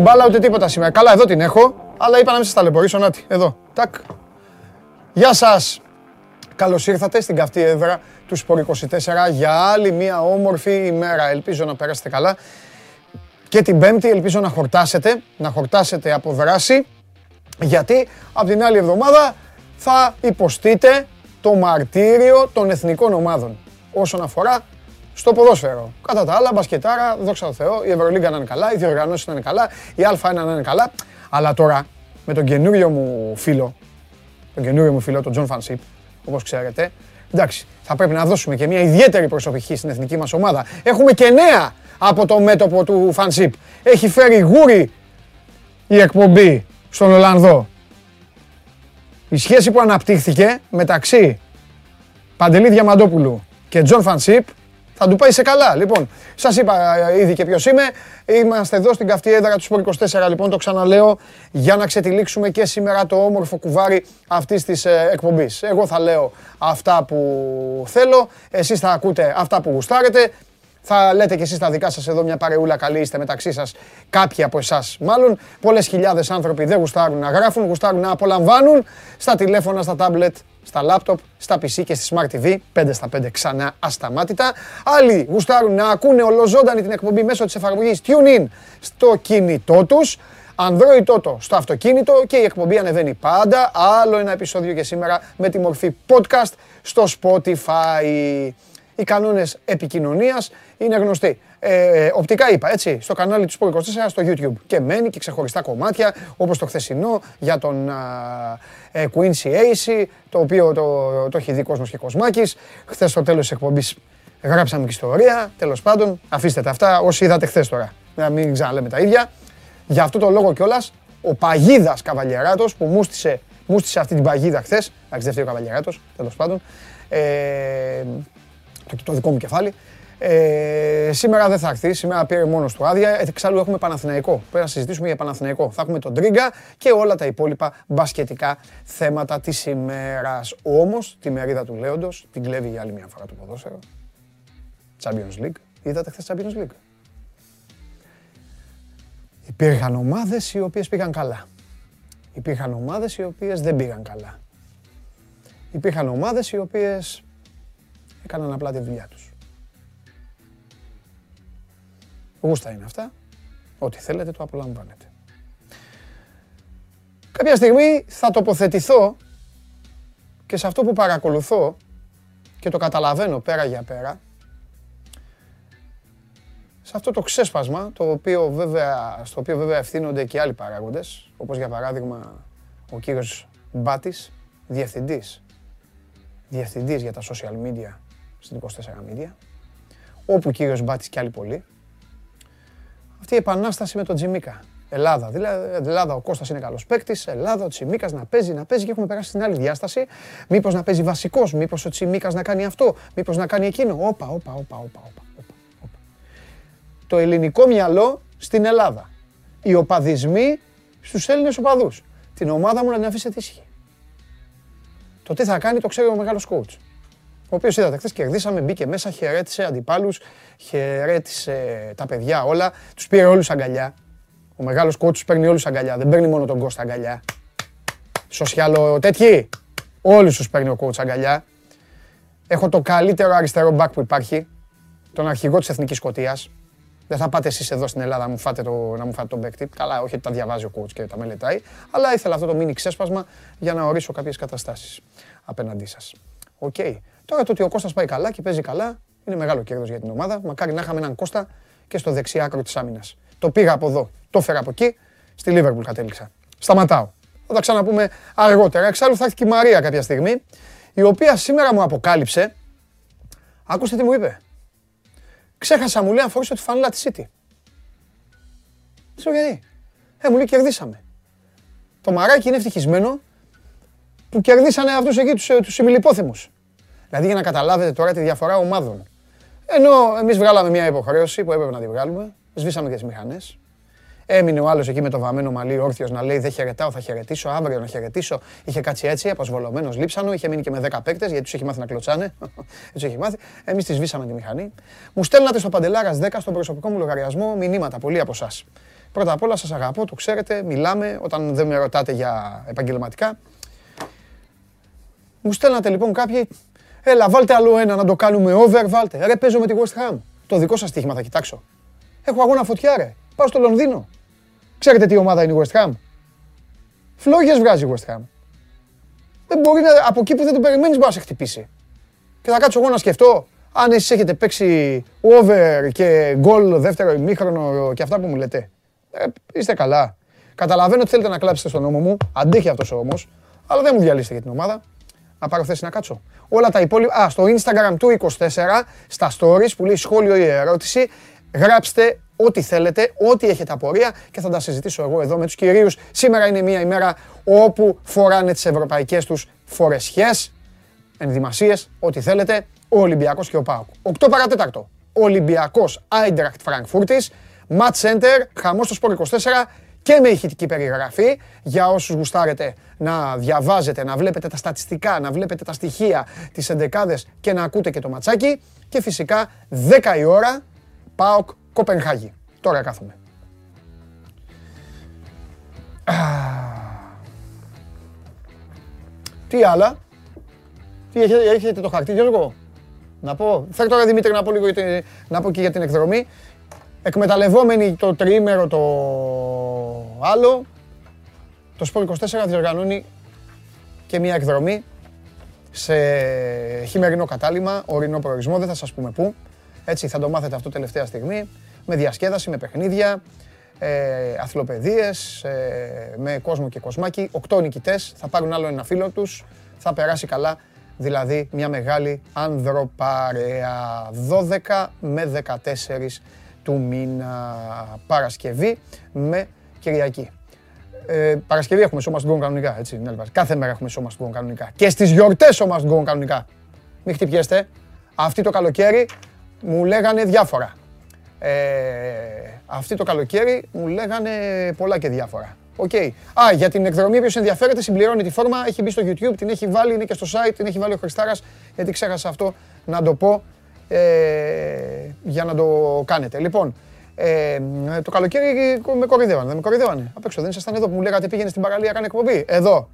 Ούτε μπάλα ούτε τίποτα σήμερα. Καλά, εδώ την έχω, αλλά είπα να μην σας ταλαιπωρήσω. Νάτι, εδώ. Τάκ. Γεια σας. Καλώς ήρθατε στην καυτή έδρα του Σπορ 24 για άλλη μια όμορφη ημέρα. Ελπίζω να περάσετε καλά. Και την Πέμπτη ελπίζω να χορτάσετε, να χορτάσετε από δράση, γιατί από την άλλη εβδομάδα θα υποστείτε το μαρτύριο των εθνικών ομάδων όσον αφορά στο ποδόσφαιρο. Κατά τα άλλα, μπασκετάρα, δόξα τω Θεώ, η Ευρωλίγκα να είναι καλά, οι διοργανώσεις να είναι καλά, η Α1 να είναι καλά. Αλλά τώρα με τον καινούριο μου φίλο, τον καινούριο μου φίλο, τον Τζον Φαν'τ Σιπ, όπως ξέρετε, εντάξει, θα πρέπει να δώσουμε και μια ιδιαίτερη προσωπική στην εθνική μας ομάδα. Έχουμε και νέα από το μέτωπο του Φαν'τ Σιπ. Έχει φέρει γούρι η εκπομπή στον Ολλανδό. Η σχέση που αναπτύχθηκε μεταξύ Παντελή Διαμαντόπουλου και Τζον Φαν'τ Σιπ θα του πάει σε καλά. Λοιπόν, σας είπα ε, ήδη και ποιος είμαι. Είμαστε εδώ στην καυτή έδρα του Σπορ 24, λοιπόν, το ξαναλέω, για να ξετυλίξουμε και σήμερα το όμορφο κουβάρι αυτής της ε, εκπομπής. Εγώ θα λέω αυτά που θέλω, εσείς θα ακούτε αυτά που γουστάρετε. Θα λέτε κι εσείς τα δικά σας εδώ μια παρεούλα καλή είστε μεταξύ σας κάποιοι από εσάς μάλλον. Πολλές χιλιάδες άνθρωποι δεν γουστάρουν να γράφουν, γουστάρουν να απολαμβάνουν στα τηλέφωνα, στα τάμπλετ, στα λάπτοπ, στα PC και στη Smart TV, 5 στα 5 ξανά ασταμάτητα. Άλλοι γουστάρουν να ακούνε ολοζώντανη την εκπομπή μέσω της εφαρμογής TuneIn στο κινητό τους. Android Toto στο αυτοκίνητο και η εκπομπή ανεβαίνει πάντα. Άλλο ένα επεισόδιο και σήμερα με τη μορφή podcast στο Spotify οι κανόνες επικοινωνίας είναι γνωστοί. Ε, οπτικά είπα, έτσι, στο κανάλι του Sport 24 στο YouTube. Και μένει και ξεχωριστά κομμάτια, όπως το χθεσινό για τον ε, Quincy Ace, το οποίο το, το έχει δει κόσμος και Κοσμάκης. Χθες στο τέλος της εκπομπής γράψαμε και ιστορία. Τέλος πάντων, αφήστε τα αυτά όσοι είδατε χθες τώρα. Να μην ξαναλέμε τα ίδια. Για αυτό το λόγο κιόλας, ο Παγίδας Καβαλιαράτο που μούστησε, μούστησε αυτή την παγίδα χθες. Εντάξει, δεν φταίει ο Καβαλιαράτο, τέλος πάντων. Ε, το, το δικό μου κεφάλι. Ε, σήμερα δεν θα έρθει, σήμερα πήρε μόνος του άδεια. Ε, εξάλλου έχουμε Παναθηναϊκό. Πρέπει να συζητήσουμε για Παναθηναϊκό. Θα έχουμε τον Τρίγκα και όλα τα υπόλοιπα μπασκετικά θέματα της ημέρας. Όμως τη μερίδα του Λέοντος την κλέβει για άλλη μια φορά το ποδόσφαιρο. Champions League. Είδατε χθες Champions League. Υπήρχαν ομάδες οι οποίες πήγαν καλά. Υπήρχαν ομάδες οι οποίες δεν πήγαν καλά. Υπήρχαν ομάδες οι οποίες έκαναν απλά τη δουλειά τους. Γούστα είναι αυτά. Ό,τι θέλετε το απολαμβάνετε. Κάποια στιγμή θα τοποθετηθώ και σε αυτό που παρακολουθώ και το καταλαβαίνω πέρα για πέρα, σε αυτό το ξέσπασμα, το οποίο βέβαια, στο οποίο βέβαια ευθύνονται και άλλοι παράγοντες, όπως για παράδειγμα ο κύριος Μπάτης, διευθυντής, διευθυντής για τα social media στην 24 Media, όπου ο κύριος Μπάτης και άλλοι πολλοί, αυτή η επανάσταση με τον Τζιμίκα. Ελλάδα. Δηλαδή, Ελλάδα ο Κώστας είναι καλός παίκτης. Ελλάδα ο Τσιμίκας να παίζει, να παίζει και έχουμε περάσει στην άλλη διάσταση. Μήπως να παίζει βασικός, μήπως ο Τσιμίκας να κάνει αυτό, μήπως να κάνει εκείνο. Όπα, όπα, όπα, όπα, όπα. Το ελληνικό μυαλό στην Ελλάδα. Οι οπαδισμοί στους Έλληνες οπαδούς. Την ομάδα μου να την αφήσετε ήσυχη. Το τι θα κάνει το ξέρει ο μεγάλος coach ο οποίος είδατε χθες κερδίσαμε, μπήκε μέσα, χαιρέτησε αντιπάλους, χαιρέτησε τα παιδιά όλα, τους πήρε όλους αγκαλιά. Ο μεγάλος κότσος παίρνει όλους αγκαλιά, δεν παίρνει μόνο τον Κώστα αγκαλιά. Σοσιαλο τέτοιοι, όλους τους παίρνει ο κότσος αγκαλιά. Έχω το καλύτερο αριστερό μπακ που υπάρχει, τον αρχηγό της Εθνικής Σκωτίας. Δεν θα πάτε εσείς εδώ στην Ελλάδα να μου φάτε, το, να μου φάτε τον παίκτη. Καλά, όχι ότι τα διαβάζει ο coach και τα μελετάει, αλλά ήθελα αυτό το μίνι ξέσπασμα για να ορίσω κάποιες καταστάσεις απέναντί σας. Οκ. Τώρα το ότι ο Κώστας πάει καλά και παίζει καλά είναι μεγάλο κέρδος για την ομάδα. Μακάρι να είχαμε έναν Κώστα και στο δεξί άκρο της άμυνας. Το πήγα από εδώ, το έφερα από εκεί, στη Λίβερπουλ κατέληξα. Σταματάω. Θα τα ξαναπούμε αργότερα. Εξάλλου θα έρθει και η Μαρία κάποια στιγμή, η οποία σήμερα μου αποκάλυψε. Ακούστε τι μου είπε. Ξέχασα, μου λέει, αν φορήσω τη φανέλα τη City. Τι γιατί. Ε, μου λέει, κερδίσαμε. Το μαράκι είναι ευτυχισμένο που κερδίσανε αυτούς εκεί τους, τους Δηλαδή για να καταλάβετε τώρα τη διαφορά ομάδων. Ενώ εμείς βγάλαμε μια υποχρέωση που έπρεπε να τη βγάλουμε, σβήσαμε και τις μηχανές. Έμεινε ο άλλος εκεί με το βαμμένο μαλλί όρθιος να λέει: Δεν χαιρετάω, θα χαιρετήσω, αύριο να χαιρετήσω. Είχε κάτσει έτσι, αποσβολωμένος, λείψανο, είχε μείνει και με 10 παίκτες γιατί τους έχει μάθει να κλωτσάνε. έτσι έχει μάθει. Εμείς τη σβήσαμε τη μηχανή. Μου στέλνατε στο Παντελάρας 10 στον προσωπικό μου λογαριασμό μηνύματα, πολλοί από εσά. Πρώτα απ' όλα σας αγαπώ, το ξέρετε, μιλάμε όταν δεν με ρωτάτε για επαγγελματικά. Μου στέλνατε λοιπόν κάποιοι, έλα βάλτε άλλο ένα να το κάνουμε over, βάλτε. Ρε παίζω με τη West Ham. Το δικό σας στοίχημα θα κοιτάξω. Έχω αγώνα φωτιά ρε. Πάω στο Λονδίνο. Ξέρετε τι ομάδα είναι η West Ham. Φλόγες βγάζει η West Ham. Δεν μπορεί να, από εκεί που δεν το περιμένεις μπορεί να σε χτυπήσει. Και θα κάτσω εγώ να σκεφτώ αν εσείς έχετε παίξει over και goal δεύτερο ημίχρονο και αυτά που μου λέτε. Ε, είστε καλά. Καταλαβαίνω ότι θέλετε να κλάψετε στον νόμο μου. Αντέχει αυτός όμω. Αλλά δεν μου διαλύσετε για την ομάδα. Να πάρω θέση να κάτσω. Όλα τα υπόλοιπα. Α, στο Instagram του 24, στα stories που λέει σχόλιο ή ερώτηση, γράψτε ό,τι θέλετε, ό,τι έχετε απορία και θα τα συζητήσω εγώ εδώ με τους κυρίους. Σήμερα είναι μια ημέρα όπου φοράνε τις ευρωπαϊκές τους φορεσιές, ενδυμασίες, ό,τι θέλετε, ο Ολυμπιακός και ο Πάοκ. 8 παρατέταρτο. Ολυμπιακός Άιντρακτ Φραγκφούρτης, Match Center, χαμός στο Σπορ 24 και με ηχητική περιγραφή για όσους γουστάρετε να διαβάζετε, να βλέπετε τα στατιστικά, να βλέπετε τα στοιχεία, τις εντεκάδες και να ακούτε και το ματσάκι και φυσικά 10 η ώρα ΠΑΟΚ Κοπενχάγη. Τώρα κάθομαι. Τι άλλα; Τι έχετε, έχετε το χαρτί Γιώργο. Να πω. Φέρ τώρα Δημήτρη να πω λίγο να πω και για την εκδρομή. Εκμεταλλευόμενοι το τριήμερο το άλλο, το Σπορ 24 διοργανώνει και μια εκδρομή σε χειμερινό κατάλημα, ορεινό προορισμό, δεν θα σας πούμε πού. Έτσι θα το μάθετε αυτό τελευταία στιγμή, με διασκέδαση, με παιχνίδια, ε, αθλοπαιδείες, ε, με κόσμο και κοσμάκι. Οκτώ νικητές, θα πάρουν άλλο ένα φίλο τους, θα περάσει καλά, δηλαδή μια μεγάλη ανδροπαρέα. 12 με 14 του μήνα Παρασκευή με Κυριακή. Ε, Παρασκευή έχουμε σώμα στον κανονικά, έτσι. Κάθε μέρα έχουμε σώμα στον κανονικά. Και στις γιορτές σώμα στον κανονικά. Μην χτυπιέστε. Αυτή το καλοκαίρι μου λέγανε διάφορα. Ε, αυτή το καλοκαίρι μου λέγανε πολλά και διάφορα. OK. Okay. Α, για την εκδρομή, όποιος ενδιαφέρεται, συμπληρώνει τη φόρμα, έχει μπει στο YouTube, την έχει βάλει, είναι και στο site, την έχει βάλει ο Χριστάρας, γιατί ξέχασα αυτό να το πω ε, για να το κάνετε. Λοιπόν, ε, το καλοκαίρι με κοροϊδεύανε, δεν με κοροϊδεύανε. Απ' έξω δεν ήσασταν εδώ που μου λέγατε πήγαινε στην παραλία, κάνε εκπομπή. Εδώ.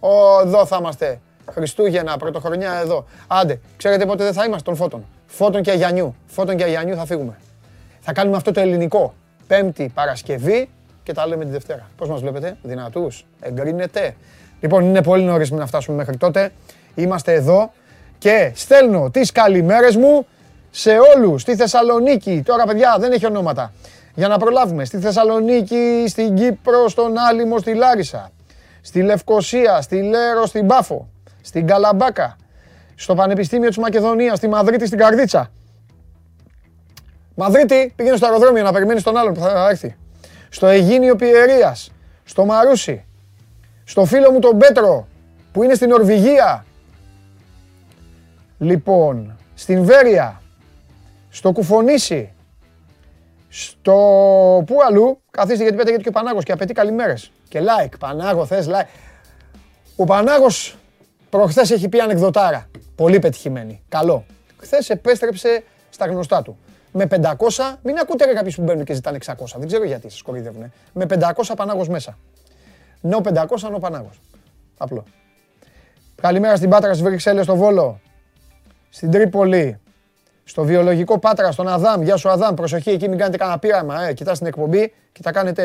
Ο, εδώ θα είμαστε. Χριστούγεννα, πρωτοχρονιά εδώ. Άντε, ξέρετε πότε δεν θα είμαστε των φώτων. Φώτων και Αγιανιού. Φώτων και Αγιανιού θα φύγουμε. Θα κάνουμε αυτό το ελληνικό. Πέμπτη Παρασκευή και τα λέμε τη Δευτέρα. Πώς μας βλέπετε, δυνατούς, εγκρίνετε. Λοιπόν, είναι πολύ νωρίς να φτάσουμε μέχρι τότε. Είμαστε εδώ και στέλνω τις καλημέρες μου σε όλους στη Θεσσαλονίκη. Τώρα, παιδιά, δεν έχει ονόματα. Για να προλάβουμε. Στη Θεσσαλονίκη, στην Κύπρο, στον Άλυμο, στη Λάρισα. Στη Λευκοσία, στη Λέρο, στην Πάφο. Στην Καλαμπάκα. Στο Πανεπιστήμιο της Μακεδονίας, στη Μαδρίτη, στην Καρδίτσα. Μαδρίτη, πήγαινε στο αεροδρόμιο να περιμένεις τον άλλον που θα έρθει. Στο Αιγίνιο Πιερίας, στο Μαρούσι, στο φίλο μου τον Πέτρο που είναι στην Ορβηγία. Λοιπόν, στην Βέρεια, στο Κουφονήσι, στο πού αλλού, καθίστε γιατί πέταγε και ο Πανάγος και απαιτεί καλημέρες. Και like, Πανάγο θες like. Ο Πανάγος προχθές έχει πει ανεκδοτάρα, πολύ πετυχημένη, καλό. Χθες επέστρεψε στα γνωστά του. Με 500, μην ακούτε κάποιους που μπαίνουν και ζητάνε 600, δεν ξέρω γιατί σας κοροϊδεύουνε. Με 500 Πανάγος μέσα. Νο 500, νο Πανάγος. Απλό. Καλημέρα στην Πάτρα, στις Βρυξέλλες, στο Βόλο, στην Τρίπολη, στο βιολογικό Πάτρα, στον Αδάμ. Γεια σου Αδάμ, προσοχή εκεί μην κάνετε κανένα πείραμα. Ε. Κοιτάς την εκπομπή και τα κάνετε,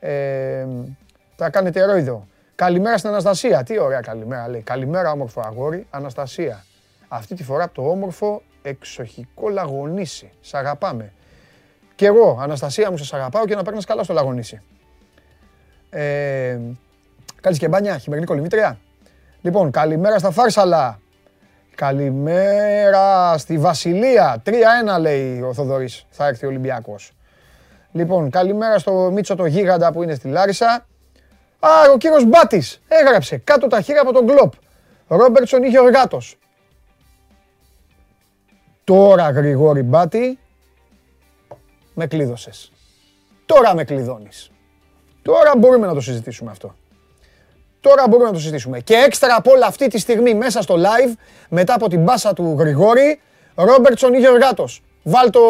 ε, τα κάνετε ρόιδο. Καλημέρα στην Αναστασία. Τι ωραία καλημέρα λέει. Καλημέρα όμορφο αγόρι, Αναστασία. Αυτή τη φορά από το όμορφο εξοχικό λαγονίσι. Σ' αγαπάμε. Κι εγώ, Αναστασία μου, σε αγαπάω και να παίρνεις καλά στο λαγονίσι. Ε, Καλή και μπάνια, χειμερινή κολυμβήτρια. Λοιπόν, καλημέρα στα Φάρσαλα. Καλημέρα στη Βασιλεία. 3-1 λέει ο Θοδωρής. Θα έρθει ο Ολυμπιακός. Λοιπόν, καλημέρα στο Μίτσο το Γίγαντα που είναι στη Λάρισα. Α, ο κύριος Μπάτης έγραψε κάτω τα χέρια από τον Γκλόπ. Ρόμπερτσον είχε οργάτος. Τώρα Γρηγόρη Μπάτη, με κλείδωσες. Τώρα με κλειδώνεις. Τώρα μπορούμε να το συζητήσουμε αυτό. Τώρα μπορούμε να το συζητήσουμε. Και έξτρα από όλα αυτή τη στιγμή μέσα στο live, μετά από την μπάσα του Γρηγόρη, Ρόμπερτσον ή Γεωργάτος. Βάλ το,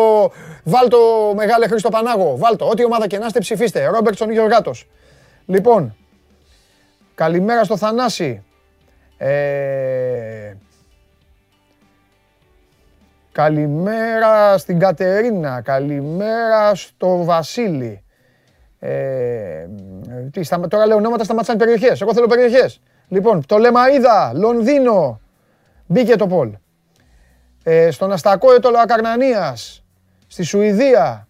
βάλ το μεγάλε Χρήστο Πανάγο. Βάλ το. Ό,τι ομάδα και να είστε ψηφίστε. Ρόμπερτσον Γιωργάτος. Λοιπόν, καλημέρα στο Θανάση. Ε, καλημέρα στην Κατερίνα. Καλημέρα στο Βασίλη. Ε, τι, στα, τώρα λέω ονόματα, σταματήσαν περιοχές. Εγώ θέλω περιοχές. Λοιπόν, το Λεμαΐδα, Λονδίνο. Μπήκε το Πολ. Ε, στον Αστακό το Ακαρνανίας. Στη Σουηδία.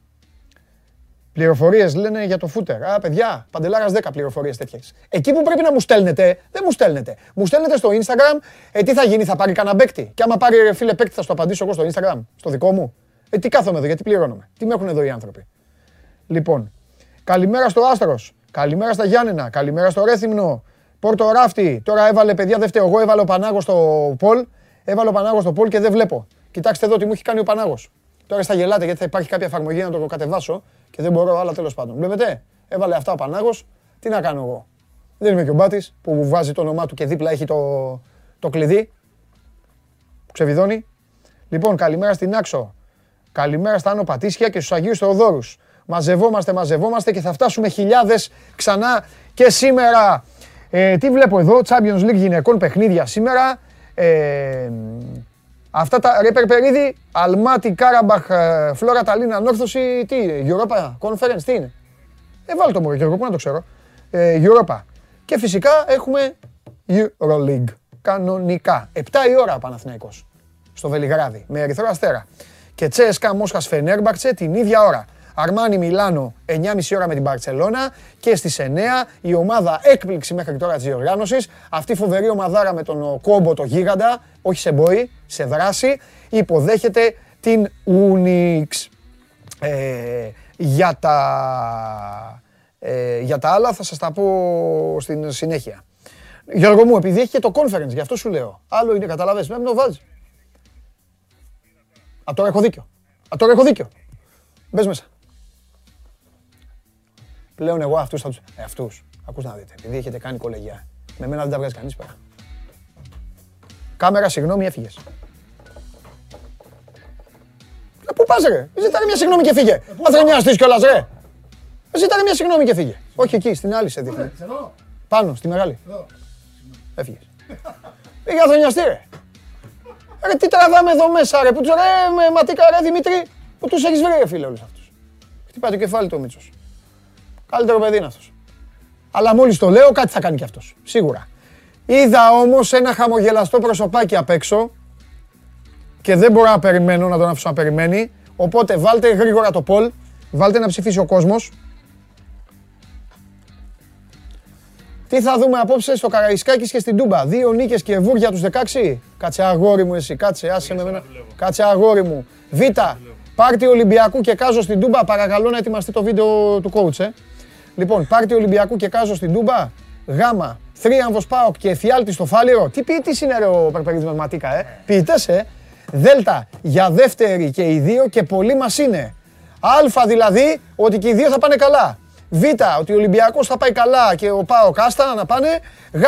Πληροφορίες λένε για το φούτερ. Α, παιδιά, παντελάρας 10 πληροφορίες τέτοιες. Εκεί που πρέπει να μου στέλνετε, δεν μου στέλνετε. Μου στέλνετε στο Instagram, ε, τι θα γίνει, θα πάρει κανένα παίκτη. Και άμα πάρει ρε φίλε παίκτη, θα στο απαντήσω εγώ στο Instagram, στο δικό μου. Ε, τι κάθομαι εδώ, γιατί πληρώνομαι. Τι με έχουν εδώ οι άνθρωποι. Λοιπόν, καλημέρα στο Άστρος. Καλημέρα στα Γιάννενα. Καλημέρα στο Ρέθυμνο. Πόρτο Ράφτη. Τώρα έβαλε παιδιά, δεν φταίω εγώ, έβαλε ο Πανάγος στο Πολ. Έβαλε ο Πανάγος στο Πολ και δεν βλέπω. Κοιτάξτε εδώ τι μου έχει κάνει ο Πανάγος. Τώρα στα γελάτε γιατί θα υπάρχει κάποια εφαρμογή να το κατεβάσω και δεν μπορώ, αλλά τέλος πάντων. Βλέπετε, έβαλε αυτά ο Πανάγος. Τι να κάνω εγώ. Δεν είμαι και ο Μπάτης που βάζει το όνομά του και δίπλα έχει το, το κλειδί που ξεβιδώνει. Λοιπόν, καλημέρα στην Άξο. Καλημέρα στα Άνω Πατήσια και στους Αγίους Θεοδόρους. Μαζευόμαστε, μαζευόμαστε και θα φτάσουμε χιλιάδες ξανά και σήμερα. Ε, τι βλέπω εδώ, Champions League γυναικών παιχνίδια σήμερα. Ε, Αυτά τα ρε Περπερίδη, Αλμάτι, Κάραμπαχ, ε, Φλόρα Ταλίνα, Ανόρθωση, τι είναι, Europa Conference, τι είναι; Ε, βάλω το μου, Γιώργο, πού να το ξέρω. Ε, Europa. Και φυσικά έχουμε Euroleague, κανονικά. 7 η ώρα Παναθηναϊκός, στο Βελιγράδι, με Ερυθρό Αστέρα. Και Τσέσκα Μόσχας Φενέρμπαξε την ίδια ώρα. Αρμάνι Μιλάνο 9.30 ώρα με την Παρσελώνα και στις 9 η ομάδα έκπληξη μέχρι τώρα της διοργάνωσης, αυτή η φοβερή ομαδάρα με τον κόμπο το γίγαντα, όχι σε μπόι, σε δράση, υποδέχεται την Unix. Ε, για, τα, ε, για τα άλλα θα σας τα πω στην συνέχεια. Γιώργο μου, επειδή έχει και το conference, γι' αυτό σου λέω. Άλλο είναι, καταλαβες, με το βάζει. Α, τώρα έχω δίκιο. Α, τώρα έχω δίκιο. Μπες μέσα. Πλέον εγώ αυτούς θα τους... Ε, αυτούς. Ακούς να δείτε. Επειδή έχετε κάνει κολεγιά. Με μένα δεν τα βγάζει κανείς πέρα. Κάμερα, συγγνώμη, έφυγες. Ε, πού πας ρε; Ζήταρε μια συγγνώμη και φύγε. Αθρενιάστης κιόλας ρε. Ζήταρε μια συγγνώμη και φύγε. Όχι εκεί, στην άλλη σε δείχνει. Πάνω, στη μεγάλη. Έφυγες. Πήγε αθρενιαστή ρε. Ρε τι τραβάμε εδώ μέσα ρε. Που τους ρε με ματίκα ρε Δημήτρη. Που τους έχεις βρει ρε φίλε όλους αυτούς. Χτυπάει το κεφάλι του ο Μίτσος. Καλύτερο παιδί είναι αυτός. Αλλά μόλις το λέω κάτι θα κάνει κι αυτός. Σίγουρα. Είδα όμως ένα χαμογελαστό προσωπάκι απ' έξω και δεν μπορώ να περιμένω να τον αφήσω να περιμένει. Οπότε βάλτε γρήγορα το poll, βάλτε να ψηφίσει ο κόσμος. Τι θα δούμε απόψε στο Καραϊσκάκης και στην Τούμπα. Δύο νίκες και βούρια τους 16. Κάτσε αγόρι μου εσύ, κάτσε, άσε με μένα. Κάτσε αγόρι μου. Β. Πάρτι Ολυμπιακού και Κάζο στην Τούμπα. Παρακαλώ να ετοιμαστεί το βίντεο του coach, ε. Λοιπόν, πάρτι Ολυμπιακού και Κάζο στην Τούμπα. Γάμα. Θρίαμβος Πάοκ και Εφιάλτη στο Φάληρο. Τι ποιητής είναι ρε ο Περπερίδης με ματίκα, ε; Ποιητές, ε; Δέλτα για δεύτερη και οι δύο και πολύ μας είναι. Αλφα δηλαδή ότι και οι δύο θα πάνε καλά. Β ότι ο Ολυμπιακός θα πάει καλά και ο ΠΑΟΚ άστα να πάνε. Γ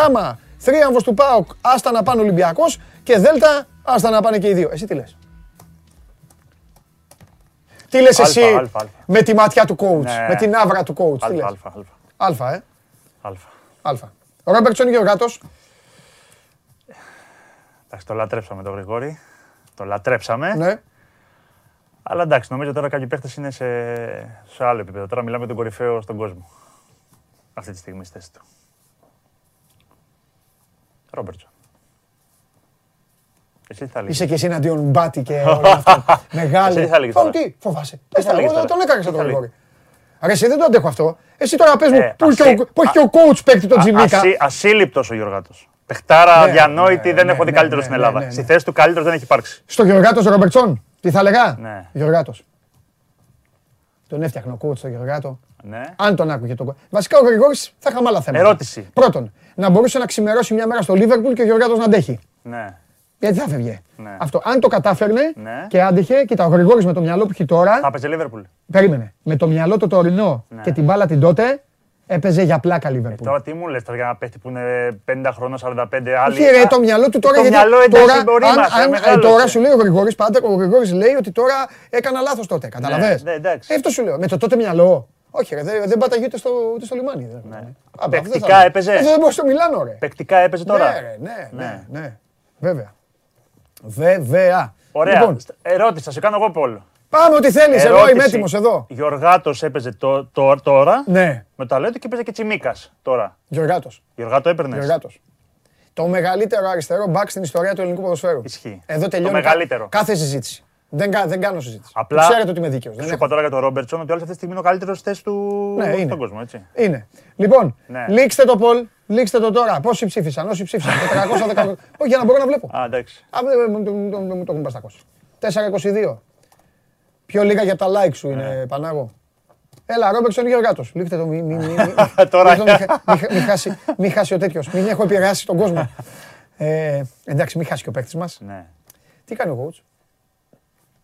θρίαμβος του ΠΑΟΚ άστα να πάνε ο Ολυμπιακός και Δέλτα άστα να πάνε και οι δύο. Εσύ τι λες; Τι λες εσύ με τη ματιά του coach, ναι. με την αύρα του coach. Αλφα, αλφα, αλφα. Αλφα, ε. Αλφα. Αλφα. Ο Ρόμπερτσον και ο Γάτος. Εντάξει, το λατρέψαμε τον Γρηγόρη. Το λατρέψαμε. Ναι. Αλλά εντάξει, νομίζω τώρα κάποιοι παίχτες είναι σε, σε άλλο επίπεδο. Τώρα μιλάμε τον κορυφαίο στον κόσμο. Αυτή τη στιγμή στη θέση του. Ρόμπερτσον. Εσύ τι θα Είσαι και εσύ εναντίον Μπάτι και όλα αυτά. Μεγάλη. Εσύ τι θα λέγεις τώρα; Τι, φοβάσαι. Τι θα λέγεις τώρα; Τον έκανες τον Γρηγόρη. Άρα εσύ δεν το αντέχω αυτό. Εσύ τώρα πες μου ε, που έχει και ο coach παίκτη τον Τζιμίκα. Ασύλληπτος ο Γιωργάτος. Πεχτάρα ναι, διανόητη, ναι, δεν ναι, έχω δει καλύτερος στην Ελλάδα. Στη θέση του καλύτερος δεν έχει υπάρξει. Στο Γιωργάτο Ρομπερτσόν, τι θα λέγα. Ναι. Γιωργάτο. Τον έφτιαχνε ο κούτ στο Γιωργάτο. Ναι. Αν τον άκουγε τον Βασικά ο Γρηγόρης θα είχαμε άλλα θέματα. Ερώτηση. Πρώτον, να μπορούσε να ξημερώσει μια μέρα στο Λίβερπουλ και ο Γιωργάτο να αντέχει. Ναι. Γιατί θα φεύγε. Ναι. Αυτό. Αν το κατάφερνε ναι. και άντεχε, κοίτα, ο Γρηγόρης με το μυαλό που έχει τώρα. Θα έπαιζε Λίβερπουλ. Περίμενε. Με το μυαλό το τωρινό ναι. και την μπάλα την τότε, Έπαιζε για πλάκα Λίβερπουλ. Ε, Τώρα τι μου λες τώρα για ένα παίχτη που είναι 50 χρόνια, 45 άλλοι. Όχι, ρε, Α, το μυαλό του τώρα. το γιατί μυαλό εντάξει, τώρα, μπορεί αν- μας, αν- μεγάλωσε. τώρα σου λέει ο Γρηγόρης πάντα, ο Γρηγόρης λέει ότι τώρα έκανα λάθος τότε. Καταλαβέ. ναι, εντάξει. Αυτό σου λέω. Με το τότε μυαλό. Όχι, ρε, δεν, δεν πάταγε ούτε στο, ούτε στο λιμάνι. Δεν, Ναι. Α, Παικτικά αυτό δεν θα- έπαιζε. Αυτό δεν μπορείς στο Μιλάνο, ρε. Παικτικά έπαιζε τώρα. Ναι, ρε, ναι, ναι, ναι. Βέβαια. Βέβαια. Ωραία. Λοιπόν, Ερώτηση, θα σε κάνω εγώ πόλο. πάμε ό,τι θέλεις. Εγώ Ερώτηση. είμαι έτοιμος εδώ. Γιωργάτο έπαιζε το, το- τώρα. Ναι, Με το αλέτο και έπαιζε και Τσιμίκας τώρα. Γιωργάτο. Γιωργάτο έπαιρνες. Γιωργάτος. Το μεγαλύτερο αριστερό μπακ στην ιστορία του ελληνικού ποδοσφαίρου. Ισχύει. Εδώ Το τελειώνει κα- μεγαλύτερο. κάθε συζήτηση. Δεν, κα- δεν κάνω συζήτηση. Απλά- Ξέρετε ότι είμαι δίκαιος. Σου είπα τώρα για τον Ρόμπερτσον ότι όλη αυτή τη στιγμή είναι ο καλύτερος θέση του Ναι, είναι. στον κόσμο, έτσι. Είναι. Λοιπόν, Ναι. λήξτε το poll, λήξτε το τώρα. Πόσοι ψήφισαν, όσοι ψήφισαν. 410. Όχι, για να μπορώ να βλέπω. Α, εντάξει. Α, δεν μου- μου- μου- μου- μου το έχουν πάει στα κόστα. 422. Πιο λίγα για τα like σου Ναι. είναι, Πανάγο. Έλα, Ρόμπερτσον Γεωργάτος. Λήξτε το, μη, μη, μη, μη, Τώρα. λήξτε το, μη χα- μη χα- μη χάσει, μη χάσει ο τέτοιος. Μην έχω επηρεάσει τον κόσμο. Ε, εντάξει, μην χάσει και ο παίκτης μας. Ναι. Τι κάνει ο coach;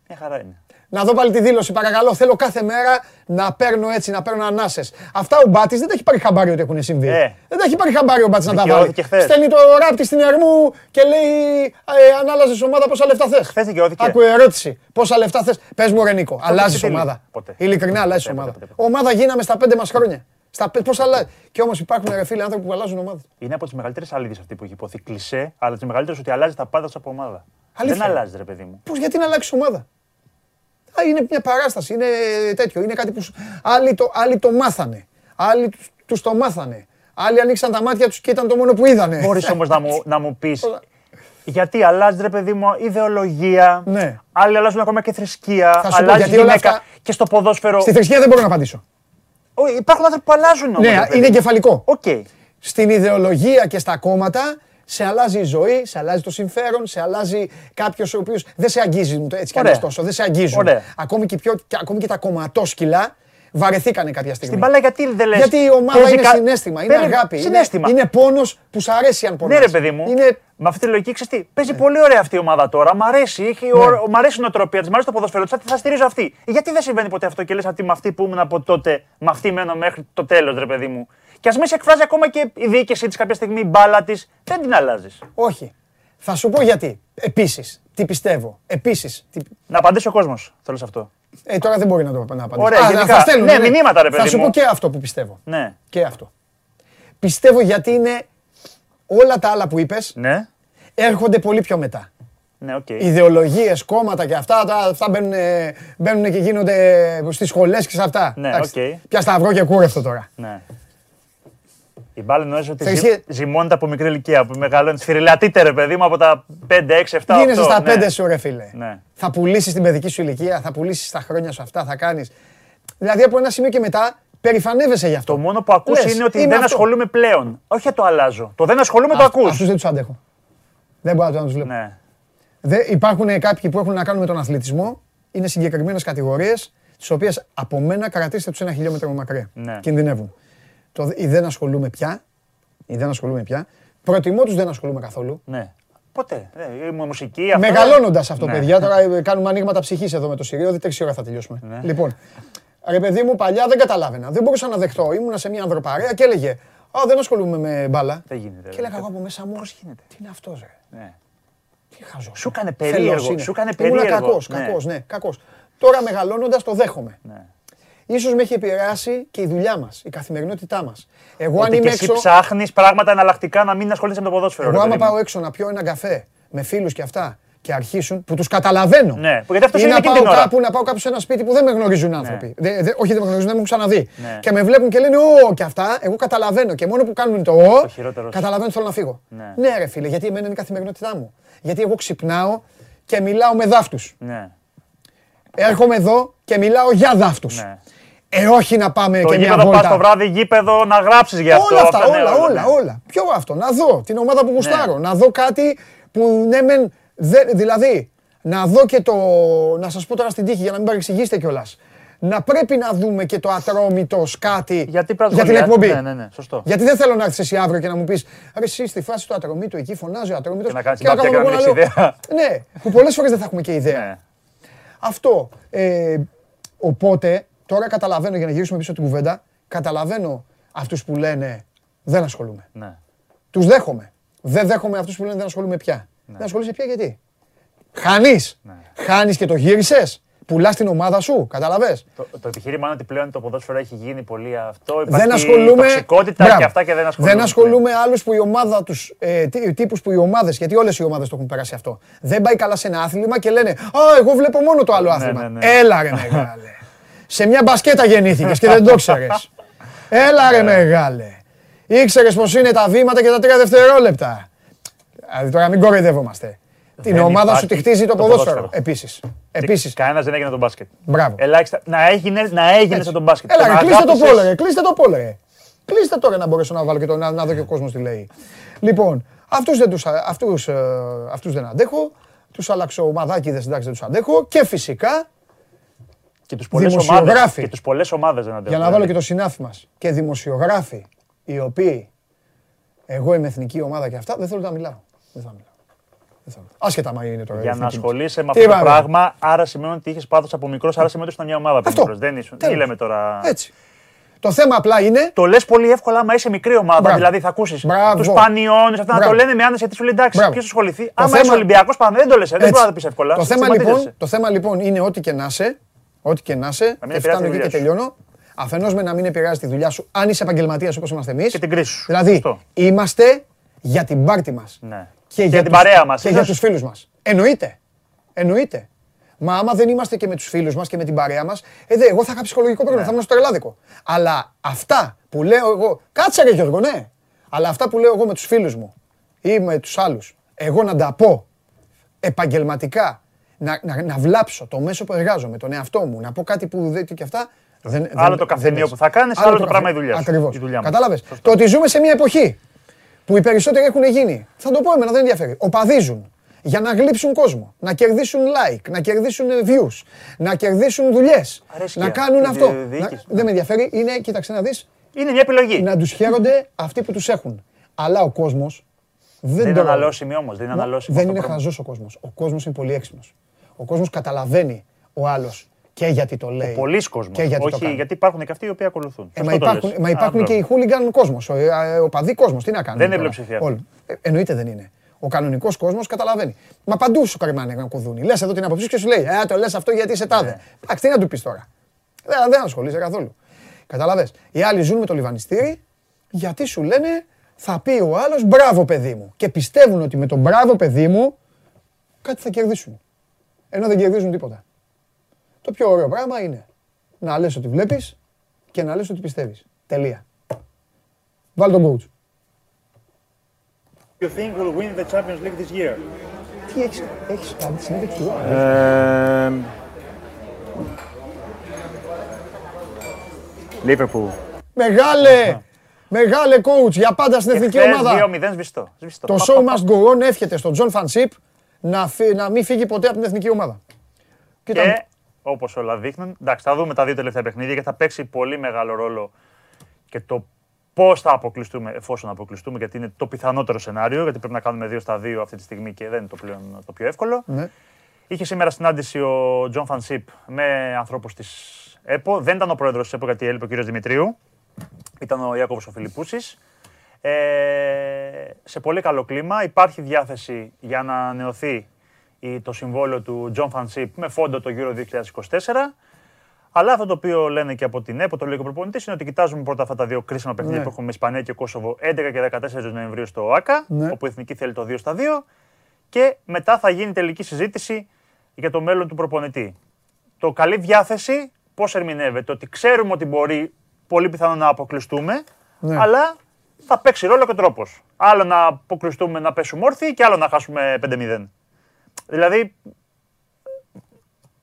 Μια χαρά είναι. Να δω πάλι τη δήλωση, παρακαλώ. Θέλω κάθε μέρα να παίρνω έτσι, να παίρνω ανάσες. Αυτά ο Μπάτης δεν τα έχει πάρει χαμπάρι ότι έχουν συμβεί. Ε. Δεν τα έχει πάρει χαμπάρι ο Μπάτης να τα βάλει. Δικαιώθηκε χθες. Στέλνει το ράπτη στην Ερμού και λέει ε, αν άλλαζε ομάδα πόσα λεφτά θες; Χθες δικαιώθηκε. Άκου ερώτηση. Πόσα λεφτά θες; Πες μου, Ρενίκο, αλλάζεις τι θέλει. ομάδα. Ποτέ. Ειλικρινά αλλάζεις Ποτέ, ομάδα. ποτέ, ποτέ. Ομάδα γίναμε στα πέντε μας χρόνια. Στα πέ- πώς αλλάζει. Και όμως υπάρχουν ρε φίλοι άνθρωποι που αλλάζουν ομάδα. Είναι από τις μεγαλύτερες αλήθειες αυτή που έχει υποθεί. Κλισέ, αλλά τις μεγαλύτερες ότι αλλάζει τα πάντα σου από ομάδα. Αλήθεια. Δεν αλλάζει, ρε παιδί μου. Πώς, γιατί να αλλάξεις ομάδα; Α, είναι μια παράσταση, είναι τέτοιο. Είναι κάτι που σου- άλλοι, το, άλλοι το μάθανε. Άλλοι τους, τους το μάθανε. Άλλοι ανοίξαν τα μάτια τους και ήταν το μόνο που είδανε. Μπορείς όμως να μου, να μου πεις γιατί αλλάζει, ρε παιδί μου, ιδεολογία. Ναι. Άλλοι αλλάζουν ακόμα και θρησκεία. Θα σου πω, αλλάζει γιατί όλα γυναίκα. αυτά- Και στο ποδόσφαιρο. Στη θρησκεία δεν μπορώ να απαντήσω. Ω, Υπάρχουν άνθρωποι που αλλάζουν όμως. Ναι, είναι εγκεφαλικό. Οκ. Στην ιδεολογία και στα κόμματα σε αλλάζει η ζωή, σε αλλάζει το συμφέρον, σε αλλάζει κάποιος ο οποίος δεν σε αγγίζει έτσι κι αλλιώς Ωραία. τόσο. Δεν σε αγγίζουν. Ωραία. Ακόμη και, πιο, και, ακόμη και τα κομματόσκυλα βαρεθήκανε κάποια στιγμή. Στην μπάλα γιατί δεν λες. Γιατί η ομάδα είναι συναίσθημα, είναι αγάπη. είναι- Συναίσθημα. Είναι, πόνος που σ' αρέσει αν πονάς. Ναι, ρε παιδί μου. Είναι Με αυτή τη λογική ξέρεις τι. Παίζει πολύ ωραία αυτή η ομάδα τώρα. Μ' αρέσει. Έχει, Ναι. ο, μ' αρέσει η νοοτροπία τη, μ' αρέσει το ποδοσφαίρο της. Θα, θα στηρίζω αυτή. Γιατί δεν συμβαίνει ποτέ αυτό και λες ότι με αυτή που ήμουν από τότε, με αυτή μένω μέχρι το τέλος, ρε παιδί μου. Και ας με σε εκφράζει ακόμα και η διοίκησή της κάποια στιγμή, η μπάλα της, δεν την αλλάζεις. Όχι. Θα σου πω γιατί. Επίσης, τι πιστεύω. Επίσης. Τι... Να απαντήσει ο κόσμος. Θέλω σε αυτό. Ε, τώρα δεν μπορεί να το να απαντήσει. Ωραία, Α, γενικά. θα στέλνουν, Ναι, μηνύματα, ρε Θα παιδί σου μου. πω και αυτό που πιστεύω. Ναι. Και αυτό. Πιστεύω γιατί είναι όλα τα άλλα που είπες Ναι. έρχονται πολύ πιο μετά. Ναι, οκ. Ιδεολογίες, κόμματα και αυτά, τα, αυτά μπαίνουν, μπαίνουν και γίνονται στις σχολές και σε αυτά. Ναι, Εντάξει, οκ. Πιάσ' σταυρό και κούρευτο τώρα. Ναι. Η μπάλα νομίζω ότι Ξέρεις ζυ... τι- ζυμώνεται από μικρή ηλικία. Που μεγαλώνει. Σφυριλατείτε, ρε παιδί μου, από τα 5, 6, 7, 8. Γίνεσαι στα ναι. πέντε σου ρε φίλε. Ναι. Θα πουλήσεις την παιδική σου ηλικία, θα πουλήσεις τα χρόνια σου αυτά, θα κάνεις. Δηλαδή από ένα σημείο και μετά περηφανεύεσαι γι' αυτό. Το μόνο που ακούς Λες, είναι ότι είμαι δεν αυτό. ασχολούμαι πλέον. Όχι το αλλάζω. Το δεν ασχολούμαι το Αυτ- ακούς. Αυτούς δεν τους αντέχω. Δεν μπορώ να τους βλέπω. Ναι. Δεν, υπάρχουν κάποιοι που έχουν να κάνουν με τον αθλητισμό. Είναι συγκεκριμένες κατηγορίες, τις οποίες από μένα κρατήστε τους ένα χιλιόμετρο μακριά. Ναι. Κινδυνεύουν. Το, ή δεν ασχολούμαι πια. Ή δεν ασχολούμαι πια. Προτιμώ τους δεν ασχολούμαι καθόλου. ναι. Ποτέ. Ναι, η μουσική, αυτό. Μεγαλώνοντας αυτό, Ναι. παιδιά, τώρα ε, κάνουμε ανοίγματα ψυχής εδώ με το Σιριό, δεν τρεις ώρα θα τελειώσουμε. Ναι. Λοιπόν, ρε παιδί μου, παλιά δεν καταλάβαινα. Δεν μπορούσα να δεχτώ. Ήμουνα σε μια ανδροπαρέα και έλεγε Α, δεν ασχολούμαι με μπάλα. Δεν γίνεται, Και ρε. έλεγα εγώ από μέσα μου. Πώς γίνεται; Τι είναι αυτός, ρε; Ναι. Τι χαζός. Σου έκανε περίεργο, σου έκανε Ήμουνα περίεργο, κακός, ναι. κακός, ναι, κακός. Τώρα μεγαλώνοντας το δέχομαι. Ναι. Ίσως με έχει επηρεάσει και η δουλειά μας, η καθημερινότητά μας. Εγώ αν Ότι είμαι και εσύ έξω, ψάχνεις πράγματα εναλλακτικά να μην ασχολείσαι με το ποδόσφαιρο. εγώ ρε άμα παιδί μου. πάω έξω να πιω ένα καφέ με φίλους και αυτά και αρχίσουν, που τους καταλαβαίνω. Ναι, που γιατί αυτός ή είναι να εκείνη πάω την ώρα. κάπου, να πάω κάπου σε ένα σπίτι που δεν με γνωρίζουν άνθρωποι. Δε- δε- όχι δεν με γνωρίζουν, δεν με έχουν ξαναδεί. Ναι. Και με βλέπουν και λένε Ω και αυτά, εγώ καταλαβαίνω. Και μόνο που κάνουν το Ω, χειρότερος. καταλαβαίνω ότι θέλω να φύγω. Ναι. ναι, ρε φίλε, γιατί εμένα είναι η καθημερινότητά μου. Γιατί εγώ ξυπνάω και μιλάω με δάφτους. Ναι. Έρχομαι εδώ και μιλάω για δάφτους. Ναι. Ε, όχι να πάμε Το και μια γήπεδο πας βόλτα. το βράδυ γήπεδο να γράψεις γι' αυτό. όλα αυτά, ναι, όλα, όλα, ναι. όλα. Ποιο αυτό, να δω την ομάδα που γουστάρω, να δω κάτι που ναι μεν, δεν- δηλαδή, να δω και το, να σας πω τώρα στην τύχη για να μην παρεξηγήσετε κιόλας. Να πρέπει να δούμε και το ατρόμητο κάτι Γιατί πρέπει να για την σχολιάσεις. εκπομπή. Ναι, ναι, ναι, σωστό. Γιατί δεν θέλω να έρθεις εσύ αύριο και να μου πεις Ρε εσύ στη φάση του ατρομήτου εκεί φωνάζει ο ατρομήτος Και να κάνεις κάνω μπάτια εγώ και να να μην λέω, έχεις ιδέα. Ναι, που πολλές φορές δεν θα έχουμε και ιδέα. Ναι. Αυτό. Ε, οπότε, τώρα καταλαβαίνω για να γυρίσουμε πίσω την κουβέντα, καταλαβαίνω αυτούς που λένε δεν ασχολούμαι. Ναι. Τους δέχομαι. Δεν δέχομαι αυτούς που λένε δεν ασχολούμαι πια. Δεν ασχολείσαι πια γιατί; Χάνεις. Ναι. Χάνεις και το γύρισες. Πουλάς την ομάδα σου. Καταλαβες. Το, το επιχείρημα είναι ότι πλέον το ποδόσφαιρο έχει γίνει πολύ αυτό. Δεν Υπάρχει ασχολούμαι. τοξικότητα Μπράβο. και αυτά και δεν ασχολούμαι. Δεν ασχολούμαι άλλους που η ομάδα τους, ε, τύπους που οι ομάδες, γιατί όλες οι ομάδες το έχουν περάσει αυτό. Δεν πάει καλά σε ένα άθλημα και λένε Α, εγώ βλέπω μόνο το άλλο άθλημα. ναι, ναι. Έλα ρε μεγάλε. Σε μια μπασκέτα γεννήθηκες και δεν το ξέρει. Έλα Ναι. ρε μεγάλε. Ήξερες πως είναι τα βήματα και τα τρία δευτερόλεπτα. Δηλαδή τώρα μην κοροϊδεύομαστε. Την Δεν ομάδα σου υπάρχει τη χτίζει το το ποδόσφαιρο. ποδόσφαιρο. Επίσης. Επίσης. Κανένας δεν έγινε τον μπάσκετ. Μπράβο. Ελάχιστα. Να έγινε, να έγινε Έτσι. σε τον μπάσκετ. Έλα, Το ρε, να κλείστε το αγάπησες- πόλε, ρε, κλείστε το πόλε. ρε. Κλείστε τώρα να μπορέσω να βάλω και το, να, να δω και ο κόσμος τι λέει. Λοιπόν, αυτούς δεν, τους, α- αυτούς, ε, αυτούς δεν αντέχω. Τους αλλαξομαδάκηδες εντάξει δεν τους αντέχω. Και φυσικά, Και τους πολλές ομάδε. Δημοσιογράφοι. Και τους πολλές ομάδες δεν αντέχουν. για να βάλω και το συνάφι μας, και δημοσιογράφοι οι οποίοι, εγώ είμαι εθνική ομάδα και αυτά, δεν θέλω να μιλάω. Δεν θα μιλάω. Δεν θέλω. Άσχετα μα είναι τώρα. η Για να εθνική μας. ασχολείσαι με Τι αυτό το είπαμε; πράγμα, άρα σημαίνει ότι είχες πάθος από μικρός, άρα σημαίνει ότι ήσουν μια ομάδα από Αυτό. μικρός. Δεν ήσουν. Τέλος. Τι λέμε τώρα; Έτσι. Το θέμα απλά είναι Το λες πολύ εύκολα άμα είσαι μικρή ομάδα. Μπράβο. Δηλαδή θα ακούσεις Μπράβο. τους πανιώνε, αυτά να Μπράβο. το λένε με άνεση γιατί σου λέει εντάξει, Μπράβο. ποιος ασχοληθεί. Το Άμα θέμα- είσαι Ολυμπιακός, πάμε, δεν το λες. Δεν Έτσι. μπορεί να το πεις εύκολα. Το θέμα, Στιγματίζεσαι. λοιπόν, το θέμα λοιπόν είναι ό,τι και να είσαι, ό,τι και να είσαι, μην και επηρεάζει φτάνω τη εκεί και δουλειά σου. τελειώνω. Αφενός με να μην επηρεάζει τη δουλειά σου, αν είσαι επαγγελματίας όπως είμαστε εμείς. Και την κρίση σου. Δηλαδή, Σωστό. είμαστε για την πάρτη μας. Ναι. Και, για την τους- παρέα μας. Και για Είδες; τους φίλους μας. Εννοείται. Εννοείται. Μα άμα δεν είμαστε και με τους φίλους μας και με την παρέα μας, ε, δε, εγώ θα είχα ψυχολογικό πρόβλημα, θα ήμουν στο τρελάδικο. Αλλά αυτά που λέω εγώ. Κάτσε ρε Γιώργο, ναι. Αλλά αυτά που λέω εγώ με τους φίλους μου ή με τους άλλους, εγώ να τα πω επαγγελματικά, να, να, να βλάψω το μέσο που εργάζομαι, τον εαυτό μου, να πω κάτι που δεν και αυτά. Δεν, Άλλο δεν- το καφενείο δεν που θα κάνεις, άλλο το πράγμα η δουλειά σου, Ακριβώς. η δουλειά μας. Κατάλαβες; Το ότι ζούμε σε μια εποχή που οι περισσότεροι έχουν γίνει. Θα το πω εμένα, δεν ενδιαφέρει. Οπαδίζουν για να γλύψουν κόσμο, να κερδίσουν like, να κερδίσουν views, να κερδίσουν δουλειές, Αρέσκεια. να κάνουν Η αυτό. δι- διοίκηση. Να- Δεν με ενδιαφέρει, είναι, κοίταξε να δεις, Είναι μια επιλογή. να τους χαίρονται αυτοί που τους έχουν. Αλλά ο κόσμος δεν, Δεν είναι το αναλώσιμη όμως. Δεν είναι Μα αναλώσιμη. Δεν αυτό είναι το πράγμα. χαζός ο κόσμος. Ο κόσμος είναι πολύ έξυπνος. Ο κόσμος καταλαβαίνει ο άλλος και γιατί το λέει. Πολλοί κόσμοι. Και γιατί το Όχι, κάνει. γιατί υπάρχουν και αυτοί οι οποίοι ακολουθούν. Ε, μα Σωστό το υπάρχουν, λες. μα Α, υπάρχουν και οι μπράβο. χούλιγκαν κόσμος, ο, ε, ο παδί κόσμος. Τι να κάνουν. Δεν είναι τώρα; πλειοψηφία. Όλοι. Ε, εννοείται δεν είναι. Ο κανονικός κόσμος καταλαβαίνει. Μα παντού σου καρμάνε ένα κουδούνι. Λες εδώ την άποψή σου και σου λέει Ε, το λες αυτό γιατί είσαι τάδε. Ναι. Εντάξει, τι να του πεις τώρα. Δεν, δεν ασχολείσαι καθόλου. Καταλαβες. Οι άλλοι ζουν με το λιβανιστήρι γιατί σου λένε θα πει ο άλλος μπράβο παιδί μου. Και πιστεύουν ότι με τον μπράβο παιδί μου κάτι θα κερδίσουν. Ενώ δεν κερδίζουν τίποτα. Το πιο ωραίο πράγμα είναι να λες ότι βλέπεις και να λες ότι πιστεύεις. Τελεία. Βάλ τον coach. You think we'll win the Champions League this year? Τι έχεις, έχεις κάνει τη συνέντευξη του. Ε, Liverpool. Μεγάλε! Μεγάλε coach για πάντα στην εθνική ομάδα. 2-0 σβηστό. σβηστό. Το Πα, show πα, πα. must go on εύχεται στον Τζον Φαν'τ Σιπ να, φύ- να μην φύγει ποτέ από την εθνική ομάδα. Κοίτα, Και όπως όλα δείχνουν, εντάξει, θα δούμε τα δύο τελευταία παιχνίδια και θα παίξει πολύ μεγάλο ρόλο και το πώς θα αποκλειστούμε, εφόσον αποκλειστούμε, γιατί είναι το πιθανότερο σενάριο, γιατί πρέπει να κάνουμε δύο στα δύο αυτή τη στιγμή και δεν είναι το, πλέον, το πιο εύκολο. ναι. Είχε σήμερα συνάντηση ο Τζον Φαν'τ Σιπ με ανθρώπους της ΕΠΟ. Δεν ήταν ο πρόεδρος της ΕΠΟ γιατί έλειπε ο κ. Δημητρίου. Ήταν ο Ιάκωβος ο Φιλιππούσης. Ε, σε πολύ καλό κλίμα. Υπάρχει διάθεση για να ανανεωθεί η- το συμβόλαιο του John van 't Schip με φόντο το Euro 2024. Αλλά αυτό το οποίο λένε και από την ΕΠΟ, το λέει και ο προπονητής, είναι ότι κοιτάζουμε πρώτα αυτά τα δύο κρίσιμα παιχνίδια Ναι. που έχουμε με Ισπανία και Κόσοβο 11 και 14 Νοεμβρίου στο ΟΑΚΑ, Ναι. όπου η Εθνική θέλει το 2 στα 2. Και μετά θα γίνει τελική συζήτηση για το μέλλον του προπονητή. Το καλή διάθεση πώς ερμηνεύεται, ότι ξέρουμε ότι μπορεί πολύ πιθανό να αποκλειστούμε, Ναι. αλλά θα παίξει ρόλο και τρόπος. Άλλο να αποκλειστούμε να πέσουμε όρθιοι και άλλο να χάσουμε 5-0. Δηλαδή,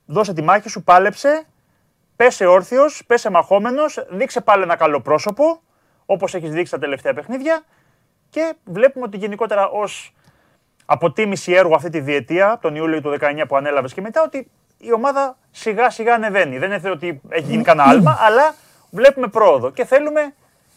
δώσε τη μάχη σου, πάλεψε, πέσε όρθιος, πέσε μαχόμενος, δείξε πάλι ένα καλό πρόσωπο, όπως έχεις δείξει τα τελευταία παιχνίδια. Και βλέπουμε ότι γενικότερα ως αποτίμηση έργου αυτή τη διετία, τον Ιούλιο του 19 που ανέλαβες και μετά, ότι η ομάδα σιγά σιγά ανεβαίνει. Δεν είναι ότι έχει γίνει κανένα άλμα, αλλά βλέπουμε πρόοδο και θέλουμε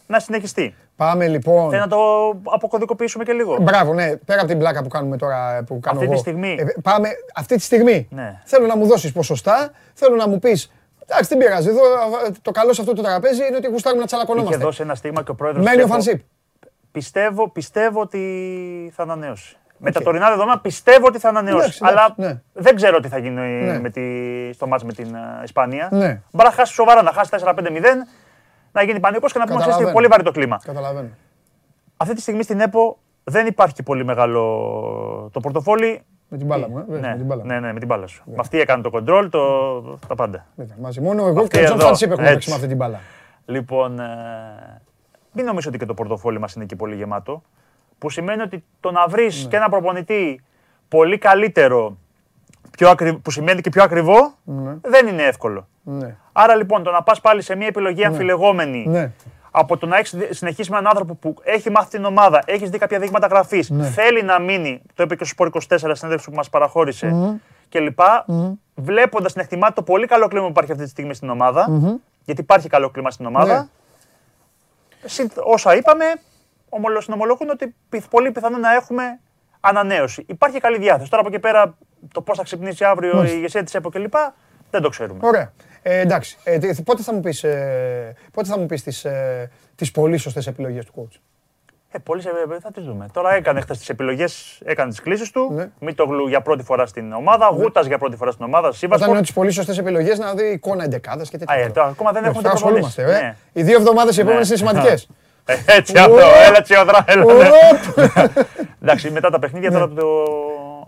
να συνεχιστεί. Πάμε λοιπόν. Θέλω να το αποκωδικοποιήσουμε και λίγο. Μπράβο, ναι, πέρα από την πλάκα που κάνουμε τώρα. Που κάνω Αυτή τη εγώ. στιγμή. Ε, πάμε, αυτή τη στιγμή. Ναι. Θέλω να μου δώσεις ποσοστά, θέλω να μου πεις Εντάξει, δεν πειράζει. Εδώ, α, το καλό σε αυτό το τραπέζι είναι ότι γουστάρουμε να Είχε τσαλακωνόμαστε. δώσει ένα στίγμα και ο πρόεδρος. Μένει ο Φανσίπ. Πιστεύω, πιστεύω ότι θα ανανέωσει. Με τα τωρινά δεδομένα πιστεύω ότι θα ανανεώσει. Εντάξει, εντάξει, αλλά ναι. δεν ξέρω τι θα γίνει Ναι. με τη, στο μάτς με την ε, Ισπανία. Ναι. Μπορεί να χάσει σοβαρά, να χάσει 4-5-0, να γίνει πανικό και να πούμε ότι Καταλαβαίνω. πολύ βαρύ το κλίμα. Καταλαβαίνω. Αυτή τη στιγμή στην ΕΠΟ δεν υπάρχει πολύ μεγάλο το πορτοφόλι. Με την μπάλα μου, ε, βέβαια, Ναι, με την μπάλα μου. ναι, ναι, με την μπάλα σου. Με αυτή έκανε το κοντρόλ, το, τα πάντα. Βέβαια, Μαζί. Μόνο εγώ Αυτή και ο Τζον εδώ, Φανσίπ έχουμε έτσι. παίξει με αυτή την μπάλα. Λοιπόν, ε, μην νομίζω ότι και το πορτοφόλι μας είναι και πολύ γεμάτο. Που σημαίνει ότι το να βρεις Ναι. και ένα προπονητή πολύ καλύτερο, πιο ακρι... που σημαίνει και πιο ακριβό, δεν είναι εύκολο. Ναι. Άρα λοιπόν το να πας πάλι σε μια επιλογή αμφιλεγόμενη Ναι. από το να έχεις συνεχίσει με έναν άνθρωπο που έχει μάθει την ομάδα, έχεις δει κάποια δείγματα γραφής, Ναι. θέλει να μείνει, το είπε και στο Σπορ 24 συνέντευξη που μας παραχώρησε κλπ. Βλέποντας να εκτιμάται το πολύ καλό κλίμα που υπάρχει αυτή τη στιγμή στην ομάδα, γιατί υπάρχει καλό κλίμα στην ομάδα. Ναι. συν- Όσα είπαμε, ομολο- συνομολογούν ότι πιθ- πολύ πιθανό να έχουμε ανανέωση. Υπάρχει καλή διάθεση. Τώρα από εκεί πέρα το πώς θα ξυπνήσει αύριο η ηγεσία τη ΕΠΟ κλπ. Δεν το ξέρουμε. Ωραία. Ε, εντάξει. Ε, τι- πότε θα μου πεις, ε, πότε θα μου πεις τις, ε, τις πολύ σωστές επιλογές του coach; Ε, πολύ σε, θα τις δούμε. Τώρα έκανε χθες τις επιλογές, έκανε τις κλήσεις του. Ναι. Μητογλου για πρώτη φορά στην ομάδα, Γούτας για πρώτη φορά στην ομάδα, Όταν Σύμβασπορ. είναι τις πολύ σωστές επιλογές να δει εικόνα εντεκάδας και τέτοια. Α, ε, τώρα ακόμα δεν Εντάξει, έχουμε τώρα το ασχολούμαστε. προπονήσει. ε. Ναι. Οι δύο εβδομάδες οι επόμενες Ναι. είναι σημαντικές. Ε, Έτσι αυτό, Ωπ. έλα τσιόδρα, έλα. ναι. Ωπ. Εντάξει, μετά τα παιχνίδια τώρα το...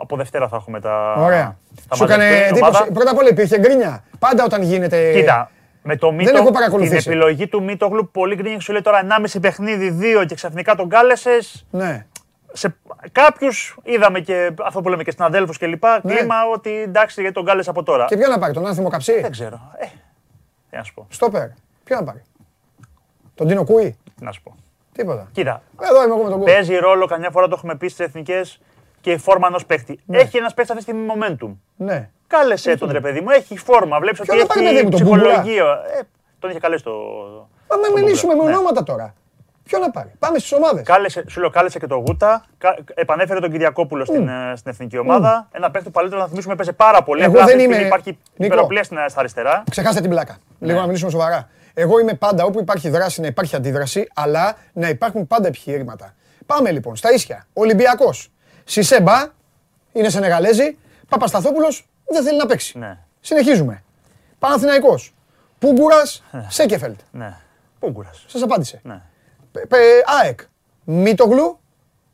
από Δευτέρα θα έχουμε τα. Ναι. Ωραία. θα Σου έκανε μαζευτεί η εντύπωση. ομάδα. Πρώτα απ' όλα υπήρχε γκρίνια. Πάντα όταν γίνεται. Κοίτα, με το Μίτο, έχω την παρακολουθήσει. επιλογή του Μίτογλου, πολύ γκρίνια σου λέει τώρα 1,5 παιχνίδι, 2 και ξαφνικά τον κάλεσες. Ναι. σε κάποιους είδαμε και αυτό που λέμε και συναδέλφους και λοιπά. Ναι. Κλίμα ότι εντάξει, γιατί τον κάλεσε από τώρα. Και ποιο να πάρει, τον Άνθιμο Καψί; Δεν ξέρω. Ε, τι να σου πω. Στόπερ. Ποιο να πάρει; Τον Τίνο Κούι; Τι να σου πω. Τίποτα. Κοίτα, Εδώ είμαι εγώ με τον Κούι. παίζει ρόλο, καμιά φορά το έχουμε πει στις εθνικές και η φόρμα ενός παίχτη. Έχει ένας παίχτης αυτή τη στιγμή momentum. Ναι. Κάλεσε τον ρε παιδί μου, έχει φόρμα. Βλέπεις Ποιο ότι να πάρει, παιδί έχει μου, τον Μπούμπουλα; ψυχολογία. Ε, τον είχε καλέσει το. Μα με τον μιλήσουμε με Μπούμπουλα. Ναι. ονόματα τώρα. Ποιο να πάρει. Πάμε στις ομάδες. Κάλεσε, σου λέω, κάλεσε και τον Γούτα. κα- Επανέφερε τον Κυριακόπουλο στην, ε, στην εθνική ομάδα. Ένα παίχτη που παλιότερα να θυμίσουμε παίζει πάρα πολύ. Εγώ Απλά δεν αυτή τη είμαι- στιγμή Υπάρχει Νίκο. υπεροπλία στην- στα αριστερά. Ξεχάστε την πλάκα. Λίγο Ναι. να μιλήσουμε σοβαρά. Εγώ είμαι πάντα όπου υπάρχει δράση να υπάρχει αντίδραση, αλλά να υπάρχουν πάντα επιχειρήματα. Πάμε λοιπόν στα ίσια. Ολυμπιακός. Σισέμπα είναι Σενεγαλέζη. Παπασταθόπουλος δεν θέλει να παίξει. Ναι. Συνεχίζουμε. Παναθηναϊκός. Πούγκουρας Σέκεφελτ. Ναι. Πούγκουρας. Σας απάντησε. Ναι. Πε- πε- ΑΕΚ. Μίτογλου.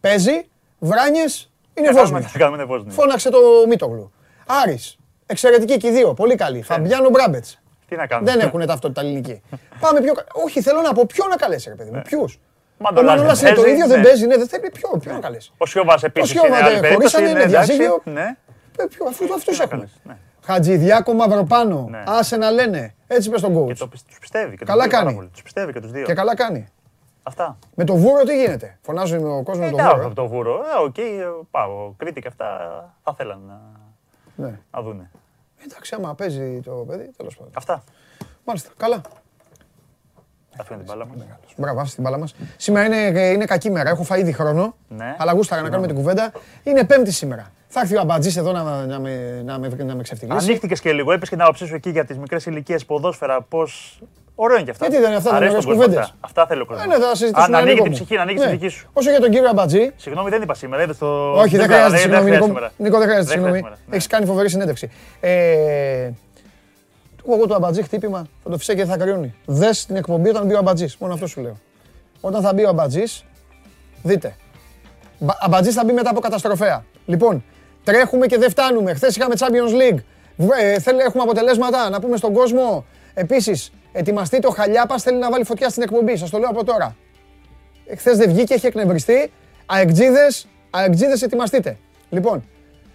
Παίζει. Βράνιες. Είναι Θα κάνουμε- Βόσμια. θα κάνουμε νεβόσμια. Φώναξε το Μίτογλου. Άρης. Εξαιρετική και οι δύο. Πολύ καλή. Φαμπιάνο Μπράμπετς. Τι να κάνουμε; Δεν έχουν ταυτότητα ελληνική. Πάμε πιο. κα- Όχι, θέλω να πω ποιον να καλέσει, ρε παιδί μου. Ποιους; Ο Μανολάς δεν Μανολάς είναι το παίζει, ίδιο, δεν ναι. παίζει. Ναι, δεν θέλει. Ποιο, ποιον να καλέσει. Ο Σιώβας Ο επίση Σιώβας, είναι ναι, άλλη περίπτωση. χωρίσανε, είναι εντάξει, διαζύγιο. Ναι. Ε, ποιο, Αυτούς αυτούς έχουμε. κάνεις, ναι. Χατζηδιάκο Μαυροπάνο. Ναι. Άσε να λένε. Έτσι πες τον Και coach. το, τους πιστεύει. Και τους Καλά δύο πάρα κάνει. πολύ. Τους πιστεύει και τους δύο. Και καλά κάνει. Αυτά. Με το βούρο τι γίνεται; Φωνάζουν ο κόσμος με το Εντάξει, βούρο. από το βούρο. Ε, οκ, ε, πάω. Κρήτη και αυτά θα θέλαν να, Ναι. να δούνε. Εντάξει, άμα παίζει το παιδί, τέλος πάντων. Αυτά. Μάλιστα, καλά. Αφήνω την μπάλα μας. Μπράβο, άφησε την μπάλα μας. Σήμερα είναι, είναι κακή μέρα. Έχω φάει ήδη χρόνο. Ναι. Αλλά γούσταρα να κάνουμε την κουβέντα. Είναι Πέμπτη σήμερα. Θα έρθει ο Αμπατζής εδώ να, να, με, να, με, να με ξεφτυλίσει. Ανοίχτηκες και λίγο, έπεσε και την άποψή σου εκεί για τις μικρές ηλικίες ποδόσφαιρα. Πώ. Ωραίο είναι και αυτά. Γιατί δεν είναι αυτά, δεν είναι Αρέσει τον ωραίες κόσμο κουβέντες. αυτά. Αυτά θέλω κόσμος. Ε, ναι, θα συζητήσουμε. Αν ανοίγει Νίκο την μου. ψυχή, να ανοίξει Ναι. τη δική σου. Όσο για τον κύριο Αμπατζή. Συγγνώμη, δεν είπα σήμερα. Είδες το. Όχι, δεν είπα, χρειάζεται δεν συγγνώμη. Νίκο, σήμερα. Νίκο, δεν χρειάζεται Δεν συγγνώμη. σήμερα, ναι. Έχεις κάνει φοβερή συνέντευξη. Ε, του έχω εγώ το αμπατζή χτύπημα, θα το φυσάει και θα κρυώνει. Δες την εκπομπή όταν μπει ο αμπατζής. Μόνο αυτό σου λέω. Όταν θα μπει ο αμπατζής, δείτε. Αμπατζής θα μπει μετά από καταστροφέα. Λοιπόν, τρέχουμε και δεν φτάνουμε. Χθες είχαμε Champions League. Β- ε, θέλει- έχουμε αποτελέσματα να πούμε στον κόσμο. Επίσης, ετοιμαστείτε ο Χαλιάπας θέλει να βάλει φωτιά στην εκπομπή. Σας το λέω από τώρα. Χθες δεν βγήκε, έχει εκνευριστεί. Αεκτζίδες, αεκτζίδες, ετοιμαστείτε. Λοιπόν,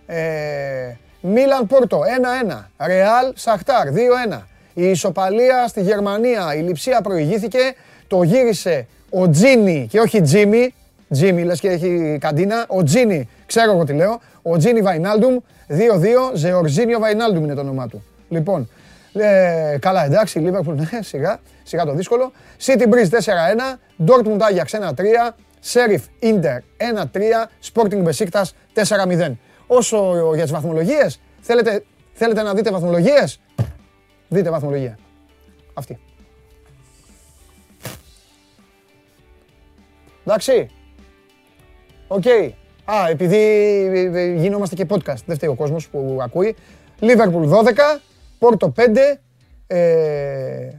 ε, Μίλαν Πόρτο 1-1. Ρεάλ Σαχτάρ 2-1. Η ισοπαλία στη Γερμανία. Η Λιψία προηγήθηκε. Το γύρισε ο Τζίνι και όχι Τζίμι. Τζίμι λες και έχει καντίνα. Ο Τζίνι, ξέρω εγώ τι λέω. Ο Τζίνι Βαϊνάλντουμ 2-2. Ζεορζίνιο Βαϊνάλντουμ είναι το όνομά του. Λοιπόν, ε, καλά εντάξει, Λίβερπουλ, ναι, σιγά, σιγά το δύσκολο. City Μπριζ 4-1, Dortmund Ajax 1-3, Sheriff Inter 1-3, Sporting Besiktas 4-0. Όσο για τις βαθμολογίες, θέλετε, θέλετε να δείτε βαθμολογίες, Δείτε βαθμολογία. Αυτή. Εντάξει. Οκ. Α, επειδή ε, ε, γινόμαστε και podcast, δεν φταίει ο κόσμος που ακούει. Λίβερπουλ 12, Πόρτο 5, ε,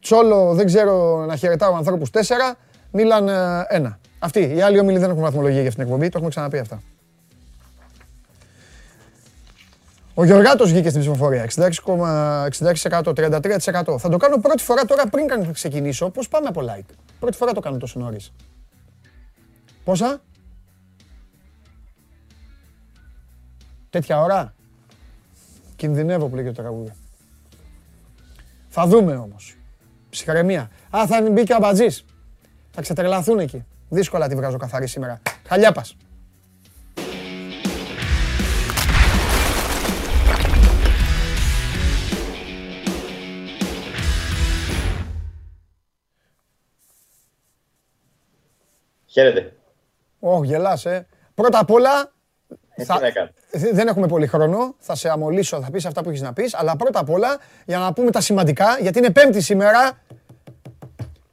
Τσόλο δεν ξέρω να χαιρετάω ανθρώπους 4, Μίλαν 1. Αυτοί. Οι άλλοι όμιλοι δεν έχουν βαθμολογία για αυτήν την εκπομπή, το έχουμε ξαναπεί αυτά. Ο Γιωργάτος βγήκε στην ψηφοφορία. 66,66%, 33%. Θα το κάνω πρώτη φορά τώρα πριν ξεκινήσω. Πώς πάμε από like; Πρώτη φορά το κάνω τόσο νωρίς. Πόσα; Τέτοια ώρα; Κινδυνεύω που λέει το τραγούδι. Θα δούμε όμως. Ψυχαρεμία. Α, θα μπει και ο Αμπατζής. Θα ξετρελαθούν εκεί. Δύσκολα τη βγάζω καθαρή σήμερα. Χαλιάπας. Χαίρετε. Όχι, γελάς, ε. Πρώτα απ' όλα, Ε, Τι να κάνω. δεν έχουμε πολύ χρόνο. Θα σε αμολύσω, θα πεις αυτά που έχεις να πεις. Αλλά πρώτα απ' όλα, για να πούμε τα σημαντικά, γιατί είναι πέμπτη σήμερα.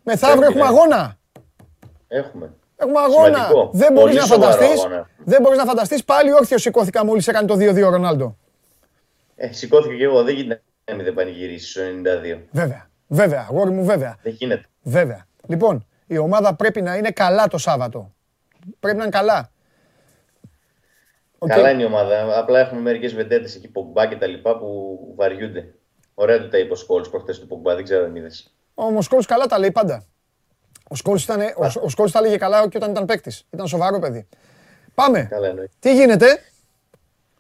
Μεθαύριο Πέμπτη, έχουμε ναι. αγώνα. Έχουμε. Έχουμε αγώνα. Σημαντικό. Δεν μπορείς Πολύ να σοβαρό φανταστείς. αγώνα. Δεν μπορείς να φανταστείς. Πάλι όρθιο σηκώθηκα μόλις έκανε το 2-2 ο Ρονάλντο. Ε, σηκώθηκε και εγώ. Δεν γίνεται να μην δεν πανηγυρίσει στο 92. Βέβαια. Βέβαια. Αγόρι μου, βέβαια. Δεν γίνεται. Βέβαια. Λοιπόν, η ομάδα πρέπει να είναι καλά το Σάββατο. Πρέπει να είναι καλά. Οκ. Καλά είναι η ομάδα. Απλά έχουμε μερικές βεντέτες εκεί, Πογκμπά και τα λοιπά που βαριούνται. Ωραία του τα είπε ο Σκόλς προχθές του Πογκμπά, δεν ξέρω αν είδες. Ο Σκόλς καλά τα λέει πάντα. Ο Σκόλς, ήταν, ο, ο Σκόλς τα λέγε καλά και όταν ήταν παίκτης. Ήταν σοβαρό παιδί. Πάμε. Καλά εννοεί. Τι γίνεται;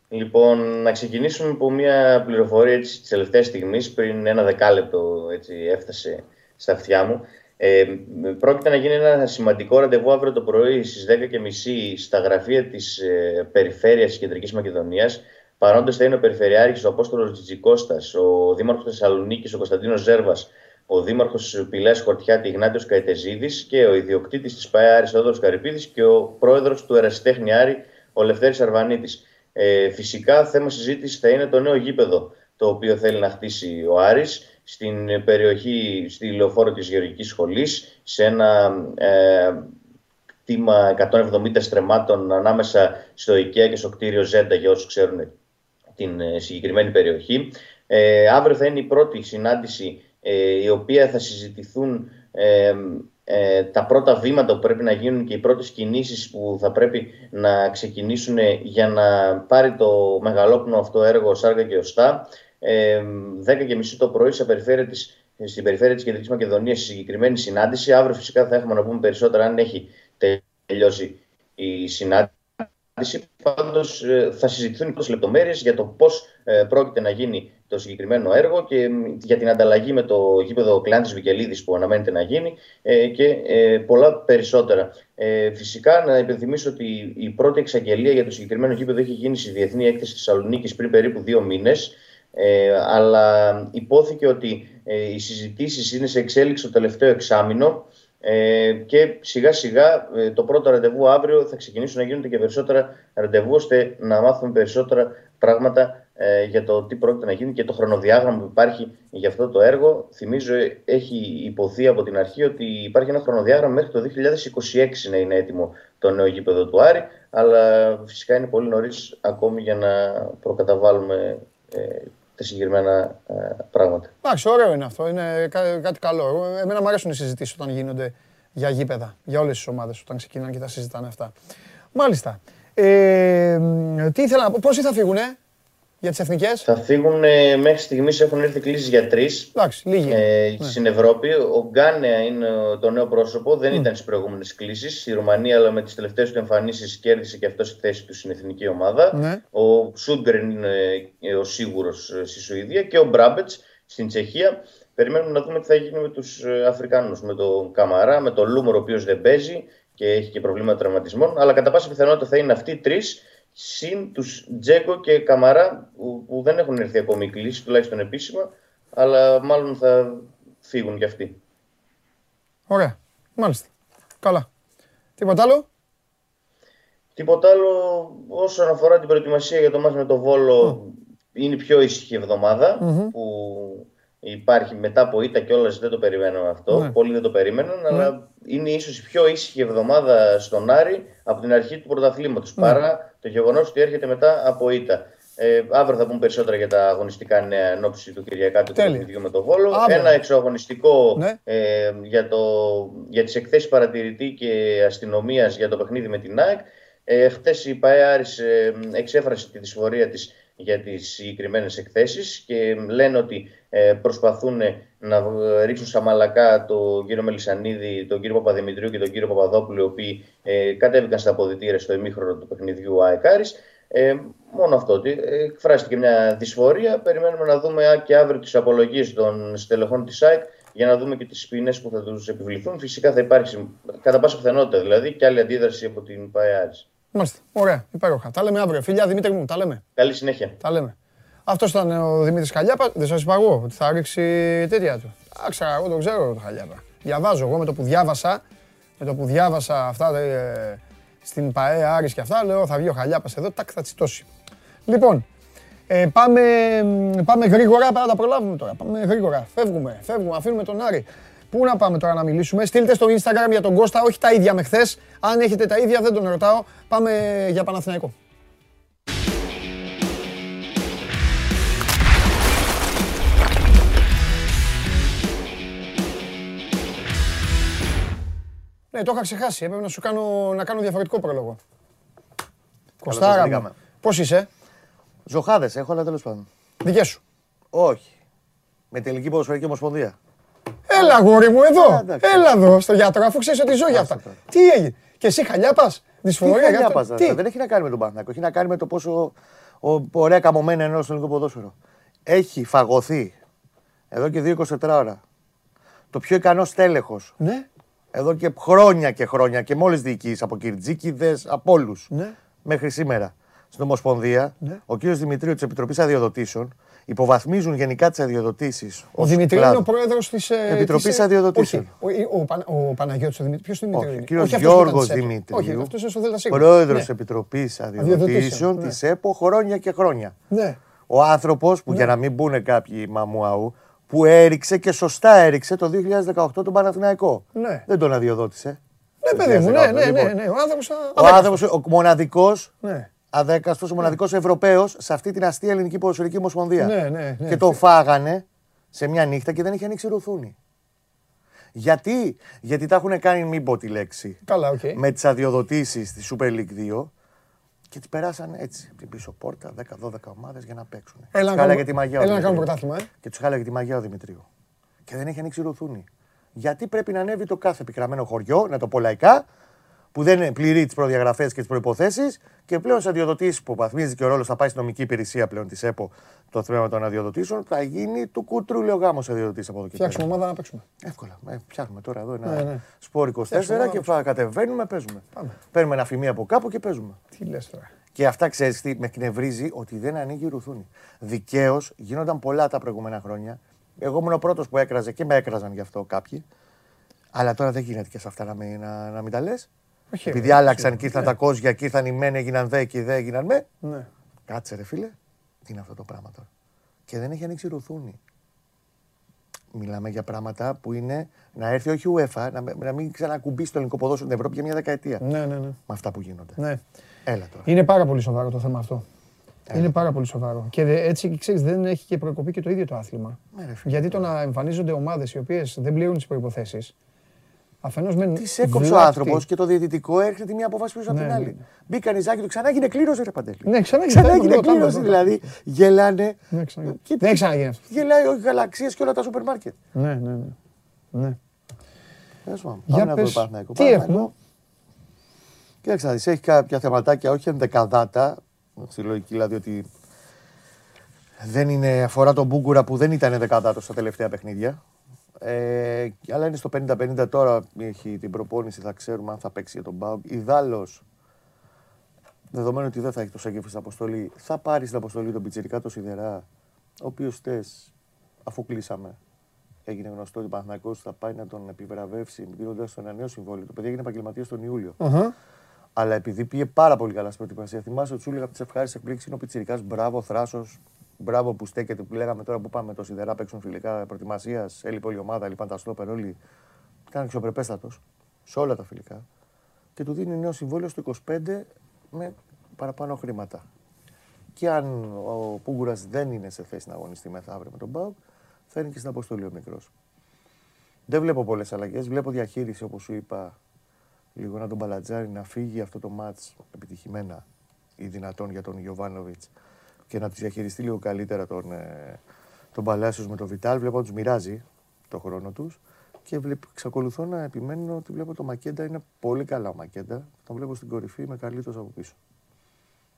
Λοιπόν, να ξεκινήσουμε από μια πληροφορία έτσι, της τελευταίας στιγμής, πριν ένα δεκάλεπτο έτσι, έφτασε στα αυτιά μου. Ε, πρόκειται να γίνει ένα σημαντικό ραντεβού αύριο το πρωί στις 10.30 στα γραφεία της ε, Περιφέρειας της Κεντρικής Μακεδονίας. Παρόντες θα είναι ο Περιφερειάρχης, ο Απόστολος Τζιτζικώστας, ο Δήμαρχος Θεσσαλονίκης, ο Κωνσταντίνος Ζέρβας, ο Δήμαρχος Πηλαίας Χορτιάτη Ιγνάτιος Καϊτεζίδης και ο ιδιοκτήτης της ΠΑΕ Άρης Θεόδωρος Καρυπίδης και ο πρόεδρος του Ερασιτέχνη Άρη, ο Λευτέρης Αρβανίτης. Ε, φυσικά θέμα συζήτησης θα είναι το νέο γήπεδο το οποίο θέλει να χτίσει ο Άρης στην περιοχή, στη λεωφόρο της Γεωργικής Σχολής σε ένα ε, κτήμα 170 στρεμμάτων ανάμεσα στο IKEA και στο κτίριο Ζέντα για όσους ξέρουν την ε, συγκεκριμένη περιοχή. Ε, αύριο θα είναι η πρώτη συνάντηση ε, η οποία θα συζητηθούν ε, ε, τα πρώτα βήματα που πρέπει να γίνουν και οι πρώτες κινήσεις που θα πρέπει να ξεκινήσουν για να πάρει το μεγαλόπνο αυτό έργο ο Σάργα και Οστά. Ε, 10.30 το πρωί σε περιφέρεια της, στην περιφέρεια της Κεντρικής Μακεδονίας στη συγκεκριμένη συνάντηση. Αύριο φυσικά θα έχουμε να πούμε περισσότερα αν έχει τελειώσει η συνάντηση. Πάντως θα συζητηθούν 20 λεπτομέρειες για το πώς πρόκειται να γίνει το συγκεκριμένο έργο και για την ανταλλαγή με το γήπεδο Κλάντης Βικελίδης που αναμένεται να γίνει ε, και ε, πολλά περισσότερα. Ε, φυσικά, να υπενθυμίσω ότι η πρώτη εξαγγελία για το συγκεκριμένο γήπεδο έχει γίνει στη Διεθνή Έκθεση Θεσσαλονίκης πριν περίπου δύο μήνες. Ε, αλλά υπόθηκε ότι ε, οι συζητήσεις είναι σε εξέλιξη το τελευταίο εξάμεινο ε, και σιγά σιγά ε, το πρώτο ραντεβού αύριο θα ξεκινήσουν να γίνονται και περισσότερα ραντεβού ώστε να μάθουμε περισσότερα πράγματα ε, για το τι πρόκειται να γίνει και το χρονοδιάγραμμα που υπάρχει για αυτό το έργο. Θυμίζω έχει υποθεί από την αρχή ότι υπάρχει ένα χρονοδιάγραμμα μέχρι το 2026 να είναι έτοιμο το νέο γήπεδο του Άρη αλλά φυσικά είναι πολύ νωρίς ακόμη για να προκαταβάλουμε ε, τα συγκεκριμένα ε, πράγματα. Εντάξει, ωραίο είναι αυτό. Είναι κά- κάτι καλό. Εγώ- Εμένα μου αρέσουν οι συζητήσεις όταν γίνονται για γήπεδα. Για όλες τις ομάδες όταν ξεκινάνε και τα συζητάνε αυτά. Μάλιστα. Ε, μ, τι ήθελα να πω, πόσοι θα φύγουνε; Για τις εθνικές; Θα φύγουν ε, μέχρι στιγμής έχουν έρθει κλήσεις για τρεις Εντάξει, λίγοι. ε, στην Ευρώπη. Ο Γκάνεα είναι ο- το νέο πρόσωπο, δεν ήταν στις προηγούμενες κλήσεις. Η Ρουμανία, αλλά με τις τελευταίες του εμφανίσεις κέρδισε και αυτός στη θέση του στην εθνική ομάδα. Ναι. Ο Σούντγκρεν είναι ε, ο σίγουρος ε, στη Σουηδία και ο Μπράμπετς στην Τσεχία. Περιμένουμε να δούμε τι θα γίνει με τους ε, Αφρικάνους, με τον Καμαρά, με τον Λούμορ, ο οποίος δεν παίζει και έχει και προβλήματα τραυματισμών. Αλλά κατά πάσα πιθανότητα θα είναι αυτοί οι τρεις, συν τους Τζέκο και Καμαρά, που, που δεν έχουν έρθει ακόμη οι κλήσεις, τουλάχιστον επίσημα, αλλά μάλλον θα φύγουν κι αυτοί. Ωραία. Μάλιστα. Καλά. Τίποτα άλλο; Τίποτα άλλο όσον αφορά την προετοιμασία για το μάτς με το Βόλο είναι η πιο ήσυχη εβδομάδα που υπάρχει μετά από ήττα κιόλας, δεν το περιμένω αυτό. Ναι. Πολλοί δεν το περίμεναν, αλλά είναι ίσως η πιο ήσυχη εβδομάδα στον Άρη από την αρχή του πρωταθλήματος. Παρά το γεγονός ότι έρχεται μετά από ήττα. Ε, αύριο θα πούμε περισσότερα για τα αγωνιστικά νέα εν ώψη του Κυριακάτου του Τέλεια. παιχνιδιού με το Βόλο. Αύριο. Ένα εξωαγωνιστικό Ναι. ε, για, το, για τις εκθέσεις παρατηρητή και αστυνομίας για το παιχνίδι με την ΑΕΚ. Ε, χτες η ΠαΕ Άρης ε, εξέφρασε τη δυσφορία της για τις συγκεκριμένες εκθέσεις και λένε ότι ε, προσπαθούν να ε, ρίξουν στα μαλακά τον κύριο Μελισανίδη, τον κύριο Παπαδημητρίου και τον κύριο Παπαδόπουλο, οι οποίοι ε, κατέβηκαν στα αποδητήρια στο ημίχρονο του παιχνιδιού ΑΕΚ Άρης. Ε, μόνο αυτό. ότι, ε, Εκφράστηκε μια δυσφορία. Περιμένουμε να δούμε α, και αύριο τις απολογίες των στελεχών της ΑΕΚ για να δούμε και τις ποινές που θα τους επιβληθούν. Φυσικά θα υπάρξει κατά πάσα πιθανότητα δηλαδή και άλλη αντίδραση από την ΠαΕ Άρης. Μάλιστα. Ωραία. Υπέροχα. Τα λέμε αύριο. Φιλιά Δημήτρη μου. Τα λέμε. Καλή συνέχεια. Τα λέμε. Αυτός ήταν ο Δημήτρης Χαλιάπας. Δεν σας είπα εγώ ότι θα ρίξει τέτοια του. Άξα, εγώ το ξέρω το Χαλιάπα. Διαβάζω εγώ με το που διάβασα, με το που διάβασα αυτά ε, στην ΠαΕ Άρης και αυτά, λέω θα βγει ο Χαλιάπας εδώ, τάκ θα τσιτώσει. Λοιπόν, ε, πάμε, πάμε γρήγορα, para να τα προλάβουμε τώρα. Πάμε γρήγορα. Φεύγουμε, φεύγουμε, αφήνουμε τον Άρη. Πού να πάμε τώρα να μιλήσουμε. Στείλτε στο Instagram για τον Κώστα, όχι τα ίδια με χθες. Αν έχετε τα ίδια, δεν τον ρωτάω. Πάμε για Παναθηναϊκό. Ναι, το είχα ξεχάσει. Έπρεπε να σου κάνω, να κάνω διαφορετικό πρόλογο. Κωστάρα μου. βρήκαμε. Πώς είσαι, Ζωχάδες έχω, αλλά τέλος πάντων. δικές σου. Όχι. Με τελική ποδοσφαιρική ομοσπονδία. Έλα, γόρι μου, Α, εδώ. εντάξει. Έλα εδώ, στο γιατρό, αφού ξέρεις ότι ζω για αυτά. τώρα. Τι έγινε; Και εσύ χαλιάπας, Τι δυσφορία χαλιά για πας, αυτό. δηλαδή, Τι. Δεν έχει να κάνει με τον Παναθηναϊκό. Έχει να κάνει με το πόσο ο, ωραία καμωμένα είναι στο ελληνικό ποδόσφαιρο. Έχει φαγωθεί εδώ και 2-24 ώρα το πιο ικανός τέλεχο Ναι, εδώ και χρόνια και χρόνια και με όλε τι διοικήσει από κυρτζίκιδε, από όλους ναι. μέχρι σήμερα στην Ομοσπονδία, Ναι. ο κύριος Δημητρίου της Επιτροπής Αδειοδοτήσεων υποβαθμίζουν γενικά τις αδειοδοτήσεις. Ο Δημητρίου είναι ο πρόεδρος της. Επιτροπής Αδειοδοτήσεων. Όχι, ο, ο, Παν- ο Παναγιώτης ο Δημητρίου. Ποιος είναι ο Όχι, ο Δημητρίου; κύριος Γιώργος Όχι, Δημητρίου, αυτός είναι στο ΔΣ. Πρόεδρος Ναι. τη Επιτροπής Αδειοδοτήσεων, Αδειοδοτήσεων ναι. της ΕΠΟ χρόνια και χρόνια. Ναι. Ο άνθρωπος που για να μην μπουν κάποιοι μαμουαού, που έριξε και σωστά έριξε το 2018 τον Παναθηναϊκό. Ναι. Δεν τον αδειοδότησε. Ναι, παιδί μου, ναι, 2018, ναι, ναι, λοιπόν. ναι. Ο άνθρωπος. Ο άνθρωπος, ο μοναδικός, Ναι. αδέκαστος, ο μοναδικός Ευρωπαίος σε αυτή την αστεία ελληνική ποδοσφαιρική ομοσπονδία. Ναι, ναι, ναι. Και τον φάγανε σε μια νύχτα και δεν είχε ανοίξει ρουθούνι. Γιατί, Γιατί τα έχουν κάνει, μην πω τη λέξη, Καλά, οκ. με τις αδειοδοτήσεις στη Super League 2 και τις περάσαν έτσι από την πίσω πόρτα 10-12 ομάδες για να παίξουν. Έλα Τους να χάλαγε κάνουμε- τη μαγιά ο έλα να κάνουμε Δημητρίου. πρωτάθλημα, ε. Και τους χάλαγε τη μαγιά ο Δημητρίου. Και δεν έχει ανοίξει ρουθούνη. Γιατί πρέπει να ανέβει το κάθε επικραμμένο χωριό, να το πω λαϊκά, που δεν πληρεί τις προδιαγραφές και τις προποθέσει και πλέον σε αδειοδοτήσεις που βαθμίζει και ο ρόλος θα πάει στην νομική υπηρεσία πλέον της ΕΠΟ το θέμα των αδειοδοτήσεων, θα γίνει του κούτρου ο γάμος αδειοδοτήσεις από εδώ και πέρα. Φτιάξουμε ομάδα να παίξουμε. Εύκολα. Ε, φτιάχνουμε τώρα εδώ ένα Ναι, ναι. σπόρ 24 Φτιάξουμε και ομάδα. θα κατεβαίνουμε, παίζουμε. Πάμε. Παίρνουμε ένα φημί από κάπου και παίζουμε. Τι λες τώρα. Και αυτά ξέρεις τι με εκνευρίζει ότι δεν ανοίγει η ρουθούνη. Δικαίως γίνονταν πολλά τα προηγούμενα χρόνια. Εγώ ήμουν ο πρώτος που έκραζε και με έκραζαν γι' αυτό κάποιοι. Αλλά τώρα δεν γίνεται και σε αυτά να μην, να, να μην τα λες. Όχι, Επειδή ρε, άλλαξαν όχι. και ήρθαν Ναι. τα κόζια και ήρθαν οι μεν, έγιναν δε και οι δε έγιναν με. Ναι. Κάτσε ρε φίλε. Τι είναι αυτό το πράγμα τώρα; Και δεν έχει ανοίξει η ρουθούνη. Μιλάμε για πράγματα που είναι να έρθει όχι η UEFA, να, να μην ξανακουμπήσει το ελληνικό ποδόσφαιρο στην Ευρώπη για μια δεκαετία. Ναι, ναι, ναι. Με αυτά που γίνονται. ναι. Έλα τώρα. Είναι πάρα πολύ σοβαρό το θέμα αυτό. Είναι πάρα πολύ σοβαρό. Και δε- έτσι, ξέρεις, δεν έχει και προκοπεί και το ίδιο το άθλημα. Ναι, ρε φίλε. Γιατί το να εμφανίζονται ομάδες οι οποίες δεν πληρούν τις προϋποθέσεις, αφενός μεν Τη έκοψε ο βλάπτει- άνθρωπος και το διαιτητικό έρχεται μια απόφαση πίσω από Ναι, την άλλη. ναι. Μπήκαν οι ζάκοι του, ξανά έγινε κλήρωση, ρε Παντέλη. Ναι, ξανά ξανά έγινε, έγινε το κάνω, κλήρωση. το Δηλαδή γελάνε. Ναι, ξανά- Και Δεν τι- έχει ξαναγίνει αυτό. Γελάει ο γαλαξίες και όλα τα σούπερ μάρκετ. Ναι, ναι, ναι. ναι. Τέλος πάντων, Για Πάμε να δούμε πες, Παναθηναϊκό. τι Παναθηναϊκό. έχουμε; Κοίταξε να δεις, έχει κάποια θεματάκια, όχι ενδεκαδάτα, στη λογική δηλαδή ότι δεν είναι, αφορά τον Μπούγκουρα που δεν ήταν ενδεκαδάτο στα τελευταία παιχνίδια. Ε, αλλά είναι στο 50-50 τώρα, έχει την προπόνηση, θα ξέρουμε αν θα παίξει για τον Μπάουγκ. Ιδάλλως, δεδομένου ότι δεν θα έχει το Σέγκεφ στην αποστολή, θα πάρει στην αποστολή τον Πιτσιρικά το Σιδερά, ο οποίος χτε, αφού κλείσαμε, έγινε γνωστό ότι ο Παναθηναϊκός θα πάει να τον επιβραβεύσει δίνοντας του ένα νέο συμβόλαιο. Το παιδί έγινε επαγγελματίας τον Ιούλιο. Αχα. Αλλά επειδή πήγε πάρα πολύ καλά στην προετοιμασία, θυμάσαι ότι σου έλεγα από τις ευχάριστες εκπλήξεις είναι ο Πιτσυρικά. Μπράβο, θράσος. Μπράβο που στέκεται, που λέγαμε τώρα που πάμε το σιδερά παίξουν φιλικά προετοιμασίας. Έλειπε όλη η ομάδα, λείπαν τα στόπερ όλοι. Ήταν αξιοπρεπέστατος σε όλα τα φιλικά. Και του δίνει νέο συμβόλαιο στο 25 με παραπάνω χρήματα. Και αν ο Πούγκουρας δεν είναι σε θέση να αγωνιστεί μεθαύριο με τον Μπάουκ, θα είναι και στην αποστολή ο μικρός. Δεν βλέπω πολλές αλλαγές. Βλέπω διαχείριση, όπως σου είπα, λίγο να τον Παλατζάρι να φύγει αυτό το μάτς επιτυχημένα ή δυνατόν για τον Ιωβάνοβιτ και να τους διαχειριστεί λίγο καλύτερα τον, ε, τον Παλάσιος με τον Βιτάλ. Βλέπω να τους μοιράζει το χρόνο τους και βλέπω, εξακολουθώ να επιμένω ότι βλέπω το Μακέντα είναι πολύ καλά ο Μακέντα. Τον βλέπω στην κορυφή με καλύτω από πίσω.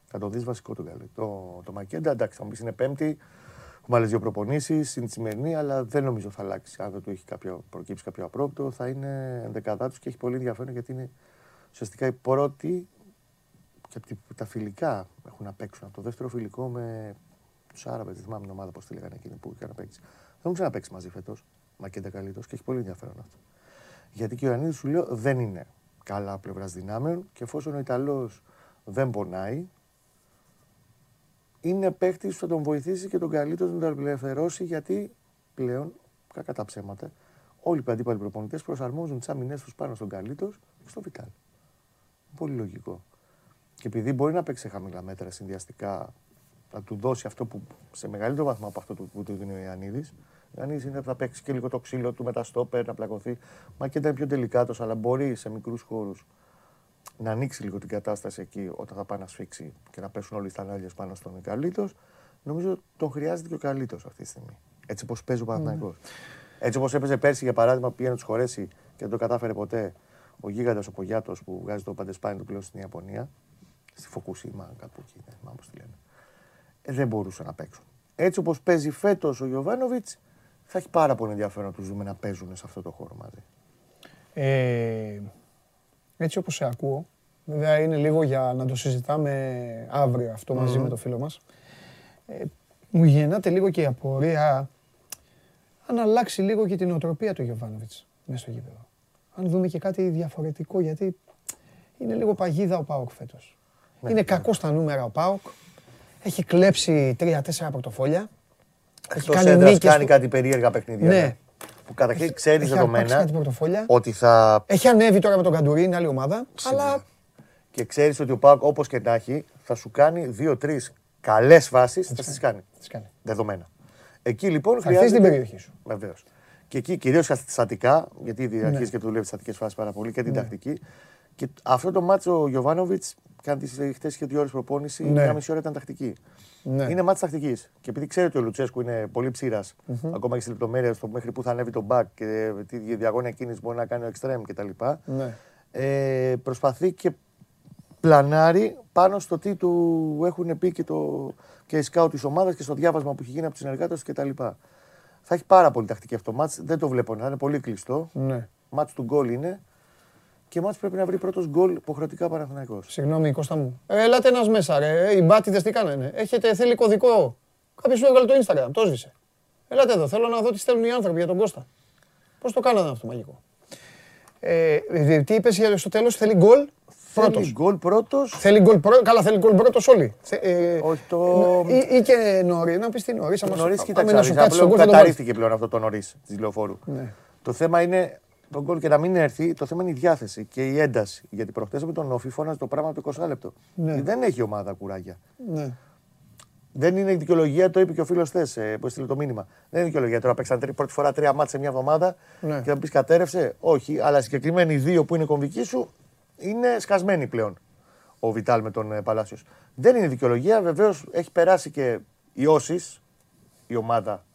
Θα το δεις βασικό το καλή. Το, το Μακέντα, εντάξει, θα μου πεις είναι πέμπτη. Έχουμε άλλε δύο προπονήσεις, είναι τη σημερινή, αλλά δεν νομίζω θα αλλάξει. Αν δεν του έχει κάποιο, προκύψει κάποιο απρόπτο, θα είναι ενδεκαδά τους και έχει πολύ ενδιαφέρον γιατί είναι ουσιαστικά η πρώτη και από τα φιλικά έχουν να παίξουν. Από το δεύτερο φιλικό με του Άραβε, δεν θυμάμαι την ομάδα πώς τη λέγανε εκείνη που είχαν παίξει. Δεν έχουν ξαναπέξει μαζί φέτος. Μακέντα καλύτερος και έχει πολύ ενδιαφέρον αυτό. Γιατί και ο Ιωαννίδης σου λέω δεν είναι καλά πλευράς δυνάμεων και εφόσον ο Ιταλός δεν πονάει, είναι παίχτη που θα τον βοηθήσει και τον καλύτερο να τον απελευθερώσει γιατί πλέον, κακά τα ψέματα, όλοι οι αντίπαλοι προπονητές προσαρμόζουν τις άμυνές τους πάνω στον καλύτερος και στο Βιτάλ. Πολύ λογικό. Και επειδή μπορεί να παίξει σε χαμηλά μέτρα συνδυαστικά, να του δώσει αυτό που σε μεγαλύτερο βαθμό από αυτό που του δίνει ο Ιωαννίδης. Ο Ιωαννίδης είναι θα παίξει και λίγο το ξύλο του με τα στόπερ, να πλακωθεί. Μα και ήταν πιο τελικάτος, αλλά μπορεί σε μικρούς χώρους να ανοίξει λίγο την κατάσταση εκεί όταν θα πάει να σφίξει και να πέσουν όλοι οι θανάλιε πάνω στον Καλύτο. Νομίζω τον χρειάζεται και ο Καλύτο αυτή τη στιγμή. Έτσι όπως παίζει ο Παναθηναϊκός. Έτσι όπως έπαιζε πέρσι για παράδειγμα που πήγε να τους χωρέσει και δεν το κατάφερε ποτέ ο γίγαντας ο Πογιάτος που βγάζει το παντεσπάνι του πλέον στην Ιαπωνία. Στη Φοκουσίμα, κάπου εκεί, δεν θυμάμαι πώς τη λένε. Ε, δεν μπορούσαν να παίξουν. Έτσι όπως παίζει φέτος ο Γιωβάνοβιτς, θα έχει πάρα πολύ ενδιαφέρον να τους δούμε να παίζουν σε αυτό το χώρο μαζί. Ε, έτσι όπως σε ακούω, βέβαια είναι λίγο για να το συζητάμε αύριο αυτό μαζί με το φίλο μας, ε, μου γεννάται λίγο και η απορία αν αλλάξει λίγο και την οτροπία του Γιωβάνοβιτς μέσα στο γήπεδο. Αν δούμε και κάτι διαφορετικό, γιατί είναι λίγο παγίδα ο Πάοκ φέτος. Ναι, είναι ναι. κακό στα νούμερα ο Πάοκ. Έχει κλέψει 3-4 πορτοφόλια. Έχει Εκτός έδρας νίκες κάνει που- κάτι περίεργα παιχνίδια. Ναι. Που καταρχήν ξέρεις Έχει αρπάξει δεδομένα κάτι πορτοφόλια. ότι θα. Έχει ανέβει τώρα με τον Καντουρί, είναι άλλη ομάδα. Αλλά και ξέρεις ότι ο Πάοκ όπως και να έχει θα σου κάνει δύο-τρεις καλές φάσει. Θα τις κάνει. τι κάνει. Δεδομένα. Εκεί λοιπόν Θα έρθει στην χρειάζεται. περιοχή σου. Βεβαίως. Και εκεί κυρίως στατικά, γιατί ήδη Ναι. αρχίζει και δουλεύει στατικέ φάσεις πάρα πολύ και την τακτική. Και αυτό το μάτσο ο Γιωβάνοβιτς κάνει τις χτε και δύο ώρες προπόνηση, Ναι. μια μισή ώρα ήταν τακτική. Ναι. Είναι μάτσο τακτικής. Και επειδή ξέρει ότι ο Λουτσέσκου είναι πολύ ψήρας, ακόμα και στις λεπτομέρειες στο μέχρι που θα ανέβει το back και τι διαγώνια κίνησης μπορεί να κάνει ο extreme κτλ. Ναι. Ε, προσπαθεί και πλανάρει πάνω στο τι του έχουν πει και, το, και οι σκάου της ομάδας και στο διάβασμα που έχει γίνει από τους συνεργάτες του κτλ. Θα έχει πάρα πολύ τακτική αυτό το μάτς. Δεν το βλέπω να είναι πολύ κλειστό. Ναι. Μάτς του γκολ είναι. Και μάτς πρέπει να βρει πρώτος γκολ υποχρεωτικά Παναθηναϊκός. Συγγνώμη, Κώστα μου. Ε, ελάτε ένας μέσα, ρε. Οι μπάτιδες τι κάνανε; Έχετε, θέλει κωδικό; Κάποιος σου έβγαλε το Instagram, το σβήσε. Ελάτε εδώ, θέλω να δω τι στέλνουν οι άνθρωποι για τον Κώστα. Πώς το κάνανε αυτό μαγικό; Ε, ε, τι είπες στο τέλος, θέλει γκολ πρώτος; Θέλει γκολ πρώτος. Θέλει γκολ πρώτο. Καλά, θέλει γκολ πρώτος όλοι. Θε- ε, Όχι, το- Ή, ή και νωρί, να πεις τι νωρίς. Ο Νωρίς, να κοίταξε, σου να κάτσει τον πλέον γκολ. θα τον βάλεις. καταρρίφθηκε πλέον αυτό το νωρίς της λεωφόρου. Ναι. Το θέμα είναι το γκολ και να μην έρθει, το θέμα είναι η διάθεση και η ένταση. Γιατί προχτές με τον Όφη φώναζε το πράγμα το 20 λεπτό. Ναι. Δεν έχει ομάδα κουράγια. Ναι. Δεν είναι δικαιολογία, το είπε και ο φίλος Θες που έστειλε το μήνυμα. Δεν είναι δικαιολογία τώρα παίξαν τρι- πρώτη φορά τρία μάτια σε μια εβδομάδα Ναι. και θα πεις κατέρευσε. Όχι, αλλά συγκεκριμένοι οι δύο που είναι κομβικοί σου είναι σκασμένοι πλέον. Ο Βιτάλ με τον Παλάσιος. Δεν είναι δικαιολογία, βεβαίως έχει περάσει και η Όσης, η ομάδα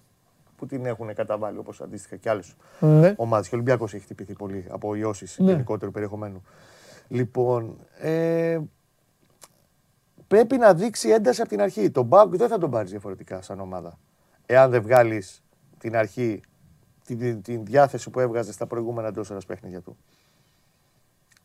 που την έχουν καταβάλει όπως αντίστοιχα και άλλες Ναι. ομάδες. Και ο Ολυμπιακός έχει χτυπηθεί πολύ από ιώσεις Ναι. γενικότερου περιεχομένου. Λοιπόν, ε, πρέπει να δείξει ένταση από την αρχή. Τον Μπάουκ δεν θα τον πάρεις διαφορετικά σαν ομάδα. Εάν δεν βγάλεις την αρχή, την, την διάθεση που έβγαζες στα προηγούμενα εντός ώρα παιχνίδια του.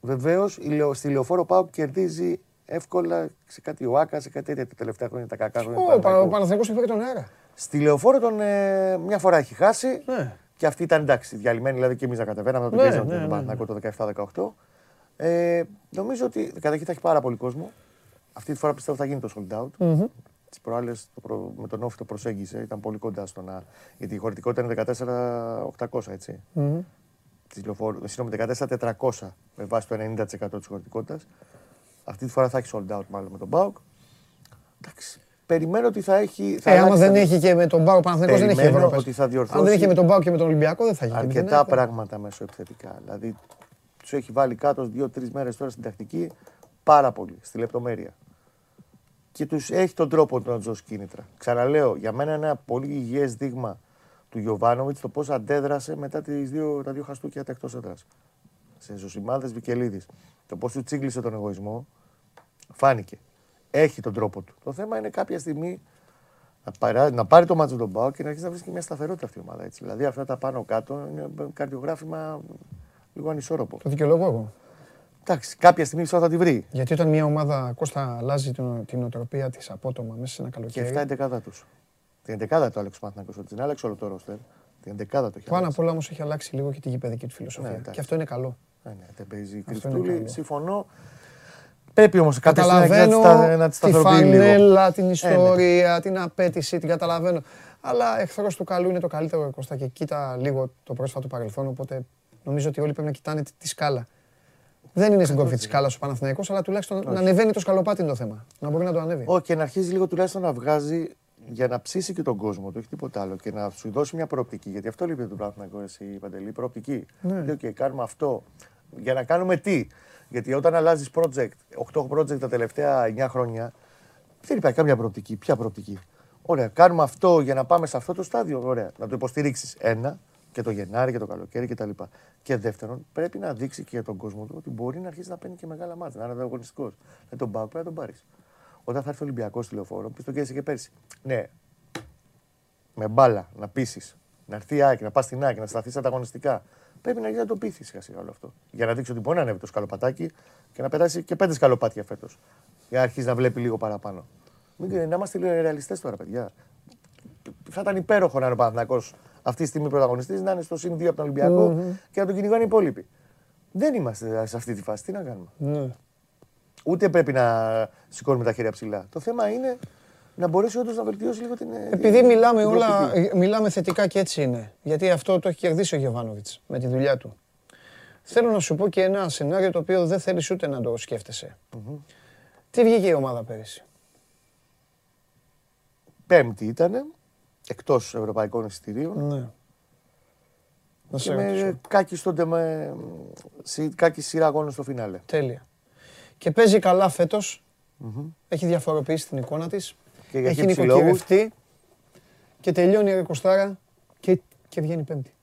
Βεβαίως, στη λεωφόρο Πάουκ κερδίζει εύκολα σε κάτι ο Άκα, σε κάτι τέτοια τα τελευταία χρόνια, τα κακά χρόνια. του Ο Πα- ο Παναθηναϊκού. Παναθηναϊκός έχει φέρει τον αέρα. Στη λεωφόρο τον ε, μια φορά έχει χάσει. Ναι. Και αυτή ήταν εντάξει, διαλυμένη, δηλαδή και εμείς να κατεβαίναμε, να τον Ναι, πιέζαμε ναι, τον ναι, Παναθηναϊκό το 17-18. Ε, νομίζω ότι καταρχήν θα έχει πάρα πολύ κόσμο. Αυτή τη φορά πιστεύω θα γίνει το sold out. τις προάλλες με τον Όφη το προσέγγισε, ήταν πολύ κοντά στο να. Γιατί η χωρητικότητα είναι 14.800, έτσι. Μμμ. Τη λεωφόρου, συγγνώμη, 14.400 με βάση το 90% της χωρητικότητας. Αυτή τη φορά θα έχει sold out μάλλον με τον Μπάουκ. Εντάξει. Περιμένω ότι θα έχει. Θα Ε, άμα αλλάξει δεν τα- έχει και με τον Πάο Παναθηναϊκός δεν έχει Περιμένω Ευρώπη. ότι θα διορθώσει Αν δεν έχει με τον Πάο και με τον Ολυμπιακό δεν θα έχει. αρκετά πράγματα μέσω επιθετικά. Δηλαδή τους έχει βάλει κάτω δύο-τρεις μέρες τώρα στην τακτική πάρα πολύ, στη λεπτομέρεια. Και τους έχει τον τρόπο του να τους δώσει κίνητρα. Ξαναλέω, για μένα είναι ένα πολύ υγιές δείγμα του Γιωβάνοβιτς το πώς αντέδρασε μετά τις δύο, τα δύο χαστούκια τα εκτός έδρας. Σε Ζωσιμάδε Βικελίδης. Το πώς του τσίγκλισε τον εγωισμό φάνηκε. Έχει τον τρόπο του. Το θέμα είναι κάποια στιγμή να, παρά, να πάρει το μάτσο τον Πάο και να αρχίσει να βρίσκει μια σταθερότητα αυτή η ομάδα. Έτσι. Δηλαδή αυτά τα πάνω κάτω είναι καρδιογράφημα λίγο ανισόρροπο. Το δικαιολογώ εγώ. Εντάξει, κάποια στιγμή η θα τη βρει. Γιατί όταν μια ομάδα Κώστα αλλάζει την, την οτροπία της απότομα μέσα σε ένα Και καλοκαίρι. αυτά είναι δεκάδα τους. Την δεκάδα του Άλεξ Παναθηναϊκός, ότι την άλλαξε όλο το ρόστερ. Την δεκάδα το έχει Πάνω αλλάξει. απ' όλα όμως έχει αλλάξει λίγο και τη γηπαιδική του φιλοσοφία. Ναι, εντάξει. και αυτό είναι καλό. Ναι, ναι, δεν παίζει Αυτό είναι κρυφτούλη, καλό. συμφωνώ. Πρέπει όμως κάποια στιγμή να Καταλαβαίνω τη στα- να τη τη σταθεροποιεί λίγο. φανέλα, την ναι. ιστορία, την απέτηση, την καταλαβαίνω. Αλλά εχθρός του καλού είναι το καλύτερο Κώστα και κοίτα λίγο το πρόσφατο παρελθόν. Οπότε νομίζω ότι όλοι πρέπει να κοιτάνε τη, τη σκάλα. Δεν είναι στην κορφή της σκάλας ο Παναθηναϊκός, αλλά τουλάχιστον να ανεβαίνει το σκαλοπάτι είναι το θέμα. Να μπορεί να το ανέβει. Όχι, και να αρχίζει λίγο τουλάχιστον να βγάζει για να ψήσει και τον κόσμο του, όχι τίποτα άλλο. Και να σου δώσει μια προοπτική. Γιατί αυτό λείπει από τον Παναθηναϊκό, εσύ Παντελή. Προοπτική. Ναι. Λέει, «OK, κάνουμε αυτό. Για να κάνουμε τι; Γιατί όταν αλλάζεις project, 8 project τα τελευταία 9 χρόνια, δεν υπάρχει καμία προοπτική. Ποια προοπτική; Ωραία, κάνουμε αυτό για να πάμε σε αυτό το στάδιο. Ωραία, να το υποστηρίξεις. Ένα, και το Γενάρη και το καλοκαίρι κτλ. Και δεύτερον, πρέπει να δείξει και για τον κόσμο του ότι μπορεί να αρχίσει να παίρνει και μεγάλα ματς, να είναι ανταγωνιστικός. Με τον Πάο πρέπει να τον πάρεις. Όταν θα έρθει ο Ολυμπιακός στη λεωφόρο, πει το κέρδισε και πέρσι. Ναι, με μπάλα να πείσεις, να έρθει η ΑΕΚ, να πας στην ΑΕΚ, να σταθείς ανταγωνιστικά. Πρέπει να γίνει να το πείθει σιγά σιγά όλο αυτό. Για να δείξει ότι μπορεί να ανέβει το σκαλοπατάκι και να περάσει και πέντε σκαλοπάτια φέτος. Για να αρχίσει να βλέπει λίγο παραπάνω. Μην, να είμαστε λίγο ρεαλιστές τώρα, παιδιά. Θα ήταν υπέροχο να είναι ο Παναθηναϊκός αυτή τη στιγμή πρωταγωνιστής, να είναι στο συν 2 από τον ολυμπιακο και να τον κυνηγάνε οι υπόλοιποι. Δεν είμαστε σε αυτή τη φάση. Τι να κάνουμε. Ναι. Ούτε πρέπει να σηκώνουμε τα χέρια ψηλά. Το θέμα είναι να μπορέσει όντως να βελτιώσει λίγο την. ε, Επειδή μιλάμε την όλα, προοπτική. ε, μιλάμε θετικά και έτσι είναι. Γιατί αυτό το έχει κερδίσει ο Γεβάνοβιτς με τη δουλειά του. Θέλω να σου πω και ένα σενάριο το οποίο δεν θέλεις ούτε να το σκέφτεσαι. Τι βγήκε η ομάδα πέρυσι; Πέμπτη ήταν, εκτός ευρωπαϊκών εισιτηρίων. Ναι. Να σε Και ρωτήσω. με κάκι, στον, με, σι- κάκι σειρά αγώνων στο φινάλε. Τέλεια. Και παίζει καλά φέτος. Έχει διαφοροποιήσει την εικόνα της. Και για Έχει χύψη λόγους. νοικοκυρευτεί. Και τελειώνει η Ρεκοστάρα και, και βγαίνει πέμπτη.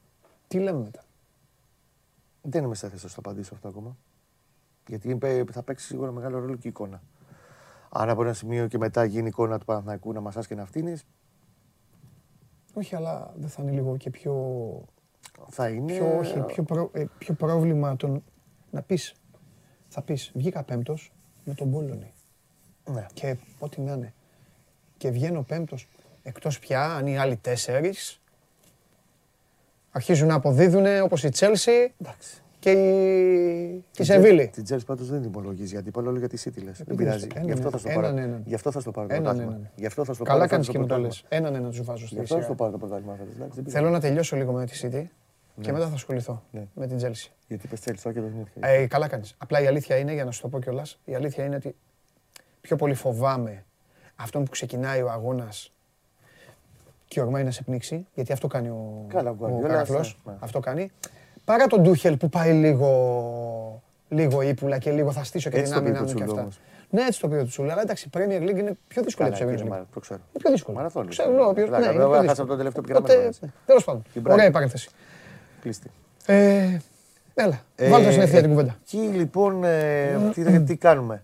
Τι λέμε μετά; Δεν είμαι σε θέση να σου το απαντήσω αυτό ακόμα. Γιατί είπε- θα παίξει σίγουρα μεγάλο ρόλο και η εικόνα. Αν από ένα σημείο και μετά γίνει η εικόνα του Παναθηναϊκού να μασάς και να φτύνεις, Όχι, αλλά δεν θα είναι λίγο και πιο θα είναι. Πιο, όχι, πιο, προ- ε, πιο πρόβλημα τον, να πεις, θα πεις, βγήκα πέμπτος με τον Πόλωνη Ναι. και ό,τι να είναι. Και βγαίνω πέμπτος, εκτός πια αν οι άλλοι τέσσερις αρχίζουν να αποδίδουν όπως η Τσέλσι Εντάξει. και η, και η Σεβίλη. Την Τσέλσι πάντως δεν την υπολογίζεις γιατί είπα όλο για τη City λες. Δεν Επειδή πειράζει. είναι- Γι' αυτό έναν, θα στο έναν, πάρω. έναν. Γι' αυτό θα στο πάρω το Έναν, πρωτάθλημα. έναν. Γι' αυτό θα στο Καλά πάρω. κάνεις θα και στο μου το πρωτάθλημα. λες. Έναν έναν τους βάζω Γι' στη αυτό θα στο σειρά. πάρω το πρωτάθλημα φέτος, εντάξει, δεν Θέλω πειράζει. να τελειώσω λίγο με τη City και μετά θα ασχοληθώ Ναι. με την Chelsea. Γιατί πες Chelsea, όχι, δεν είναι. Ε, καλά κάνεις. Απλά η αλήθεια είναι, για να σου το πω κιόλας, η αλήθεια είναι ότι πιο πολύ φοβάμαι αυτόν που ξεκινάει ο αγώνας και ορμάει να σε πνίξει, γιατί αυτό κάνει ο, Καλά, ο ο Guardiola, Καραφλός, ναι, ναι. αυτό κάνει. Παρά τον Ντούχελ που πάει λίγο, λίγο ύπουλα και λίγο θα στήσω και Έτσι την το άμυνα πήγε μου ο και Τσούλου αυτά. όμως. Ναι, έτσι το πήγε ο Τσούλου, αλλά εντάξει, η Premier League είναι πιο δύσκολη από Καλά, τη κύριε Champions League. Μάρα, το ξέρω. Είναι πιο δύσκολη. Μαραθώνιος. Ξέρω, ναι, ποιος- Πλάκα, ναι, είναι βέβαια, πιο χάσαμε δύσκολη. τον τελευταίο που πήραμε Οπότε, εμείς. Τέλος πάντων, Την Brighton. ωραία η παρένθεση. Κλείστη. Ε, Έλα, βάλτε στην ευθεία την κουβέντα. Εκεί λοιπόν, ε, τι, τι κάνουμε;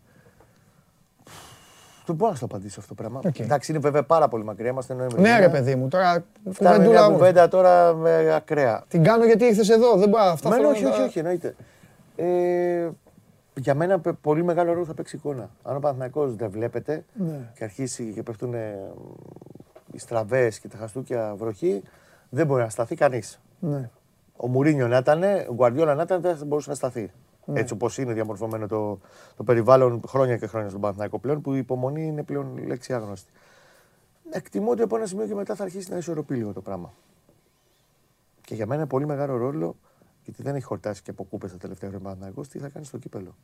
Δεν μπορώ να σου το απαντήσω αυτό το πράγμα. Οκ. Εντάξει, είναι βέβαια πάρα πολύ μακριά. Είμαστε Νοέμβρη. Ναι, ρε παιδί μου, τώρα Φτάνει κουβεντούλα μια όμω. κουβέντα τώρα με ακραία. Την κάνω γιατί ήρθες εδώ. Δεν μπορώ αυτά. Μένα θέλω όχι, να όχι, τα- όχι, εννοείται. Ε, για μένα πε- πολύ μεγάλο ρόλο θα παίξει εικόνα. Αν ο Παναθηναϊκός δεν βλέπετε Ναι. και αρχίσει και πέφτουν ε, οι στραβές και τα χαστούκια βροχή, δεν μπορεί να σταθεί κανείς. Ναι. Ο Μουρίνιο να ήταν, ο Γκουαρδιόλα να ήταν, δεν θα μπορούσε να σταθεί. Ναι. Έτσι όπως είναι διαμορφωμένο το, το περιβάλλον χρόνια και χρόνια στον Παναθηναϊκό πλέον, που η υπομονή είναι πλέον λέξη άγνωστη. Εκτιμώ ότι από ένα σημείο και μετά θα αρχίσει να ισορροπεί λίγο το πράγμα. Και για μένα πολύ μεγάλο ρόλο, γιατί δεν έχει χορτάσει και από κούπες τα τελευταία χρόνια τι θα κάνει στο κύπελο.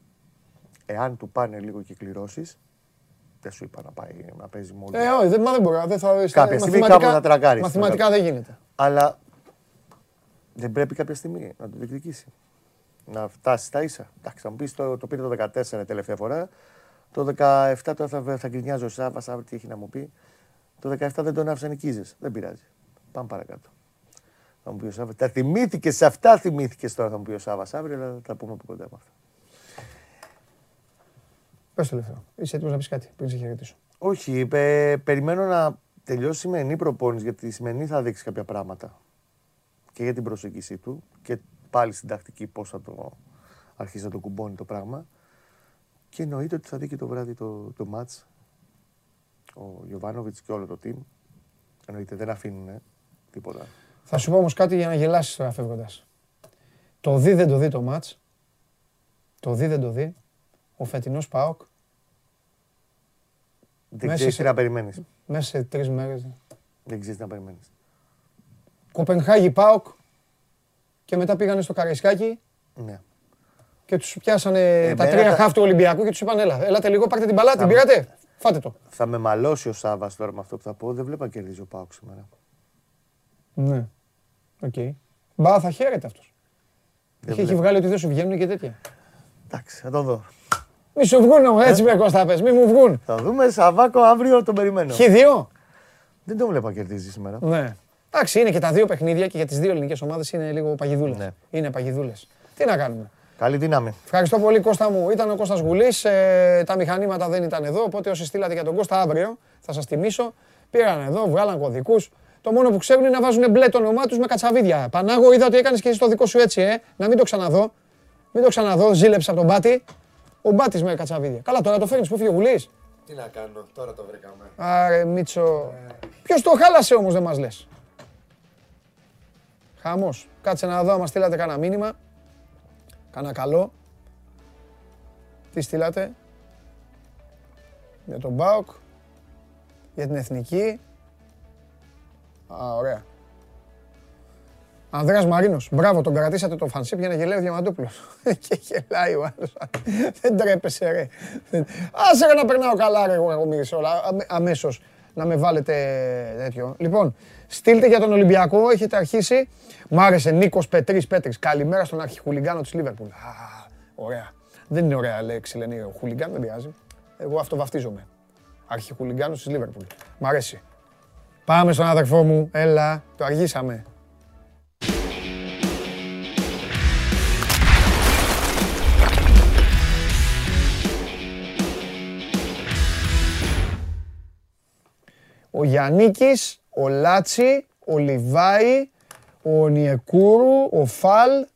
Εάν του πάνε λίγο και κληρώσεις, δεν σου είπα να πάει να παίζει μόνο. Ε, όχι, δεν, μα δεν μπορεί. Δεν θα, κάποια στιγμή κάπου θα τρακάρεις. Μαθηματικά δεν γίνεται. Αλλά δεν πρέπει κάποια στιγμή να το διεκδικήσει. Να φτάσεις στα ίσα. Εντάξει, θα μου πεις το, το πήρε το 14 τελευταία φορά. Το 17 τώρα θα, θα γκρινιάζει ο Σάβα, αύριο τι έχει να μου πει. Το 17 δεν τον άφησε νικίζε. Δεν πειράζει. Πάμε παρακάτω. Θα μου πει ο Σάβα. Τα θυμήθηκες, σε αυτά θυμήθηκες τώρα θα μου πει ο Σάβα αύριο, αλλά θα τα πούμε από κοντά με αυτά. Πες το λεφτό. Είσαι έτοιμος να πεις κάτι πριν σε χαιρετήσω. Όχι, πε, περιμένω να τελειώσει η σημερινή προπόνηση γιατί η σημερινή θα δείξει κάποια πράγματα. Και για την προσέγγιση του και πάλι στην τακτική πώς θα το αρχίσει να το κουμπώνει το πράγμα. Και εννοείται ότι θα δει και το βράδυ το, το μάτς ο Γιωβάνοβιτς και όλο το team. Εννοείται δεν αφήνουν τίποτα. Θα σου πω όμως κάτι για να γελάσεις τώρα φεύγοντας. Το δει δεν το δει το μάτς. Το δει δεν το δει. Ο φετινός ΠΑΟΚ. Δεν ξέρεις τι να περιμένεις. Μέσα σε τρεις μέρες. Δεν ξέρεις τι να περιμένεις. Κοπενχάγη ΠΑΟΚ. Και μετά πήγανε στο Καραϊσκάκι. Ναι και τους πιάσανε τα τρία χαφ του Ολυμπιακού και τους είπαν: Έλα, έλατε λίγο, πάρτε την παλάτη, την πήρατε. Φάτε το. Θα με μαλώσει ο Σάβα τώρα με αυτό που θα πω. Δεν βλέπω να κερδίζει ο Πάουκ σήμερα. Ναι. OK. Okay. Μπα, θα χαίρεται αυτός. Έχει, έχει βγάλει ότι δεν σου βγαίνουν και τέτοια. Εντάξει, θα το δω. Μη σου βγουν όμως, έτσι ε; με Κώστα πες, μη μου βγουν. Θα δούμε Σαββάκο αύριο, τον περιμένω. Χι δύο; Δεν το βλέπω να κερδίζει σήμερα. Ναι. Εντάξει, είναι και τα δύο παιχνίδια και για τις δύο ελληνικές ομάδες είναι λίγο παγιδούλες. Ναι. Είναι παγιδούλες. Τι να κάνουμε. Καλή δύναμη. Ευχαριστώ πολύ Κώστα μου. Ήταν ο Κώστας Γουλής. Ε, τα μηχανήματα δεν ήταν εδώ, οπότε όσοι στείλατε για τον Κώστα αύριο θα σας τιμήσω. Πήραν εδώ, βγάλαν κωδικούς. Το μόνο που ξέρουν είναι να βάζουν μπλε το όνομά τους με κατσαβίδια. Πανάγο, είδα ότι έκανες και εσύ το δικό σου έτσι, ε. Να μην το ξαναδώ. Μην το ξαναδώ, ζήλεψα από τον Μπάτι. Ο Μπάτης με κατσαβίδια. Καλά, τώρα το φέρνεις που φύγει ο Γουλής. Τι να κάνω, τώρα το βρήκαμε. Άρε, Μίτσο. Ποιος το χάλασε όμως δεν μας λες. Χαμός. Κάτσε να δω άμα στείλατε κανένα μήνυμα. Κάνα καλό. Τι στείλατε; Για τον Μπάουκ. Για την Εθνική. Α, ωραία. Ανδρέας Μαρίνος. Μπράβο, τον κρατήσατε το φανσίπ για να γελάει ο Διαμαντούπουλος. Και γελάει ο άλλος. Δεν τρέπεσαι ρε. Άσε ρε να περνάω καλά ρε εγώ όλα. Αμέσως να με βάλετε τέτοιο. Λοιπόν, στείλτε για τον Ολυμπιακό, έχετε αρχίσει. Μ' άρεσε Νίκος Πετρής Πέτρης. Καλημέρα στον αρχιχουλιγκάνο της Λίβερπουλ. Α, ωραία. Δεν είναι ωραία λέξη, λένε ο χουλιγκάν, δεν πειράζει. Εγώ αυτό βαφτίζομαι. Αρχιχουλιγκάνος της Λίβερπουλ. Μ' αρέσει. Πάμε στον αδερφό μου. Έλα, το αργήσαμε. Ο Γιαννίκης, ο Λάτσι, ο Λιβάη, ο Νιεκούρου, ο Φαλ,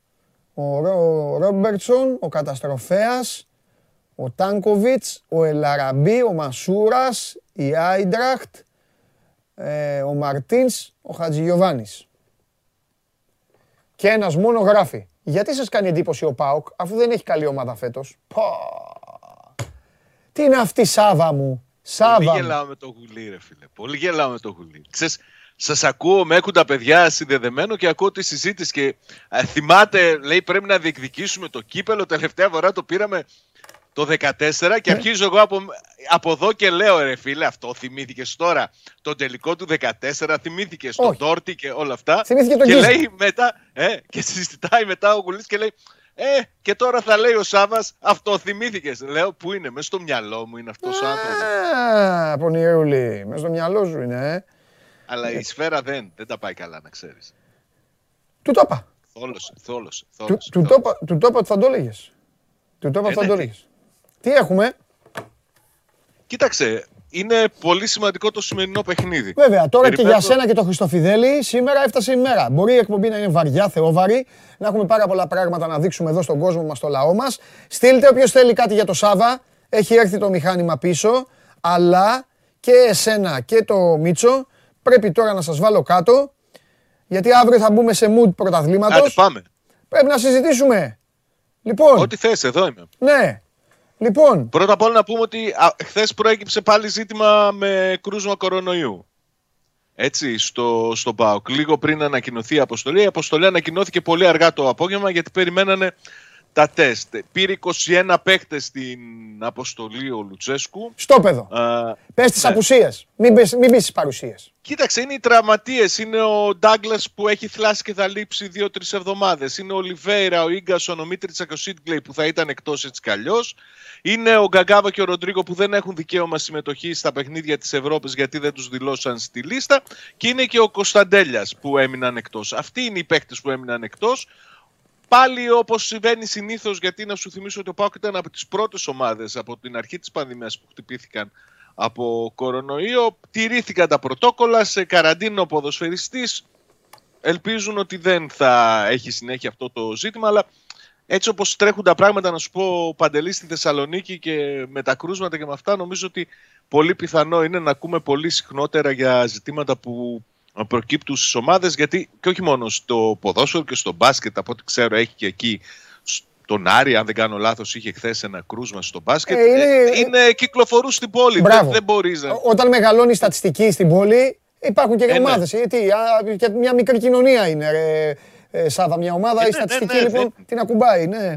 ο Ρόμπερτσον, ο Καταστροφέας, ο Τάνκοβιτς, ο Ελαραμπή, ο Μασούρας, η Άιντραχτ, ε, ο Μαρτίνς, ο Χατζηγιοβάνης. Και ένας μόνο γράφει. Γιατί σας κάνει εντύπωση ο ΠΑΟΚ, αφού δεν έχει καλή ομάδα φέτος; Πω. Τι είναι αυτή η Σάβα μου; Σάβα. Πολύ γελάω με το γουλί, ρε φίλε. Πολύ γελάω με το γουλί. Ξέρεις, σας ακούω με έχουν τα παιδιά συνδεδεμένο και ακούω τη συζήτηση και α, θυμάται, λέει πρέπει να διεκδικήσουμε το κύπελο, τελευταία φορά το πήραμε το 14 και ε. αρχίζω εγώ από, από εδώ και λέω ρε φίλε αυτό θυμήθηκες τώρα το τελικό του 14 θυμήθηκες στον Τόρτι και όλα αυτά θυμήθηκε τον και λέει μετά ε, και συζητάει μετά ο Γουλής και λέει ε, και τώρα θα λέει ο Σάβα, αυτό θυμήθηκες. Λέω, πού είναι, μέσα στο μυαλό μου είναι αυτός ο άνθρωπος. Α, πονηρούλη, μέσα στο μυαλό σου είναι, ε. Αλλά η σφαίρα δεν, δεν τα πάει καλά, να ξέρεις. Του το είπα. Θόλωσε, θόλωσε. Του το είπα ότι θα το έλεγες. Του το είπα ότι θα το έλεγες. Τι έχουμε; Κοίταξε, είναι πολύ σημαντικό το σημερινό παιχνίδι. Βέβαια, τώρα και για σένα και το Χριστοφιδέλη, σήμερα έφτασε η μέρα. Μπορεί η εκπομπή να είναι βαριά, θεόβαρη, να έχουμε πάρα πολλά πράγματα να δείξουμε εδώ στον κόσμο μας, στο λαό μας. Στείλτε όποιος θέλει κάτι για το Σάβα. Έχει έρθει το μηχάνημα πίσω, αλλά και εσένα και το Μίτσο πρέπει τώρα να σας βάλω κάτω, γιατί αύριο θα μπούμε σε mood πρωταθλήματος. πάμε. Πρέπει να συζητήσουμε. Λοιπόν. Ό,τι θες, εδώ είμαι. Ναι. Λοιπόν. Πρώτα απ' όλα να πούμε ότι χθες προέκυψε πάλι ζήτημα με κρούσμα κορονοϊού. έτσι, στο, στο ΠΑΟΚ. Λίγο πριν ανακοινωθεί η αποστολή. Η αποστολή ανακοινώθηκε πολύ αργά το απόγευμα γιατί περιμένανε τα τεστ. Πήρε 21 παίχτες στην αποστολή ο Λουτσέσκου. Στο παιδό. Α, Πες τις ναι. απουσίες. Μην πεις- μην πεις τις παρουσίες. Κοίταξε, είναι οι τραυματίες. Είναι ο Ντάγκλας που έχει θλάσει και θα λείψει δύο-τρεις εβδομάδες. Είναι ο Λιβέιρα, ο γκασον, ο Μίτριτσα και ο Σίτγκλεϊ που θα ήταν εκτός έτσι κι αλλιώς. Είναι ο Γκαγκάβα και ο Ροντρίγκο που δεν έχουν δικαίωμα συμμετοχή στα παιχνίδια της Ευρώπης γιατί δεν τους δηλώσαν στη λίστα. Και είναι και ο Κωνσταντέλιας που έμειναν εκτός. Αυτοί είναι οι παίκτε που έμειναν εκτός. Πάλι όπως συμβαίνει συνήθως, γιατί να σου θυμίσω ότι ο Πάοκ ήταν από τις πρώτες ομάδες από την αρχή της πανδημίας που χτυπήθηκαν από κορονοϊό. Τηρήθηκαν τα πρωτόκολλα σε καραντίνο ο ποδοσφαιριστής. Ελπίζουν ότι δεν θα έχει συνέχεια αυτό το ζήτημα, αλλά έτσι όπως τρέχουν τα πράγματα, να σου πω Παντελής στη Θεσσαλονίκη και με τα κρούσματα και με αυτά, νομίζω ότι πολύ πιθανό είναι να ακούμε πολύ συχνότερα για ζητήματα που προκύπτουν στις ομάδες, γιατί και όχι μόνο στο ποδόσφαιρο και στο μπάσκετ, από ό,τι ξέρω έχει και εκεί στον Άρη, αν δεν κάνω λάθος, είχε χθες ένα κρούσμα στο μπάσκετ. Ε, είναι- Ε, είναι κυκλοφορούν στην πόλη. Μπράβο. Δεν, δεν μπορείς να... Ό- Όταν μεγαλώνει η στατιστική στην πόλη, υπάρχουν και Ε, ναι. ομάδες. Γιατί α, και μια μικρή κοινωνία είναι. Ρε, ε, Σάβα, μια ομάδα, Ε, η ναι, στατιστική ναι, ναι, λοιπόν δεν- την ακουμπάει. Ναι.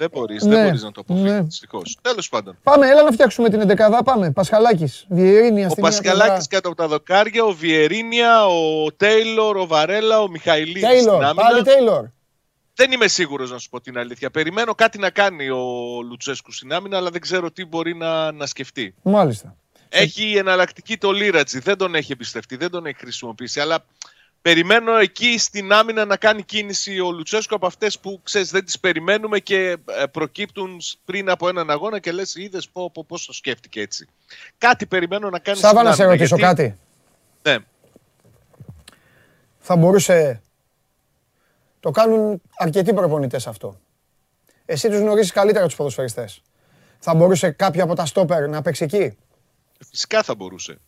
Δεν μπορείς, Ναι, δεν μπορείς να το αποφύγεις, ναι. δυστυχώς. Τέλος πάντων. Πάμε, έλα να φτιάξουμε την 11 Πάμε. Πασχαλάκης, Βιερίνια Ο στη μία Πασκαλάκης πλευρά. κάτω από τα δοκάρια, ο Βιερίνια, ο Τέιλορ, ο Βαρέλα, ο Μιχαηλίδης στην Τέιλορ, άμυνα. πάλι Τέιλορ. Δεν είμαι σίγουρος να σου πω την αλήθεια. Περιμένω κάτι να κάνει ο Λουτσέσκου στην άμυνα, αλλά δεν ξέρω τι μπορεί να, να σκεφτεί. Μάλιστα. Έχει εναλλακτική το Λίρατζι, δεν τον έχει εμπιστευτεί, δεν τον έχει χρησιμοποιήσει, αλλά περιμένω εκεί στην άμυνα να κάνει κίνηση ο Λουτσέσκου από αυτές που ξέρεις δεν τις περιμένουμε και ε, προκύπτουν πριν από έναν αγώνα και λες είδες πω, πω, πώς το σκέφτηκε έτσι. Κάτι περιμένω να κάνει Σάβα, στην να σε άμυνα, ρωτήσω γιατί- κάτι. Ναι. Θα μπορούσε. Το κάνουν αρκετοί προπονητές αυτό. Εσύ τους γνωρίζεις καλύτερα τους ποδοσφαιριστές. Θα μπορούσε κάποιο από τα στόπερ να παίξει εκεί; Φυσικά θα μπορούσε.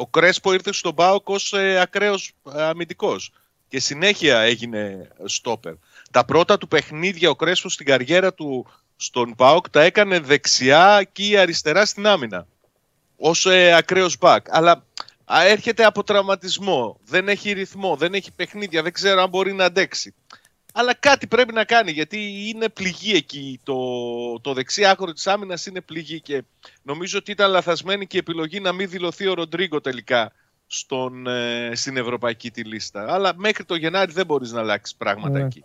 Ο Κρέσπο ήρθε στον ΠΑΟΚ ως ε, ακραίος ε, αμυντικός και συνέχεια έγινε στόπερ. Τα πρώτα του παιχνίδια ο Κρέσπος στην καριέρα του στον ΠΑΟΚ τα έκανε δεξιά και αριστερά στην άμυνα ως ε, ακραίος μπακ. Αλλά α, έρχεται από τραυματισμό, δεν έχει ρυθμό, δεν έχει παιχνίδια, δεν ξέρω αν μπορεί να αντέξει. Αλλά κάτι πρέπει να κάνει γιατί είναι πληγή εκεί. Το, το δεξί άκρο της άμυνας είναι πληγή και νομίζω ότι ήταν λαθασμένη και η επιλογή να μην δηλωθεί ο Ροντρίγκο τελικά στον, ε, στην ευρωπαϊκή τη λίστα. Αλλά μέχρι το Γενάρη δεν μπορείς να αλλάξεις πράγματα Ναι. εκεί.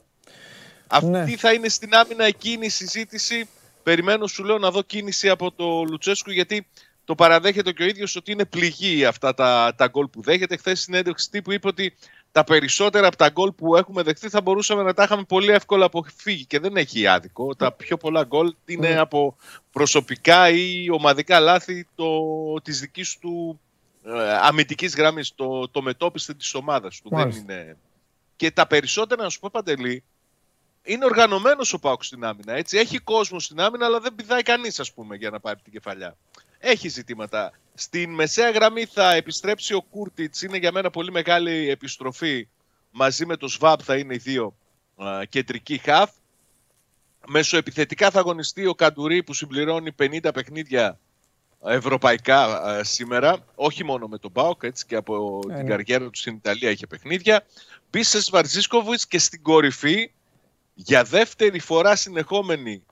Αυτή Ναι. θα είναι στην άμυνα εκείνη η συζήτηση. Περιμένω σου λέω να δω κίνηση από το Λουτσέσκου γιατί το παραδέχεται και ο ίδιος ότι είναι πληγή αυτά τα, τα γκολ που δέχεται. Χθες στην έντευξη τύπου είπε ότι τα περισσότερα από τα γκολ που έχουμε δεχτεί θα μπορούσαμε να τα είχαμε πολύ εύκολα αποφύγει και δεν έχει άδικο. Τα πιο πολλά γκολ είναι Ναι. από προσωπικά ή ομαδικά λάθη το, της δικής του ε, αμυντικής γραμμής, το, το μετόπιστε της ομάδας του. Δεν Μάλιστα. είναι... Και τα περισσότερα, να σου πω Παντελή, είναι οργανωμένος ο Πάουκ στην άμυνα. Έτσι. Έχει κόσμο στην άμυνα, αλλά δεν πηδάει κανείς, ας πούμε, για να πάρει την κεφαλιά. Έχει ζητήματα. Στην μεσαία γραμμή θα επιστρέψει ο Κούρτιτς. Είναι για μένα πολύ μεγάλη επιστροφή. Μαζί με το ΣΒΑΠ θα είναι οι δύο α, κεντρικοί χαφ. Μεσοεπιθετικά θα αγωνιστεί ο Καντουρί που συμπληρώνει 50 παιχνίδια ευρωπαϊκά α, σήμερα. Όχι μόνο με τον Μπάουκ, έτσι και από Ε, την ναι. καριέρα του στην Ιταλία είχε παιχνίδια. Πίσες Βαρζίσκοβιτς και στην κορυφή για δεύτερη φορά συνεχόμενη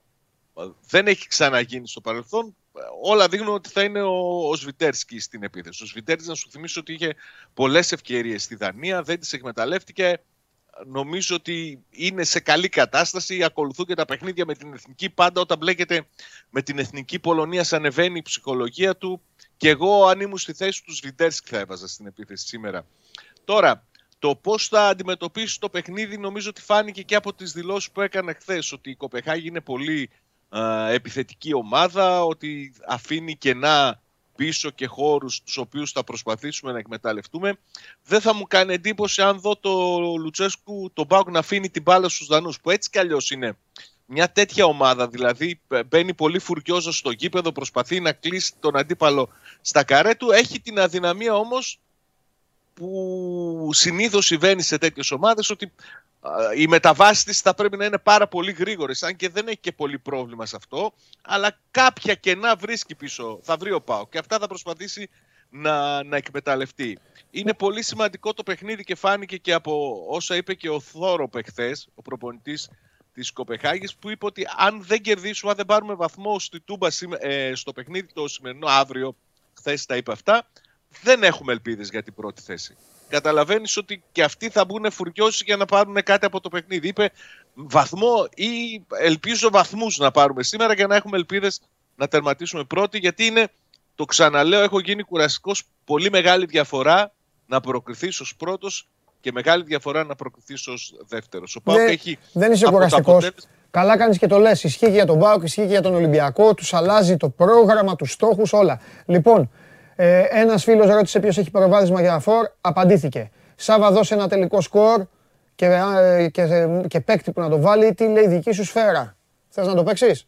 δεν έχει ξαναγίνει στο παρελθόν. Όλα δείχνουν ότι θα είναι ο, ο Σβιτέρσκι στην επίθεση. Ο Σβιτέρσκι, να σου θυμίσω ότι είχε πολλές ευκαιρίες στη Δανία, δεν τις εκμεταλλεύτηκε. Νομίζω ότι είναι σε καλή κατάσταση. Ακολουθούν και τα παιχνίδια με την εθνική. Πάντα όταν μπλέκεται με την εθνική Πολωνίας, σαν ανεβαίνει η ψυχολογία του. Και εγώ, αν ήμουν στη θέση του Σβιτέρσκι, θα έβαζα στην επίθεση σήμερα. Τώρα, το πώς θα αντιμετωπίσει το παιχνίδι, νομίζω ότι φάνηκε και από τις δηλώσεις που έκανε χθες. Ότι η Κοπεχάγη είναι πολύ α, επιθετική ομάδα, ότι αφήνει κενά πίσω και χώρους τους οποίους θα προσπαθήσουμε να εκμεταλλευτούμε. Δεν θα μου κάνει εντύπωση αν δω το Λουτσέσκου, τον Μπάουκ να αφήνει την μπάλα στους Δανούς, που έτσι κι αλλιώς είναι μια τέτοια ομάδα, δηλαδή μπαίνει πολύ φουρκιόζος στο γήπεδο, προσπαθεί να κλείσει τον αντίπαλο στα καρέ του, έχει την αδυναμία όμως που συνήθως συμβαίνει σε τέτοιες ομάδες ότι α, οι μεταβάσεις της θα πρέπει να είναι πάρα πολύ γρήγορες αν και δεν έχει και πολύ πρόβλημα σε αυτό αλλά κάποια κενά βρίσκει πίσω, θα βρει ο Πάο και αυτά θα προσπαθήσει να, να εκμεταλλευτεί. Είναι πολύ σημαντικό το παιχνίδι και φάνηκε και από όσα είπε και ο Θόρο εχθές, ο προπονητής της Κοπεχάγης, που είπε ότι αν δεν κερδίσουμε, αν δεν πάρουμε βαθμό στη Τούμπα ε, στο παιχνίδι το σημερινό αύριο, χθες τα είπε αυτά, δεν έχουμε ελπίδες για την πρώτη θέση. Καταλαβαίνεις ότι και αυτοί θα μπουν φουριώσει για να πάρουν κάτι από το παιχνίδι. Είπε βαθμό ή ελπίζω βαθμούς να πάρουμε σήμερα για να έχουμε ελπίδες να τερματίσουμε πρώτοι, γιατί είναι, το ξαναλέω, έχω γίνει κουραστικός. Πολύ μεγάλη διαφορά να προκριθείς ως πρώτος και μεγάλη διαφορά να προκριθείς ως δεύτερος. Ο Πάουκ έχει. Δεν είσαι κουραστικός. Καλά κάνεις και το λες. Ισχύει και για τον Πάουκ, ισχύει και για τον Ολυμπιακό. Τους αλλάζει το πρόγραμμα, τους στόχους, όλα. Λοιπόν, ε, ένας φίλος ρώτησε ποιος έχει προβάδισμα για φόρ. Απαντήθηκε. Σάβα, δώσε ένα τελικό σκορ και, ε, και, και παίκτη που να το βάλει. Τι λέει δική σου σφαίρα. Θες να το παίξεις;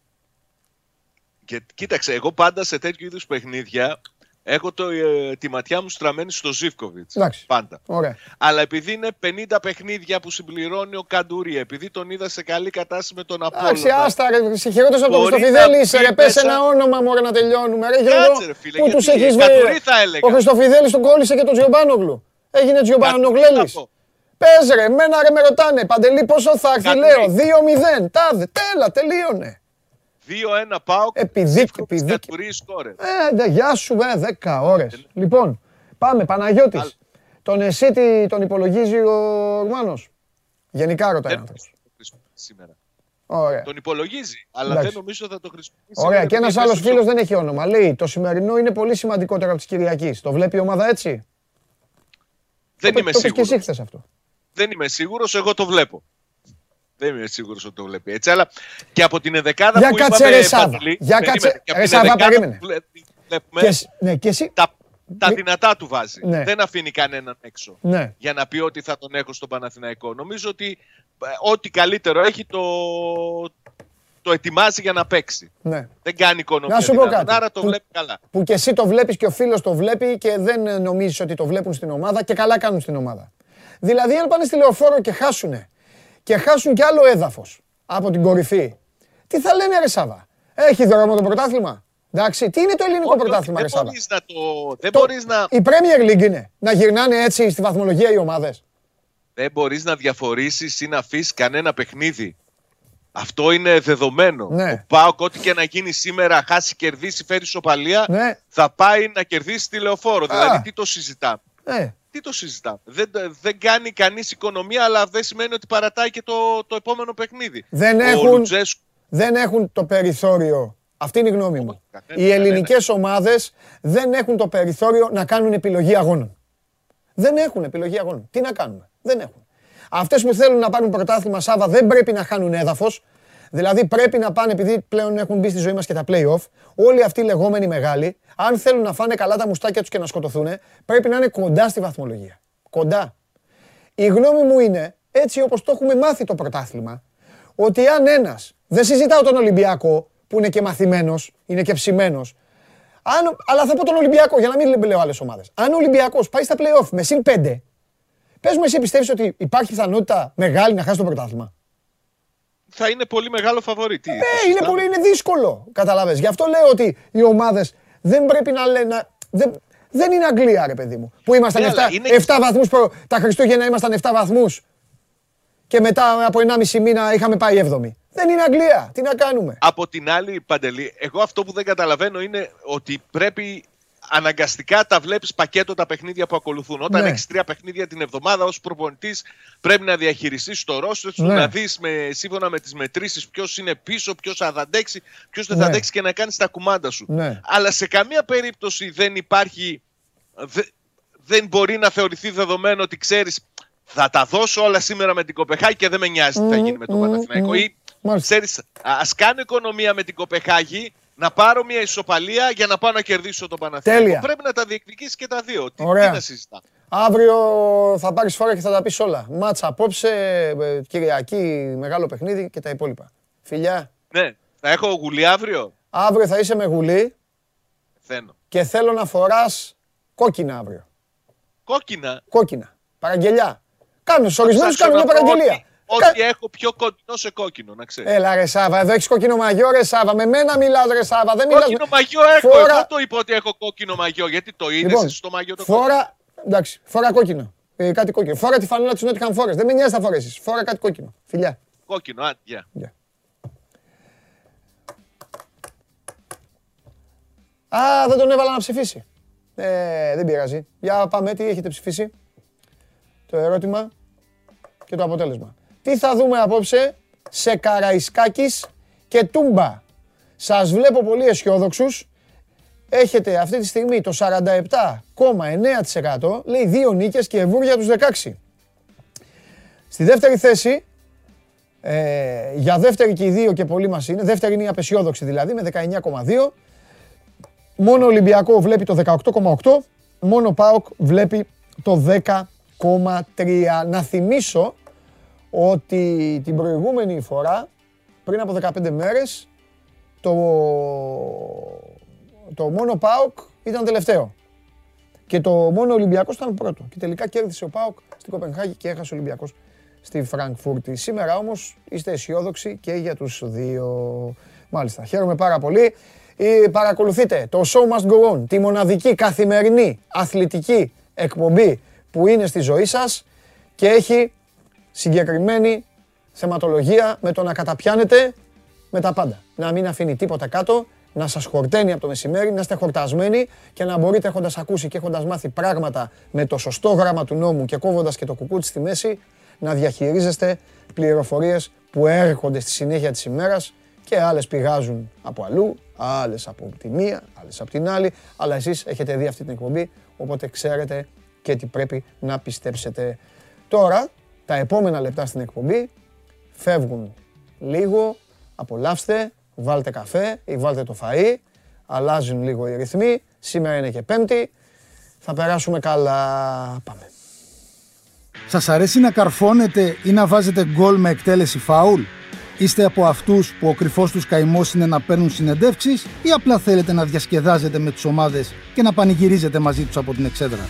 Και κοίταξε, εγώ πάντα σε τέτοιου είδους παιχνίδια έχω το, ε, τη ματιά μου στραμμένη στο Ζήφκοβιτς. Πάντα. Ωραία. Αλλά επειδή είναι 50 παιχνίδια που συμπληρώνει ο Καντούρι, επειδή τον είδα σε καλή κατάσταση με τον Απόλυτο. Εντάξει, άστα, ρε, σε χειρότερο από τον Χριστοφιδέλη είσαι, ρε, πες ένα όνομα μου, να τελειώνουμε. Ρε, Γιώργο, πού τους έχεις βρει. Ο Χριστοφιδέλης τον κόλλησε και τον Τζιομπάνογλου. Έγινε Τζιομπάνογλέλης. Πες ρε, εμένα ρε με ρωτάνε, Παντελή πόσο θα έρθει, λέω, 2-0, τάδε, τέλα, τελείωνε. 2-1 πάω. Επιδίκη, επιδίκη. Ε, δε, γεια σου, ε, 10 ώρες. Λοιπόν, πάμε, Παναγιώτης. Τον εσύ τον υπολογίζει ο Ορμάνος. Γενικά ρωτάει ο Σήμερα. Ωραία. Τον υπολογίζει, αλλά δεν νομίζω θα το χρησιμοποιήσει. Ωραία, και ένας άλλος φίλος δεν έχει όνομα. Λέει: Το σημερινό είναι πολύ σημαντικότερο από τη Κυριακή. Το βλέπει η ομάδα έτσι; Δεν είμαι σίγουρο. και εσύ αυτό. Δεν είμαι σίγουρος, εγώ το βλέπω. Δεν είμαι σίγουρος ότι το βλέπει έτσι. Αλλά και από την εδεκάδα Για που κάτσε ρε Σάβα. Για κάτσε ρε Σάβα, περίμενε. Βλέπουμε ναι, και εσύ... τα, τα δυνατά του βάζει. Ναι. Δεν αφήνει κανέναν έξω ναι. για να πει ότι θα τον έχω στον Παναθηναϊκό. Νομίζω ότι ε, ό,τι καλύτερο έχει το, το ετοιμάζει για να παίξει. Ναι. Δεν κάνει οικονομία. Να σου πω κάτι. Άρα το που, βλέπει καλά. Που και εσύ το βλέπεις και ο φίλος το βλέπει και δεν νομίζεις ότι το βλέπουν στην ομάδα και καλά κάνουν στην ομάδα. Δηλαδή αν πάνε στη λεωφόρο και χάσουνε και χάσουν κι άλλο έδαφος από την κορυφή. Τι θα λένε ρε Σάβα; Έχει δρόμο το πρωτάθλημα; Εντάξει, τι είναι το ελληνικό πρωτάθλημα, ρε Σάβα; Να το... Δεν μπορείς να... Η Premier League είναι. Να γυρνάνε έτσι στη βαθμολογία οι ομάδες. Δεν μπορείς να διαφορήσεις ή να αφήσεις κανένα παιχνίδι. Αυτό είναι δεδομένο. Ναι. Ο Πάοκ, ό,τι και να γίνει σήμερα, χάσει, κερδίσει, φέρει σοπαλία, ναι. θα πάει να κερδίσει τη λεωφόρο. Δηλαδή, τι το συζητάμε. Ε τι το συζητάμε. Δεν, δεν κάνει κανείς οικονομία, αλλά δεν σημαίνει ότι παρατάει και το, το επόμενο παιχνίδι. Δεν έχουν, δεν έχουν το περιθώριο. Αυτή είναι η γνώμη μου. Οι ελληνικές ομάδες δεν έχουν το περιθώριο να κάνουν επιλογή αγώνων. Δεν έχουν επιλογή αγώνων. Τι να κάνουμε; Δεν έχουν. Αυτές που θέλουν να πάρουν πρωτάθλημα Σάβα δεν πρέπει να χάνουν έδαφος. Δηλαδή πρέπει να πάνε, επειδή πλέον έχουν μπει στη ζωή μας και τα play-off, όλοι αυτοί οι λεγόμενοι μεγάλοι, αν θέλουν να φάνε καλά τα μουστάκια τους και να σκοτωθούν, πρέπει να είναι κοντά στη βαθμολογία. Κοντά. Η γνώμη μου είναι, έτσι όπως το έχουμε μάθει το πρωτάθλημα, ότι αν ένας, δεν συζητάω τον Ολυμπιακό, που είναι και μαθημένος, είναι και ψημένος, αλλά θα πω τον Ολυμπιακό για να μην λέω άλλες ομάδες. Αν ο Ολυμπιακός πάει στα play-off με συν 5, πες μου, εσύ πιστεύεις ότι υπάρχει πιθανότητα μεγάλη να χάσει το πρωτάθλημα; Θα είναι πολύ μεγάλο φαβορή. Τι, ε, είναι, πολύ, είναι δύσκολο. Καταλαβες. Γι' αυτό λέω ότι οι ομάδες δεν πρέπει να λένε. Δεν, δεν είναι Αγγλία, ρε παιδί μου. Που ήμασταν 7, ναι, είναι... 7 βαθμούς, προ... τα Χριστούγεννα ήμασταν 7 βαθμούς και μετά από 1,5 μήνα είχαμε πάει 7η. Δεν είναι Αγγλία. Τι να κάνουμε; Από την άλλη, Παντελή, εγώ αυτό που δεν καταλαβαίνω είναι ότι πρέπει αναγκαστικά τα βλέπεις πακέτο τα παιχνίδια που ακολουθούν. Όταν ναι. έχεις τρία παιχνίδια την εβδομάδα ως προπονητής, πρέπει να διαχειριστείς το ρόστερ σου, ναι. να δεις με, σύμφωνα με τις μετρήσεις ποιος είναι πίσω, ποιος θα αντέξει, ποιος δεν θα ναι. αντέξει και να κάνεις τα κουμάντα σου. Ναι. Αλλά σε καμία περίπτωση δεν υπάρχει. Δε, δεν μπορεί να θεωρηθεί δεδομένο ότι ξέρεις θα τα δώσω όλα σήμερα με την Κοπεχάγη και δεν με νοιάζει τι θα γίνει με τον Παναθηναϊκό. Ή ξέρεις, ας κάνω οικονομία με την Κοπεχάγη, να πάρω μια ισοπαλία για να πάω να κερδίσω τον Παναθηναϊκό. Πρέπει να τα διεκδικήσεις και τα δύο. Τι, τι να συζητά. Αύριο θα πάρεις φορά και θα τα πεις όλα. Μάτσα απόψε, ε, Κυριακή, μεγάλο παιχνίδι και τα υπόλοιπα. Φιλιά. Ναι, θα έχω γουλί αύριο; Αύριο θα είσαι με γουλί. Θέλω. Και θέλω να φοράς κόκκινα αύριο. Κόκκινα; Κόκκινα. Παραγγελιά. Κάνω στου ορισμένους κάνω μια παραγγελία. Ότι έχω πιο κοντινό σε κόκκινο, να ξέρεις. Έλα ρε Σάβα, εδώ έχεις κόκκινο μαγιό ρε Σάβα. Με μένα μιλάς ρε Σάβα, δεν μιλάς. Κόκκινο μαγιό έχω. Φόρα- Εγώ το είπα ότι έχω κόκκινο μαγιό. Γιατί το είδες Λοιπόν, στο μαγιό το κόκκινο; Φόρα, εντάξει, φόρα κόκκινο. Ε, κάτι κόκκινο. Φόρα τη φανέλα της Nottingham Forest. Δεν με νοιάζει θα φορέσεις. Φόρα κάτι κόκκινο. Φιλιά. Κόκκινο, α, γεια. Γεια. Α, δεν τον έβαλα να ψηφίσει. Ε, δεν πειράζει. Για πάμε, τι έχετε ψηφίσει; Το ερώτημα και το αποτέλεσμα. Τι θα δούμε απόψε; Σε Καραϊσκάκης και Τούμπα. Σας βλέπω πολύ αισιόδοξους. Έχετε αυτή τη στιγμή το 47,9% λέει δύο νίκες και βούρια τους 16. Στη δεύτερη θέση ε, για δεύτερη και οι δύο και πολύ μας είναι. Δεύτερη είναι η απεσιόδοξη δηλαδή με 19,2. Μόνο Ολυμπιακό βλέπει το 18,8. Μόνο ΠΑΟΚ βλέπει το 10,3. Να θυμίσω ότι την προηγούμενη φορά, πριν από 15 μέρες, το, το μόνο ΠΑΟΚ ήταν τελευταίο. Και το μόνο Ολυμπιακός ήταν πρώτο. Και τελικά κέρδισε ο ΠΑΟΚ στην Κοπενχάγη και έχασε ο Ολυμπιακός στη Φραγκφούρτη. Σήμερα όμως είστε αισιόδοξοι και για τους δύο. Μάλιστα, χαίρομαι πάρα πολύ. Ε, παρακολουθείτε το Show Must Go On, τη μοναδική καθημερινή αθλητική εκπομπή που είναι στη ζωή σας και έχει συγκεκριμένη θεματολογία με το να καταπιάνετε με τα πάντα. Να μην αφήνει τίποτα κάτω, να σας χορταίνει από το μεσημέρι, να είστε χορτασμένοι και να μπορείτε έχοντας ακούσει και έχοντας μάθει πράγματα με το σωστό γράμμα του νόμου και κόβοντας και το κουκούτσι στη μέση, να διαχειρίζεστε πληροφορίες που έρχονται στη συνέχεια της ημέρας και άλλες πηγάζουν από αλλού, άλλες από τη μία, άλλες από την άλλη, αλλά εσείς έχετε δει αυτή την εκπομπή, οπότε ξέρετε και τι πρέπει να πιστέψετε. Τώρα, τα επόμενα λεπτά στην εκπομπή φεύγουν λίγο, απολαύστε, βάλτε καφέ ή βάλτε το φαΐ, αλλάζουν λίγο οι ρυθμοί, σήμερα είναι και πέμπτη, θα περάσουμε καλά, πάμε. Σας αρέσει να καρφώνετε ή να βάζετε γκολ με εκτέλεση φάουλ; Είστε από αυτούς που ο κρυφός τους καημός είναι να παίρνουν συνεντεύξεις ή απλά θέλετε να διασκεδάζετε με τις ομάδες και να πανηγυρίζετε μαζί τους από την εξέδρα;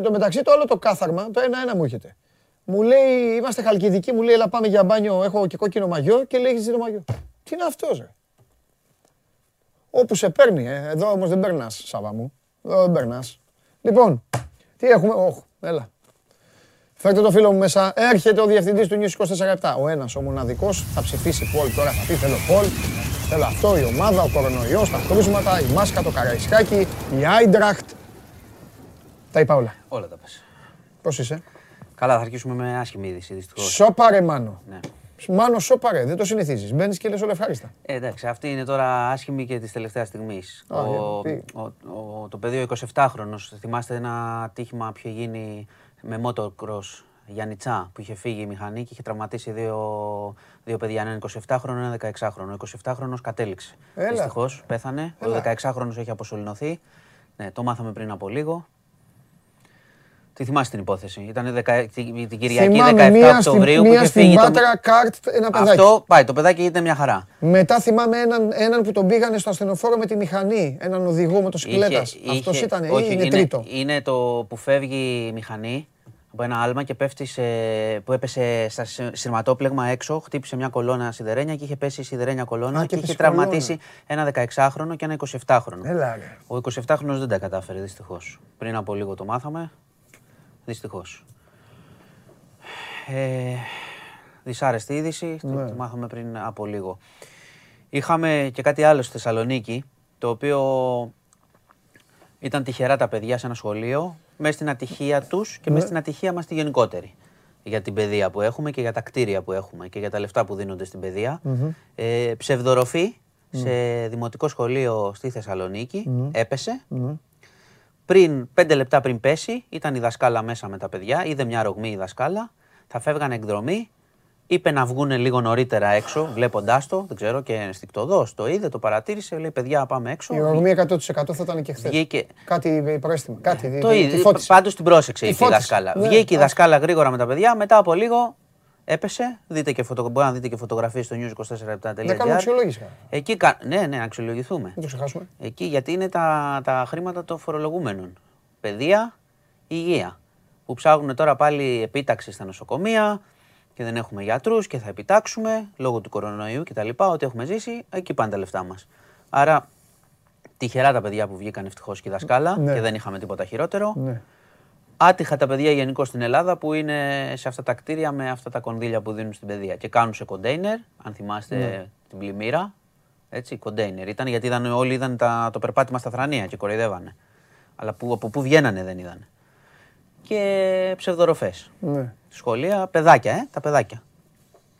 Εν τω μεταξύ το άλλο το κάθαρμα, το ένα-ένα μου έρχεται. Μου λέει, είμαστε χαλκιδικοί, μου λέει, έλα πάμε για μπάνιο, έχω και κόκκινο μαγιό και λέει, έχεις δει το μαγιό. Τι είναι αυτός, ρε; Όπου σε παίρνει, ε. εδώ όμως δεν περνάς, Σάβα μου. Εδώ δεν περνάς. Λοιπόν, τι έχουμε, όχ, έλα. Φέρτε το φίλο μου μέσα. Έρχεται ο διευθυντής του News 24 Ο ένας, ο μοναδικός, θα ψηφίσει Πολ τώρα. Θα πει θέλω Πολ. Θέλω αυτό, η ομάδα, ο κορονοϊός, τα κρούσματα, η μάσκα, το καραϊσκάκι, η Άιντραχτ. Τα είπα όλα. Όλα τα πες. Πώς είσαι; Καλά, θα αρχίσουμε με άσχημη είδηση δυστυχώς. Σώπαρε Μάνο. Ναι. Μάνο σώπαρε, δεν το συνηθίζεις. Μπαίνεις και λες όλα ευχάριστα. Ε, εντάξει, αυτή είναι τώρα άσχημη και της τελευταίας στιγμής. Α, Ο, γιατί; ο, ο, το παιδί ο 27χρονο, θυμάστε ένα ατύχημα που είχε γίνει με motocross Γιάννητσά που είχε φύγει η μηχανή και είχε τραυματίσει δύο, δύο παιδιά, έναν 27χρονο, έναν 16χρονο. Ο 27χρονο κατέληξε. Έλα. Δυστυχώς πέθανε. Έλα. Ο 16χρονο έχει αποσωληνωθεί. Ναι, το μάθαμε πριν από λίγο. Τι θυμάσαι την υπόθεση; Ήταν δεκα... την την Κυριακή Θυμάμαι 17 μία στην, Οκτωβρίου που μία είχε στην φύγει. το- Πάτρα καρτ ένα παιδάκι. Αυτό πάει, το παιδάκι ήταν μια χαρά. Μετά θυμάμαι έναν, έναν που τον πήγανε στο ασθενοφόρο με τη μηχανή. Έναν οδηγό μοτοσυκλέτας. Είχε- Αυτός είχε- ήταν ή όχι, είναι, τρίτο. Είναι το που φεύγει η μηχανή από ένα άλμα και πέφτει σε, που έπεσε στα συ- σειρματόπλεγμα έξω, χτύπησε μια κολόνα σιδερένια και είχε πέσει η σιδερένια κολόνα Α, και και, είχε έπεσε τραυματίσει ένα 16χρονο και ένα 27χρονο. Έλα ρε. Ο 27χρονος δεν τα κατάφερε δυστυχώς. Πριν από λίγο το μάθαμε. Δυστυχώς. Ε, δυσάρεστη είδηση, το- Ναι. το μάθαμε πριν από λίγο. Είχαμε και κάτι άλλο στη Θεσσαλονίκη, το οποίο ήταν τυχερά τα παιδιά σε ένα σχολείο, μέσα στην ατυχία τους και μέσα στην ατυχία μας τη γενικότερη. Για την παιδεία που έχουμε και για τα κτίρια που έχουμε και για τα λεφτά που δίνονται στην παιδεία. Ε, ψευδοροφή σε δημοτικό σχολείο στη Θεσσαλονίκη, έπεσε. Πριν, πέντε λεπτά πριν πέσει, ήταν η δασκάλα μέσα με τα παιδιά, είδε μια ρογμή η δασκάλα, θα φεύγανε εκδρομή, είπε να βγουν λίγο νωρίτερα έξω, βλέποντάς το. Δεν ξέρω και ενστικτοδό. Το είδε, το παρατήρησε. Λέει: Παιδιά, πάμε έξω. Η ορμή 100% θα ήταν και χθες. Βγήκε. Κάτι πρόστιμα. Κάτι. Το τη- είδε. τη φώτισε. Πάντως την πρόσεξε Τη η φώτισε. δασκάλα. Ναι, Βγήκε η α. δασκάλα γρήγορα με τα παιδιά. Μετά από λίγο έπεσε. Δείτε και φωτο... Μπορεί να δείτε και φωτογραφίες στο news24.7.gr. Να κάνουμε αξιολόγηση. Εκεί, κα- ναι, ναι, να αξιολογηθούμε. Δεν το ξεχάσουμε. Εκεί γιατί είναι τα, τα χρήματα των φορολογούμενων. Παιδεία, υγεία. Που ψάχνουν τώρα πάλι επίταξη στα νοσοκομεία και δεν έχουμε γιατρούς και θα επιτάξουμε λόγω του κορονοϊού κτλ. Ό,τι έχουμε ζήσει, εκεί πάνε τα λεφτά μας. Άρα τυχερά τα παιδιά που βγήκαν ευτυχώς και η δασκάλα Ναι. και δεν είχαμε τίποτα χειρότερο. Ναι. Άτυχα τα παιδιά γενικώ στην Ελλάδα που είναι σε αυτά τα κτίρια με αυτά τα κονδύλια που δίνουν στην παιδεία. Και κάνουν σε κοντέινερ, αν θυμάστε Ναι. την πλημμύρα. Έτσι, κοντέινερ ήταν γιατί είδαν, όλοι είδαν τα, το περπάτημα στα θρανία και κοροϊδεύανε. Αλλά που, από πού βγαίνανε δεν είδαν. Και ψευδοροφές. ναι. Σχολεία, παιδάκια, ε, τα παιδάκια.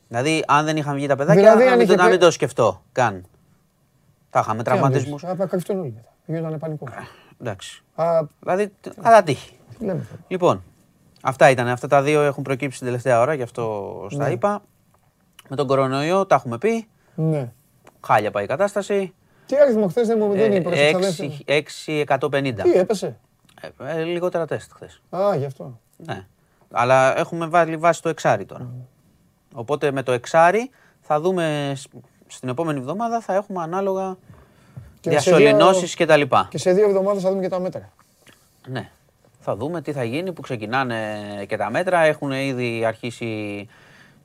Δηλαδή, αν δεν είχαν βγει τα παιδάκια, Δηλαδή, να, αν μην, το, είχε να πέ- μην το σκεφτώ καν. Τα είχαμε Τι να τραυματισμούς. δεις, Θα κρυφτούν όλοι μετά. Γινόταν πανικό. Εντάξει. Α, Δηλαδή, κατά τύχη. Τι λέμε. Λοιπόν, αυτά ήταν. Αυτά τα δύο έχουν προκύψει την τελευταία ώρα, γι' αυτό στα Ναι. είπα. Με τον κορονοϊό τα έχουμε πει. Ναι. Χάλια πάει η κατάσταση. Τι αριθμό χθες δεν μου Ε, δεν είναι έξι- 6.150. Τι έπεσε; Ε, ε, λιγότερα τεστ χθες. Α, γι' αυτό. Ναι. Αλλά έχουμε βάλει βάση το εξάρι τώρα. Οπότε με το εξάρι θα δούμε σ- στην επόμενη εβδομάδα θα έχουμε ανάλογα Και σε διασωληνώσεις δύο- και τα λοιπά. Και σε δύο εβδομάδες θα δούμε και τα μέτρα. Ναι. Θα δούμε τι θα γίνει που ξεκινάνε και τα μέτρα. Έχουν ήδη αρχίσει.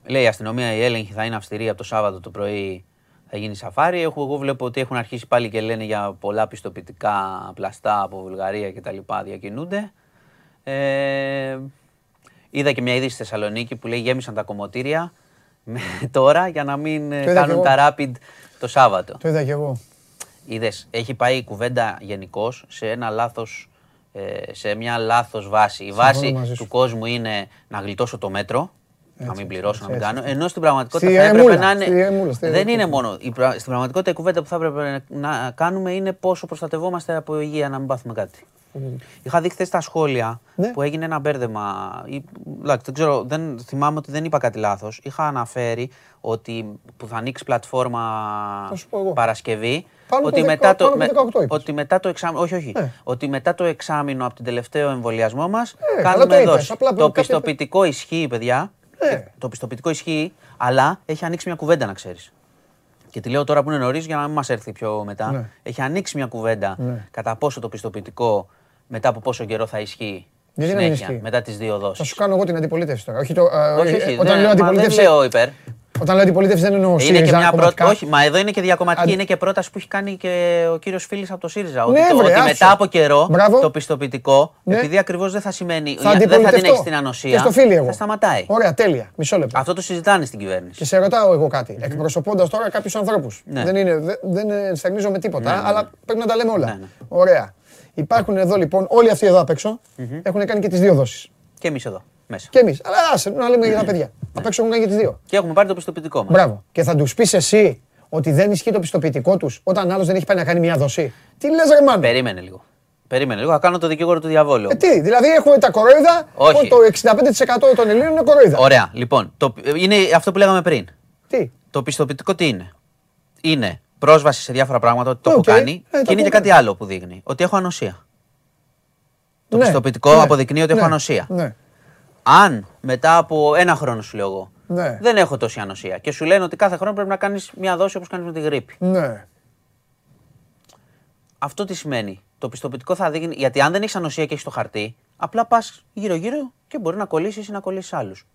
Λέει η αστυνομία, η έλεγχη θα είναι αυστηρή από το Σάββατο το πρωί. Θα γίνει σαφάρι. Έχω, εγώ βλέπω ότι έχουν αρχίσει πάλι και λένε για πολλά πιστοποιητικά πλαστά από Βουλγαρία και τα λοιπά διακινούνται. Ε, είδα και μια είδηση στη Θεσσαλονίκη που λέει γέμισαν τα κομμωτήρια με, τώρα για να μην ε, Το είδα κι κάνουν εγώ. τα rapid το Σάββατο. Το είδα κι εγώ. Είδες, έχει πάει η κουβέντα γενικώς σε ένα λάθος, ε, σε μια λάθος βάση. Η βάση μαζί σου. του κόσμου είναι να γλιτώσω το μέτρο, να μην πληρώσω, να μην έτσι, κάνω. Ενώ στην πραγματικότητα Στη θα έπρεπε ρεμούλα, να στη είναι. ρεμούλα, στη δεν ρεμούλα. είναι μόνο. Η, πρα- στην πραγματικότητα η κουβέντα που θα έπρεπε να κάνουμε είναι πόσο προστατευόμαστε από υγεία να μην πάθουμε κάτι. Είχα δει χθες στα σχόλια Ναι. που έγινε ένα μπέρδεμα. ή- εντάξει, δεν ξέρω, δεν, θυμάμαι ότι δεν είπα κάτι λάθος. Είχα αναφέρει ότι που θα ανοίξει πλατφόρμα Θα σου πω εγώ. Παρασκευή. Πάνω ότι, από μετά δεκα- το, πάνω από 18 είπες. ότι μετά το εξάμεινο. Όχι, όχι. Ναι. Ότι μετά το εξάμεινο από την τελευταίο εμβολιασμό μας Ε, καλά κάνουμε το είπες, δόση. απλά Το κάποια- πιστοποιητικό ισχύει, παιδιά. Ναι. Το πιστοποιητικό ισχύει, αλλά έχει ανοίξει μια κουβέντα να ξέρεις. Και τη λέω τώρα που είναι νωρίς για να μην μας έρθει πιο μετά. Ναι. Έχει ανοίξει μια κουβέντα Ναι. κατά πόσο το πιστοποιητικό μετά από πόσο καιρό θα ισχύει. Γιατί να μην συνέχεια, ισχύει; μετά τις δύο Θα δόσει. σου κάνω εγώ την αντιπολίτευση τώρα. Όχι το, ε, Όχι, ε, όχι. Όταν δεν, λέω μα αντιπολίτευση. δεν λέω υπέρ. Όταν λέω αντιπολίτευση δεν εννοώ Είναι και ΣΥΡΙΖΑ μια κομματικά. πρόταση. Όχι, μα εδώ είναι και διακομματική. Αν- Είναι και πρόταση που έχει κάνει και ο κύριος Φίλης από το ΣΥΡΙΖΑ. Ναι, ότι το- βρε, ότι άκουσα. μετά από καιρό Μπράβο. το πιστοποιητικό, Ναι. επειδή ακριβώς δεν θα σημαίνει. Θα δεν θα την αντιπολιτευτώ. έχει στην ανοσία. Και στο φίλι εγώ. Θα σταματάει. Ωραία, τέλεια. Μισό λεπτό. Αυτό το συζητάνε στην κυβέρνηση. Και σε ρωτάω εγώ κάτι. Εκπροσωπώντας τώρα κάποιους ανθρώπους. Ναι. Δεν, είναι, δεν, δεν ενσταγνίζω με τίποτα, Ναι, ναι, ναι. αλλά πρέπει να τα λέμε όλα. Ναι, ναι. Ωραία. Υπάρχουν εδώ λοιπόν, όλοι αυτοί εδώ απ' έξω έχουν κάνει και τις δύο δόσεις. Και εμείς εδώ μέσα. Και εμείς. Αλλά άσε να λέμε για τα παιδιά. Απ' έξω έχουν κάνει και τις δύο. Και έχουμε πάρει το πιστοποιητικό μας. Μπράβο. Και θα τους πεις εσύ ότι δεν ισχύει το πιστοποιητικό τους όταν άλλος δεν έχει πάει να κάνει μια δόση; Τι λες, ρε μάνα; Περίμενε λίγο. Περίμενε λίγο. Θα κάνω το δικηγόρο του διαβόλου. Ε, τι, δηλαδή έχουμε τα κορόιδα. Όχι. Το 65% των Ελλήνων είναι κορόιδα. Ωραία. Λοιπόν, το, είναι αυτό που λέγαμε πριν. Τι; Το πιστοποιητικό τι είναι; Είναι πρόσβαση σε διάφορα πράγματα, ότι το Οκ. έχω κάνει. Ε, το και είναι έχω και κάτι κάνει. άλλο που δείχνει. Ότι έχω ανοσία. Το Ναι, πιστοποιητικό ναι, αποδεικνύει ότι έχω ναι, ανοσία. Ναι. Αν μετά από ένα χρόνο σου λέω εγώ, Ναι. δεν έχω τόση ανοσία και σου λένε ότι κάθε χρόνο πρέπει να κάνεις μια δόση όπως κάνεις με τη γρίπη. Ναι. Αυτό τι σημαίνει; Το πιστοποιητικό θα δείχνει. Γιατί αν δεν έχεις ανοσία και έχεις το χαρτί, απλά πας γύρω-γύρω και μπορεί να κολλήσεις ή να κολλήσεις άλλους.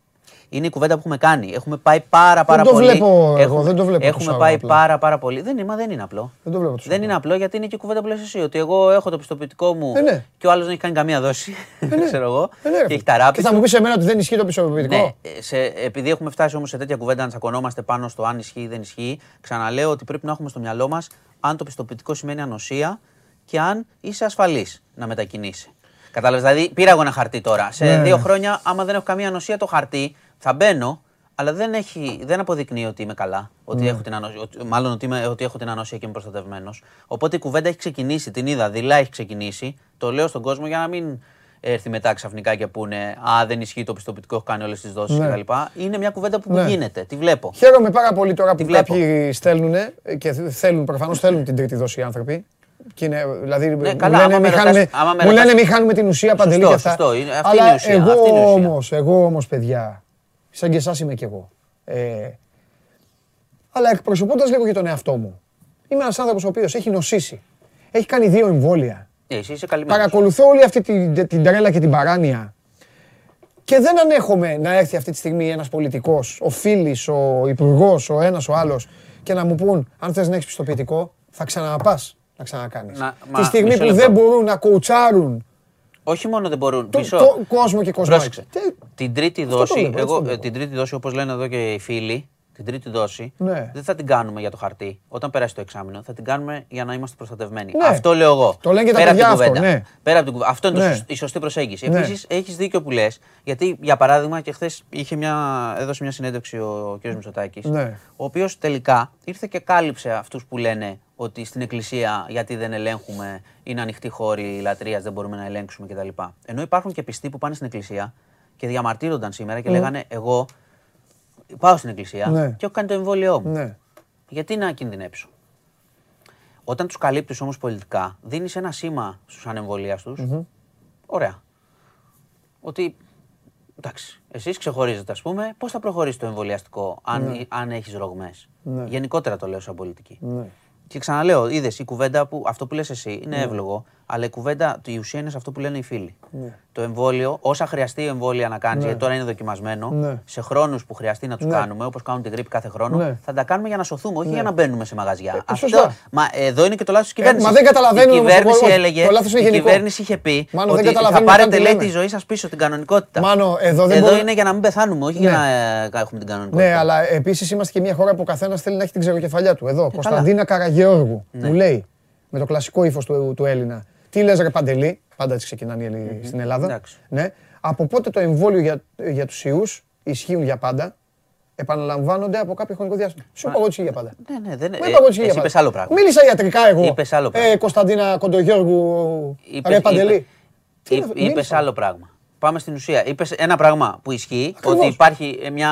Είναι η κουβέντα που έχουμε κάνει. Έχουμε πάει πάρα πάρα το πολύ. βλέπω εγώ, έχουμε, δεν το βλέπω Έχουμε τόσο πάει απλά. πάρα πάρα πολύ. Δεν, είναι, μα δεν είναι απλό. Δεν το βλέπω τόσο Δεν απλά. είναι απλό γιατί είναι και η κουβέντα που λες εσύ. Ότι εγώ έχω το πιστοποιητικό μου Ε, ναι. και ο άλλος δεν έχει κάνει καμία δόση. ξέρω εγώ. Ε, ναι, ρε και έχει φίλε. τα ράπη Και θα του. μου πεις εμένα ότι δεν ισχύει το πιστοποιητικό; Ναι, ε, σε, επειδή έχουμε φτάσει όμως σε τέτοια κουβέντα να τσακωνόμαστε πάνω στο αν ισχύει ή δεν ισχύει, ξαναλέω ότι πρέπει να έχουμε στο μυαλό μας αν το πιστοποιητικό σημαίνει ανοσία και αν είσαι ασφαλής να μετακινήσει. Κατάλαβες, δηλαδή πήρα εγώ ένα χαρτί τώρα. Σε Ναι. δύο χρόνια, άμα δεν έχω καμία ανοσία το χαρτί, θα μπαίνω, αλλά δεν, έχει, δεν αποδεικνύει ότι είμαι καλά. Ότι Ναι. έχω την ανοσία, ότι- μάλλον ότι, είμαι, ότι έχω την ανοσία και είμαι προστατευμένος. Οπότε η κουβέντα έχει ξεκινήσει, την είδα, δειλά έχει ξεκινήσει. Το λέω στον κόσμο για να μην έρθει μετά ξαφνικά και πούνε Α, δεν ισχύει το πιστοποιητικό, έχω κάνει όλες τις δόσεις Ναι. κτλ. Είναι μια κουβέντα που Ναι. γίνεται. Τη βλέπω. Χαίρομαι πάρα πολύ τώρα που βλέπω. κάποιοι στέλνουν και θέλουν, προφανώς θέλουν την τρίτη δόση οι άνθρωποι. Και είναι, δηλαδή, μου Ναι, καλά, λένε, άμα μη με χάνουμε, ρωτάς- άμα με μου λένε ρωτάς- μη χάνουμε την ουσία παντελή Σωστό, και αυτά. σωστό. Είναι- αυτή Αλλά είναι η ουσία, εγώ αυτή είναι η ουσία. όμως, εγώ όμως παιδιά, σαν και εσάς είμαι κι εγώ. Ε, αλλά εκπροσωπώντας λίγο και τον εαυτό μου. Είμαι ένας άνθρωπος ο οποίος έχει νοσήσει. Έχει κάνει δύο εμβόλια. Ε, εσύ είσαι καλυμμένος. Παρακολουθώ όλη αυτή την, την τρέλα και την παράνοια. Και δεν ανέχομαι να έρθει αυτή τη στιγμή ένας πολιτικός, ο Φίλης, ο Υπουργός, ο ένας, ο άλλος και να μου πούν αν θες να έχεις πιστοποιητικό θα ξαναπάς να ξανακάνεις. Να- Τη μα, στιγμή μισό που λεπτό. δεν μπορούν να κοουτσάρουν Όχι μόνο δεν μπορούν. το, Μισό. το κόσμο και κόσμο. Πρόσεξε. Τι- Την τρίτη Αυτό το δόση, βλέπω, έτσι εγώ, το βλέπω. ε, την τρίτη δόση, όπως λένε εδώ και οι φίλοι, την τρίτη δόση Ναι. δεν θα την κάνουμε για το χαρτί. Όταν περάσει το εξάμεινο, θα την κάνουμε για να είμαστε προστατευμένοι. Ναι. Αυτό λέω εγώ. Το λένε και τα Πέρα από παιδιά την αυτό, κουβέντα. ναι. Πέρα από την κουβέντα. Αυτό είναι το Ναι. σωσ- η σωστή προσέγγιση. Ναι. Επίσης, έχεις δίκιο που λες, γιατί για παράδειγμα και χθες μια, έδωσε μια συνέντευξη ο κ. Μητσοτάκης, Ναι. ο οποίος τελικά ήρθε και κάλυψε αυτούς που λένε ότι στην εκκλησία γιατί δεν ελέγχουμε, είναι ανοιχτή χώρη λατρείας, δεν μπορούμε να ελέγξουμε κτλ. Ενώ υπάρχουν και πιστοί που πάνε στην εκκλησία και διαμαρτύρονταν σήμερα και λέγανε Εγώ πάω στην εκκλησία Ναι. και έχω κάνει το εμβόλιό μου. Ναι. Γιατί να κινδυνέψω; Όταν τους καλύπτεις όμως πολιτικά, δίνεις ένα σήμα στους ανεμβολίαστου. Ωραία. Ότι εντάξει, εσείς ξεχωρίζετε, ας πούμε, πώς θα προχωρήσει το εμβολιαστικό αν, αν έχεις ρογμές; Γενικότερα το λέω σαν πολιτική. Ναι. Και ξαναλέω, είδες η κουβέντα που αυτό που λες εσύ είναι εύλογο, αλλά η κουβέντα, η ουσία είναι σε αυτό που λένε οι φίλοι. Το εμβόλιο, όσα χρειαστεί εμβόλια να κάνει, γιατί τώρα είναι δοκιμασμένο, Ναι. σε χρόνους που χρειαστεί να τους Ναι. κάνουμε, όπως κάνουν την γρήπη κάθε χρόνο, Ναι. θα τα κάνουμε για να σωθούμε, όχι για να μπαίνουμε σε μαγαζιά. αυτό, σωστά. μα εδώ είναι και το λάθος της κυβέρνησης. μα δεν καταλαβαίνουν Η όμως, κυβέρνηση όχι, έλεγε, το λάθος είναι η γενικό. κυβέρνηση είχε πει Μάνο, δεν ότι θα καταλαβαίνουμε πάρετε καν τι λέει λέμε. τη ζωή σας πίσω, την κανονικότητα. Μάνο, εδώ δεν εδώ μπορώ- είναι για να μην πεθάνουμε, όχι για Ναι. να ε, έχουμε την κανονικότητα. Ναι, αλλά επίσης είμαστε και μια χώρα που ο καθένας θέλει να έχει την ξεροκεφαλιά του. Ε, Εδώ, Κωνσταντίνα Καραγεώργου, Ναι. μου λέει με το κλασικό ύφος του, του Έλληνα. Τι λες ρε Παντελή, πάντα έτσι ξεκινάνε οι Έλληνες στην Ελλάδα. Εντάξει. Ναι. Από πότε το εμβόλιο για, για τους ιούς ισχύουν για πάντα, επαναλαμβάνονται από κάποιο χρονικό διάστημα; Σου είπα εγώ ότι ισχύει για πάντα. Ναι, ναι, δεν, Μου ε, είπα εγώ ότι ισχύει για εσύ πάντα. είπες άλλο πράγμα. Μίλησα ιατρικά εγώ. Είπες άλλο πράγμα. Ε, Κωνσταντίνα Κοντογιώργου, Είπες- ρε Παντελή. είπε- Τι Είπε είναι- μίλησα. άλλο πράγμα. Πάμε στην ουσία. Είπες ένα πράγμα που ισχύει, Ακριβώς. ότι υπάρχει ε, μια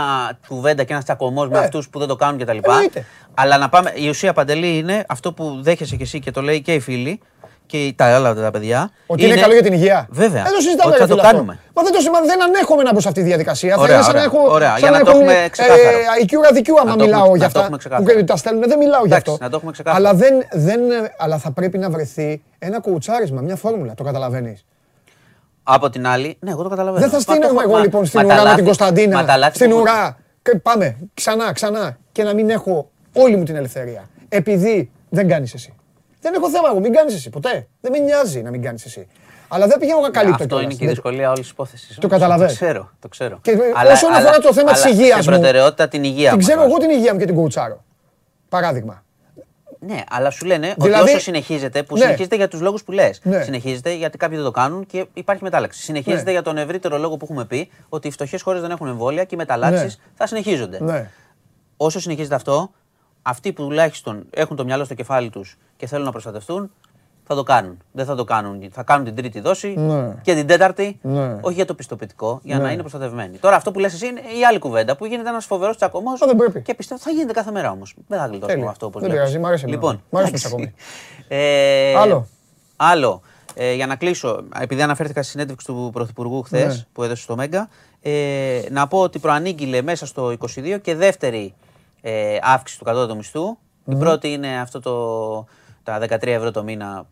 κουβέντα και ένας τσακωμός με Ναι. αυτούς που δεν το κάνουν κτλ. Εννοείται. Αλλά να πάμε. Η ουσία παντελή είναι αυτό που δέχεσαι και εσύ και το λέει και οι φίλοι και τα άλλα τα παιδιά. Ότι είναι, καλό για την υγεία. Βέβαια. Δεν το συζητάμε, Ότι ρε θα το φίλε, αυτό. κάνουμε. Μα δεν το σημαίνει, δεν ανέχομαι να μπω σε αυτή τη διαδικασία. Ωραία, θα είναι σαν ωραία, να έχω. ωραία, σαν για να το έχω, έχουμε ε, ξεκάθαρο. IQ αδικιού άμα Να το μιλάω έχουμε- για να το αυτά. έχουμε ξεκάθαρο. Που τα στέλνουν, δεν μιλάω γι' Εντάξει, αυτό. να το έχουμε ξεκάθαρο. Αλλά, δεν, δεν, αλλά θα πρέπει να βρεθεί ένα κουουουτσάρισμα, μια φόρμουλα. Το καταλαβαίνεις. Από την άλλη, ναι, εγώ το καταλαβαίνω. Δεν θα Μα το στείνομαι έχω- εγώ μα- λοιπόν στην μα τα ουρά με λάθη- την μα Κωνσταντίνα. τα λάθη Στην που- ουρά. Και πάμε ξανά, ξανά. Και να μην έχω όλη μου την ελευθερία. Επειδή δεν κάνεις εσύ. Δεν έχω θέμα εγώ, μην κάνεις εσύ ποτέ. Δεν με νοιάζει να μην κάνεις εσύ. Αλλά δεν πηγαίνω να καλύπτω Αυτό κιόλας. είναι και η Δεν- δυσκολία όλης της υπόθεσης. Το καταλαβαίνω. Το ξέρω. Το ξέρω. Και όσον αφορά το θέμα της αλλά υγείας σε μου, προτεραιότητα την υγεία Την μας ξέρω βάζω. εγώ την υγεία μου και την κουουουτσάρω. Παράδειγμα. Ναι, αλλά σου λένε Δηλαδή- ότι όσο συνεχίζεται, που Ναι. συνεχίζεται για τους λόγους που λες. Ναι. Συνεχίζεται γιατί κάποιοι δεν το κάνουν και υπάρχει μετάλλαξη. Συνεχίζεται Ναι. για τον ευρύτερο λόγο που έχουμε πει ότι οι φτωχές χώρες δεν έχουν εμβόλια και οι μεταλλάξεις Ναι. θα συνεχίζονται. Ναι. Όσο συνεχίζεται αυτό, αυτοί που τουλάχιστον έχουν το μυαλό στο κεφάλι τους και θέλουν να προστατευτούν, θα το κάνουν. Δεν θα το κάνουν. Θα κάνουν την τρίτη δόση Ναι. και την τέταρτη. Ναι. Όχι για το πιστοποιητικό, για Ναι. να είναι προστατευμένοι. Τώρα αυτό που λες εσύ είναι η άλλη κουβέντα που γίνεται ένας φοβερός τσακωμός. Α, δεν πρέπει. Και πιστεύω θα γίνεται κάθε μέρα όμως. Δεν θα γλιτώσουμε Τέλεια. αυτό όπως Δεν πειράζει, μ' αρέσει εμένα. Λοιπόν, Μ' αρέσει το εντάξει. τσακωμί. Ε, Άλλο. Άλλο. Ε, για να κλείσω, επειδή αναφέρθηκα στη συνέντευξη του Πρωθυπουργού χθες Ναι. που έδωσε στο Μέγκα, ε, να πω ότι προανήγγειλε μέσα στο 22 και δεύτερη ε, αύξηση του κατώτατου μισθού. Η πρώτη είναι αυτό το, τα 13 ευρώ το μήνα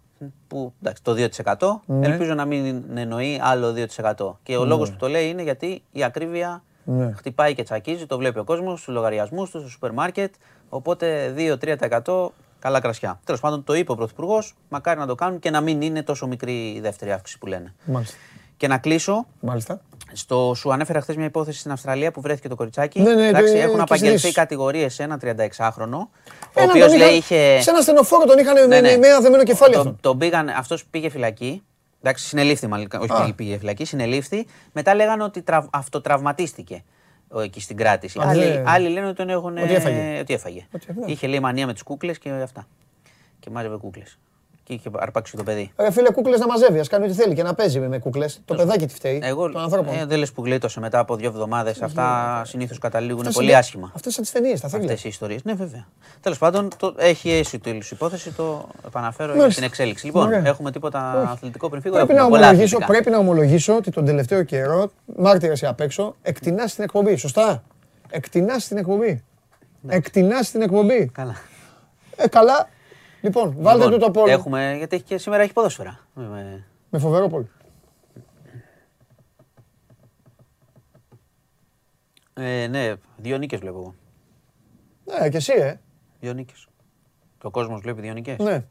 που εντάξει, το 2%. Ναι. Ελπίζω να μην εννοεί άλλο 2%. Και ο λόγος που το λέει είναι γιατί η ακρίβεια Ναι. χτυπάει και τσακίζει, το βλέπει ο κόσμος στους λογαριασμούς του, στο σούπερ μάρκετ. Οπότε 2-3% καλά κρασιά. Τέλος πάντων, το είπε ο Πρωθυπουργός, μακάρι να το κάνουν και να μην είναι τόσο μικρή η δεύτερη αύξηση που λένε. Μάλιστα. Και να κλείσω, Μάλιστα. Στο, σου ανέφερα χθες μια υπόθεση στην Αυστραλία που βρέθηκε το κοριτσάκι. Ναι, ναι, Εντάξει, το- έχουν και απαγγελθεί στις- κατηγορίες σε ένα 36χρονο. Ο Έναν οποίος τον λέει είχαν- είχε. Σε ένα στενοφόρο τον είχαν Ναι, με- ναι. με ένα δεμένο κεφάλι Το- αυτόν. Τον πήγαν, αυτός πήγε φυλακή. Εντάξει, συνελήφθη μάλλον, όχι Α. πήγε, πήγε φυλακή, συνελήφθη. Μετά λέγανε ότι τραυ, αυτοτραυματίστηκε ο, εκεί στην κράτηση. Α, Άλλοι, δεν- άλλοι λένε ότι τον έχουν. Ότι έφαγε. Ότι έφαγε. Ότι έφαγε. Είχε λέει μανία με τις κούκλες και αυτά. Και μάζευε κούκλες. Και είχε αρπάξει το παιδί. Ρε φίλε, κούκλες να μαζεύει. Α κάνει ό,τι θέλει και να παίζει με κούκλες. Το παιδάκι τι φταίει. Εγώ Των ανθρώπων. ε, δεν λες που γλίτωσε μετά από δύο εβδομάδες. Αυτά συνήθως καταλήγουν Αυτές πολύ είναι- άσχημα. Αυτές σαν τις ταινίες, τα θρύλα. Αυτές οι ιστορίες. Ναι, βέβαια. Τέλος πάντων, το, έχει έσει το υπόθεση, το επαναφέρω για Μάλιστα. την εξέλιξη. Λοιπόν, Ωραία. έχουμε τίποτα Όχι. αθλητικό πριν φύγω. Πρέπει έχουμε να, πολλά ομολογήσω, αθλητικά. πρέπει να ομολογήσω ότι τον τελευταίο καιρό, μάρτυρες απ' έξω, εκτινάς την εκπομπή. Σωστά. Εκτινάς την εκπομπή. Εκτινάς την εκπομπή. Καλά. Ε, καλά. Λοιπόν, βάλτε Λοιπόν, του το πόλο. Έχουμε, γιατί έχει και σήμερα έχει ποδόσφαιρα. Ε, ε, Με φοβερό πόλο. Ε, ναι, δύο νίκες βλέπω εγώ. Ναι, και εσύ, ε. Δύο νίκες. Και ο κόσμος βλέπει δύο νίκες. Ναι.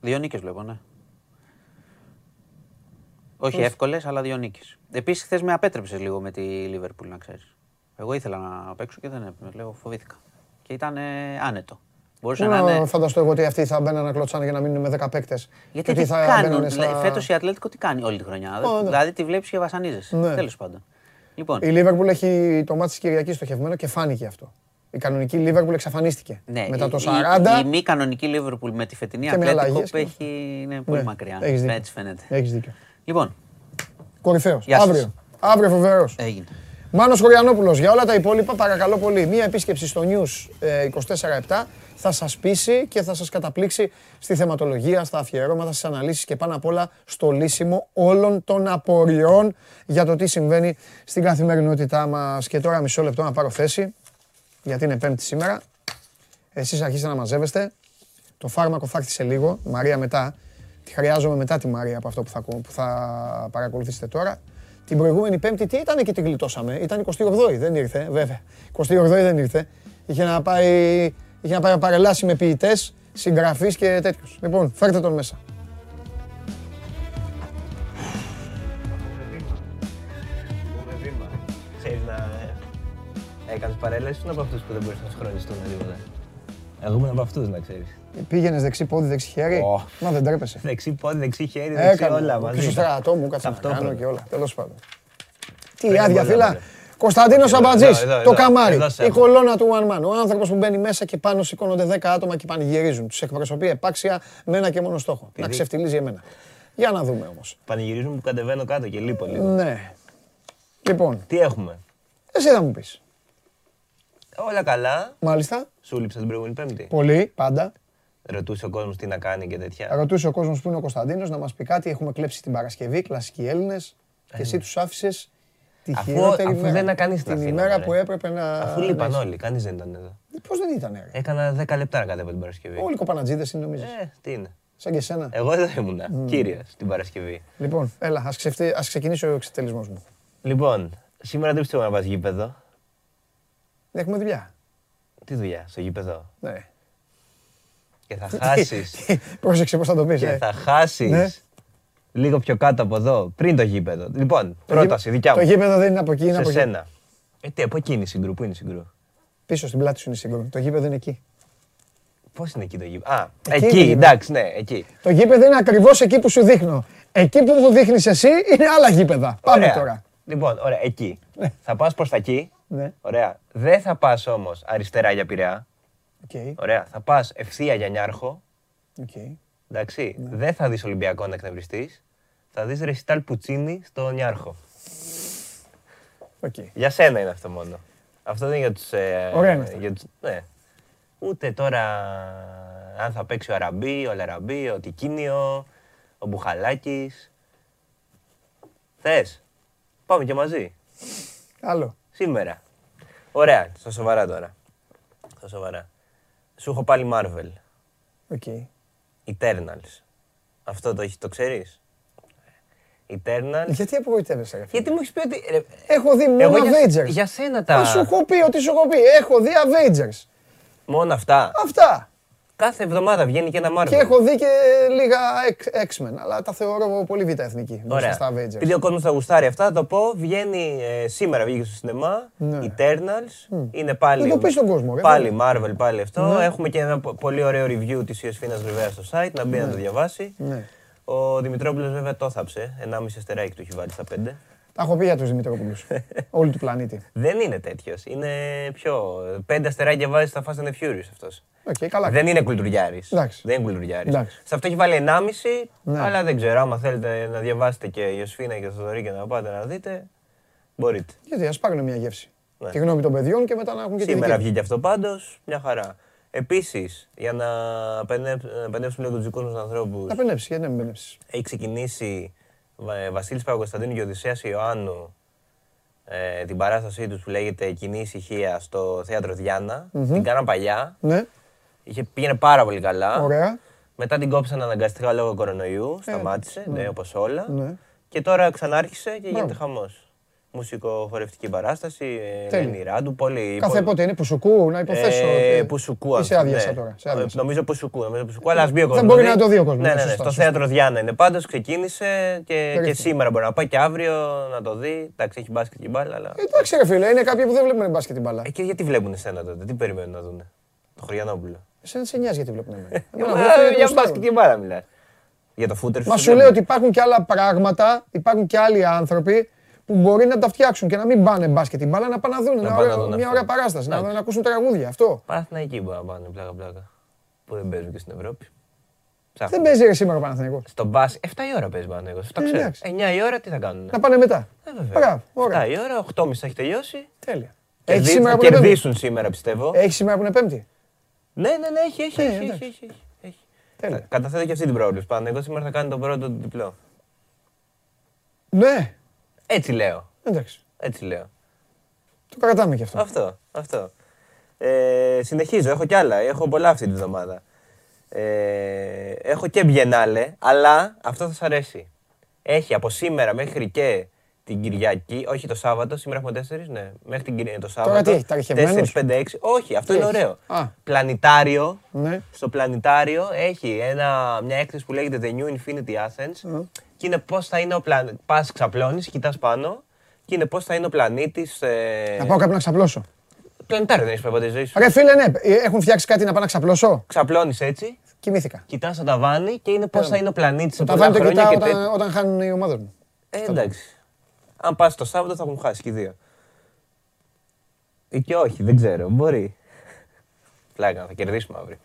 Δύο νίκες βλέπω, ναι. Όχι εύκολες, αλλά δύο νίκες. Επίσης, χθες με απέτρεψες λίγο με τη Λίβερπουλ, να ξέρεις. Εγώ ήθελα να παίξω και δεν έπαιζε. Λέω, φοβήθηκα. Και ήταν ε, άνετο. Μπορούσε Πού να να είναι; φανταστώ εγώ ότι αυτοί θα μπαίνουν να κλωτσάνε για να μείνουν με 10 παίκτες; Γιατί τι κάνουν; Φέτος η Ατλέτικο τι κάνει όλη τη χρονιά; Ω, ναι. Δηλαδή τη βλέπεις και βασανίζεσαι. Ναι. Τέλος πάντων. Λοιπόν, Η Λίβερπουλ έχει το μάτι της Κυριακής στοχευμένο και φάνηκε αυτό. Η κανονική Λίβερπουλ εξαφανίστηκε. ναι, Μετά η- το η- 40. Η, μη κανονική Λίβερπουλ με τη φετινή Και με Ατλέτικο αλλαγές που και- έχει είναι πολύ Ναι, μακριά. έχεις δίκιο. Έτσι φαίνεται. Έχεις δίκιο. Λοιπόν, Κορυφαίος. Γεια σας. Αύριο. Αύριο φοβερός. έγινε. Μάνος Χωριανόπουλος, για όλα τα υπόλοιπα παρακαλώ πολύ. Μία επίσκεψη στο News ε, 24-7 θα σας πείσει και θα σας καταπλήξει στη θεματολογία, στα αφιερώματα, στις αναλύσεις και πάνω απ' όλα στο λύσιμο όλων των απορριών για το τι συμβαίνει στην καθημερινότητά μας. Και τώρα μισό λεπτό να πάρω θέση, γιατί είναι πέμπτη σήμερα. Εσείς αρχίστε να μαζεύεστε. Το φάρμακο θα έρθει σε λίγο. Μαρία μετά. Τη χρειάζομαι μετά τη Μαρία από αυτό που θα, ακού- που θα παρακολουθήσετε τώρα. Την προηγούμενη Πέμπτη τι ήταν και την γλιτώσαμε. Ήταν 28η, δεν ήρθε, βέβαια. 28η δεν ήρθε. Είχε να πάει, είχε να, πάει να παρελάσει με ποιητές, συγγραφείς και τέτοιους. Λοιπόν, φέρτε τον μέσα. Ξέρεις να έκανες παρέλαση ή είναι από αυτούς που δεν μπορείς να συγχρονιστούν τίποτα. Εγώ ήμουν από αυτούς να ξέρεις. Πήγαινες δεξί πόδι, δεξί χέρι; Ω. Μα δεν τρέπεσαι. Δεξί πόδι, δεξί χέρι, δεξί Έκανα. όλα Και μαζί. στο στρατό μου κάτσα να Ταυτόχρονα. κάνω και όλα. Τέλος πάντων. Τι Πρέπει άδεια, πολλά, φίλα. βέβαια. Κωνσταντίνος Αμπατζή, εδώ, εδώ, το εδώ. καμάρι. Εδώ σε Η έχω. κολόνα του One Man. Ο άνθρωπος που μπαίνει μέσα και πάνω σηκώνονται 10 άτομα και πανηγυρίζουν. Τους εκπροσωπεί επάξια με ένα και μόνο στόχο. Να Επειδή- ξεφτιλίζει εμένα. Για να δούμε όμως. Πανηγυρίζουν που κατεβαίνω κάτω και λείπω λίγο. Ναι. Λοιπόν, Τι έχουμε; εσύ θα μου πεις. Όλα καλά. Μάλιστα. Σου λείψα την προηγούμενη Πέμπτη. Πολύ, πάντα. Ρωτούσε ο κόσμος τι να κάνει και τέτοια. Ρωτούσε ο κόσμος που είναι ο Κωνσταντίνος να μας πει κάτι. Έχουμε κλέψει την Παρασκευή, κλασικοί Έλληνες. Και εσύ τους άφησες τη Αφού- χειρότερη αφού μέρα. δεν ήταν κανείς στην Την Αθήνα, ημέρα ρε. που έπρεπε να. Αφού λείπαν να- όλοι, κανείς δεν ήταν εδώ. Πώς δεν ήταν, ρε; Έκανα 10 λεπτά να κατέβω την Παρασκευή. Όλοι οι κοπανατζίδες είναι, νομίζεις; Ε, τι είναι; Σαν και εσένα. Εγώ εδώ ήμουνα, κύριος, την Παρασκευή. Λοιπόν, έλα, ας, ξεφτεί, ας ξεκινήσει ο εξετελισμός μου. Λοιπόν, σήμερα δεν πιστεύω να πας γήπεδο. Έχουμε δουλειά. Τι δουλειά, στο γήπεδο; Ναι. Και θα χάσεις. Πρόσεξε πώς θα το πεις. και ε. θα χάσεις. Ναι. Λίγο πιο κάτω από εδώ, πριν το γήπεδο. Λοιπόν, Το πρόταση, γήπεδο- δικιά Το μου. γήπεδο δεν είναι από εκεί, είναι Σε από εκεί. σένα. Ε, τι, από εκεί είναι η συγκρού, πού είναι η συγκρού; Πίσω στην πλάτη σου είναι σύγκρουο. Το γήπεδο είναι εκεί. Πώς είναι εκεί το γήπεδο; Α, Εκεί εκεί, είναι το γήπεδο. εντάξει, ναι, εκεί. Το γήπεδο είναι ακριβώς εκεί που σου δείχνω. Εκεί που μου δείχνεις εσύ είναι άλλα γήπεδα. Πάμε Ωραία. τώρα. Λοιπόν, ωραία, εκεί. Ναι. Θα πας προς τα εκεί. Ναι. Ωραία. Δεν θα πας όμως αριστερά για Πειραιά. Οκ. Ωραία. Θα πας ευθεία για Νιάρχο. Οκ. Εντάξει. Ναι. Δεν θα δεις Ολυμπιακό να εκνευριστείς. Θα δεις Ρεσιτάλ Πουτσίνι στο Νιάρχο. Οκ. Για σένα είναι αυτό μόνο. Αυτό δεν είναι για τους... Ε, Ωραία είναι αυτά. για τους ναι. Ούτε τώρα αν θα παίξει ο Αραμπί, ο Ελ Αραμπί, ο Τικίνιο, ο Μπουχαλάκης. Θες. Πάμε και μαζί. Άλλο. Σήμερα. Ωραία, στα σοβαρά τώρα. Στα σοβαρά. Σου έχω πάλι Marvel. OK. Eternals. Αυτό το, έχεις- το ξέρεις; Eternals. Γιατί απογοητεύεσαι, ρε φίλε; Γιατί μου έχεις πει ότι... ρε, Έχω δει μόνο εγώ για, Avengers. για σένα Α, τα... σου έχω πει ότι σου έχω πει. Έχω δει Avengers. Μόνο αυτά; Αυτά. Κάθε εβδομάδα βγαίνει και ένα Marvel. Και έχω δει και λίγα X- X-Men, αλλά τα θεωρώ πολύ β' εθνική μπροστά Ωραία. στα Avengers. Επειδή ο κόσμος θα γουστάρει αυτά, θα το πω. Βγαίνει ε, σήμερα, βγήκε στο σινεμά. Ναι. Eternals. Είναι πάλι. Δεν το πεις στον κόσμο, ρε, Πάλι φίλε. Marvel, πάλι αυτό. Ναι. Έχουμε και ένα πο- πολύ ωραίο review της Ιωσφίνα Ριβέα στο site. Να μπει να το διαβάσει. Ναι. Ο Δημητρόπουλος βέβαια το θάψε. 1,5 αστεράκι του έχει βάλει στα 5. Τα έχω πει για του Δημητρόπουλου. Όλου του πλανήτη. Δεν είναι τέτοιος. Είναι πιο. Πέντε αστεράκια βάζει στα Fast and the Furious αυτός. ΟΚ, καλά. Δεν είναι κουλτουριάρης. Εντάξει. Δεν είναι κουλτουριάρης. Εντάξει. Σε αυτό έχει βάλει 1,5, Ναι. αλλά δεν ξέρω. Άμα θέλετε να διαβάσετε και Ιωσφίνα και Θοδωρή και να πάτε να δείτε, μπορείτε. Γιατί ας πάρουν μια γεύση. Ναι. Τη γνώμη των παιδιών και μετά να έχουν και τη Σήμερα δική. βγήκε αυτό πάντως, μια χαρά. Επίσης, για να παινε- να παινέψουμε λίγο τους δικούς μας ανθρώπους, Να παινέψεις, γιατί να μην παινέψεις. έχει ξεκινήσει Βα- Βασίλης Παπακοσταντίνου και Οδυσσέας Ιωάννου ε, την παράστασή τους που λέγεται Κοινή Ησυχία στο θέατρο Διάννα. Την κάναν παλιά. Ναι, Είχε, πήγαινε πάρα πολύ καλά. ωραία. Μετά την κόψαν αναγκαστικά λόγω κορονοϊού. Σταμάτησε, ναι, όπως όλα. Ναι. Και τώρα ξανάρχισε και γίνεται χαμός. Μουσικο-χορευτική παράσταση, ε, Τέλεια. Ελένη Ράντου, πολύ... Κάθε πολύ- πότε είναι πουσουκού, να υποθέσω. ε, ότι- Πουσουκού, Είσαι αν- άδειασα ναι. τώρα. σε Ε, άδειασα. Νομίζω Πουσουκού, νομίζω Πουσουκού, αλλά ας μπει ο Δεν κόσμος. μπορεί δει. να το δει ο κόσμος, Ναι, ναι, ναι, ναι, σωστά, στο σωστά. θέατρο Διάννα είναι πάντως, ξεκίνησε και, και Περίφημα. σήμερα μπορεί να πάει και αύριο να το δει. Εντάξει, έχει μπάσκετ και μπάλα, αλλά... Ε, Εντάξει, ρε φίλε, είναι κάποιοι που δεν βλέπουν μπάσκετ την μπάλα. Ε, και γιατί βλέπουν εσένα τότε, τι περιμένουν να δουν. Το Χωριανόπουλο. Εσένα σε νοιάζει γιατί βλέπουν εμένα. Ε, Εμένα μα, βλέπουν γιατί Για γουστάρουν. μπάσκετ και μπάλα μιλάς. Για το φούτερ Μα σου λέω ότι υπάρχουν και άλλα πράγματα, υπάρχουν και άλλοι άνθρωποι που μπορεί να τα φτιάξουν και να μην πάνε μπάσκετ την μπάλα, να πάνε να δουν ένα πάνε να ωραίο- δουν μια αυτό. ωραία παράσταση, να, Εντάξει. να ακούσουν τραγούδια. Αυτό. Παναθηναϊκοί μπορεί να πάνε πλάκα-πλάκα. Που δεν παίζουν και στην Ευρώπη. Δεν Ψάχνουν. παίζει ρε σήμερα ο Παναθηναϊκός. Στο μπάσκετ, 7 η ώρα παίζει Παναθηναϊκός, αυτό Ε, ξέρω. εντάξει. 9 η ώρα τι θα κάνουν. Να πάνε μετά. Ε, βέβαια. Μπράβο, ωραία. 7 η ώρα, 8.30 θα έχει τελειώσει. Τέλεια. Και Έχει δι- σήμερα θα που είναι πέμπτη. κερδίσουν σήμερα πιστεύω. Έχει σήμερα που είναι πέμπτη. Ναι, ναι, ναι, έχει, έχει, Ε, έχει, εντάξει. έχει, έχει, έχει. Τέλεια. Καταθέτω και αυτή την πρόβλεψη. Παναθηναϊκός σήμερα θα κάνει το πρώτο του διπλό. Ναι, Έτσι λέω. εντάξει. Έτσι λέω. Το κρατάμε και αυτό. Αυτό, αυτό. Ε, συνεχίζω, έχω κι άλλα. Έχω πολλά αυτή τη βδομάδα. Ε, έχω και μπιενάλε, αλλά αυτό θα σας αρέσει. Έχει από σήμερα μέχρι και την Κυριακή, όχι το Σάββατο, σήμερα έχουμε 4, ναι, μέχρι την Κυριακή το Σάββατο. τι έχει, ταρχευμένους; 4, 5, 6, όχι, αυτό Τι είναι έχει; ωραίο. Α. Πλανητάριο, Ναι. στο πλανητάριο έχει ένα, μια έκθεση που λέγεται The New Infinity Athens και είναι πώς θα είναι ο πλανήτης, πας ξαπλώνεις, κοιτάς πάνω και είναι πώς θα είναι ο πλανήτης... Ε... Να πάω κάπου να ξαπλώσω. Πλανητάριο δεν έχεις πάει ποτέ στη ζωή σου. Ρε φίλε, ναι, ε, έχουν φτιάξει κάτι να πάω να ξαπλώσω; Ξαπλώνεις έτσι, Κοιμήθηκα. κοιτάς το ταβάνι και είναι πώς θα είναι ο πλανήτης σε Τα πολλά βάλει το χρόνια κοιτάω και τε- όταν, όταν χάνουν οι ομάδες μου. Ε, εντάξει. Αν πας το Σάββατο θα έχουν χάσει και οι δύο. Ή και όχι, δεν ξέρω. Μπορεί. Πλάκα, θα κερδίσουμε αύριο.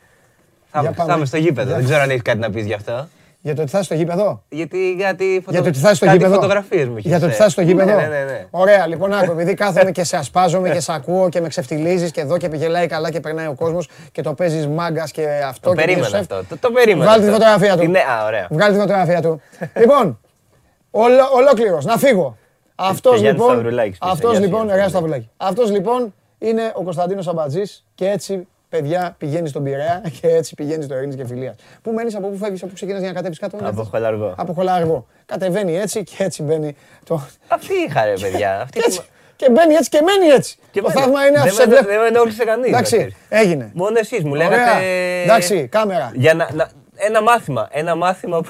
Θα, Για είμαι- πάμε. θα είμαι στο γήπεδο. Για- Δεν ξέρω αν έχεις κάτι να πεις γι' αυτό. Για το ότι θα είσαι στο γήπεδο; Γιατί κάτι φωτο... Για το ότι θα είσαι στο κάτι γήπεδο; φωτογραφίες μου έχεις, Για το ότι ε. θα είσαι στο γήπεδο; Ναι, ναι, ναι. Ωραία, λοιπόν, άκου, επειδή κάθομαι και σε ασπάζομαι και σε ακούω και με ξεφτιλίζει και εδώ και γελάει καλά και περνάει ο κόσμος και το παίζεις μάγκας και αυτό. Το και περίμενα είσαι αυτό. Το, το περίμενα. Βγάλει τη αυτό. φωτογραφία του. Ναι, α, ωραία. Βγάλει τη φωτογραφία του. λοιπόν, ολο, ολόκληρος, να φύγω. Αυτός και Γιάννης λοιπόν, Σταυρουλάκης πίσω, αυτός γεια σου, λοιπόν, Γιάννη ωραία Σταυρουλάκη. Αυτός λοιπόν είναι ο Κωνσταντίνος Αμπατζής και έτσι παιδιά πηγαίνεις στον Πειραιά και έτσι πηγαίνεις στο Ειρήνης και Φιλίας. Πού μένεις, από πού φεύγεις, από πού ξεκινάς για να κατέβεις κάτω. είναι Από αυτός; χολαργό. Από χολαργό. Κατεβαίνει έτσι και έτσι μπαίνει. Το... Αυτή είχα ρε παιδιά. Αυτή Και έτσι. Και μπαίνει έτσι και μένει έτσι. Και το εμένα. θαύμα είναι Δεν αυτό. σε με- βλέπει. Δεν με ενόχλησε κανείς. να Εντάξει, ξέρεις. έγινε. Μόνο εσείς μου Ωραία. λέγατε... Εντάξει, κάμερα. Για να, να- ένα μάθημα. Ένα μάθημα που,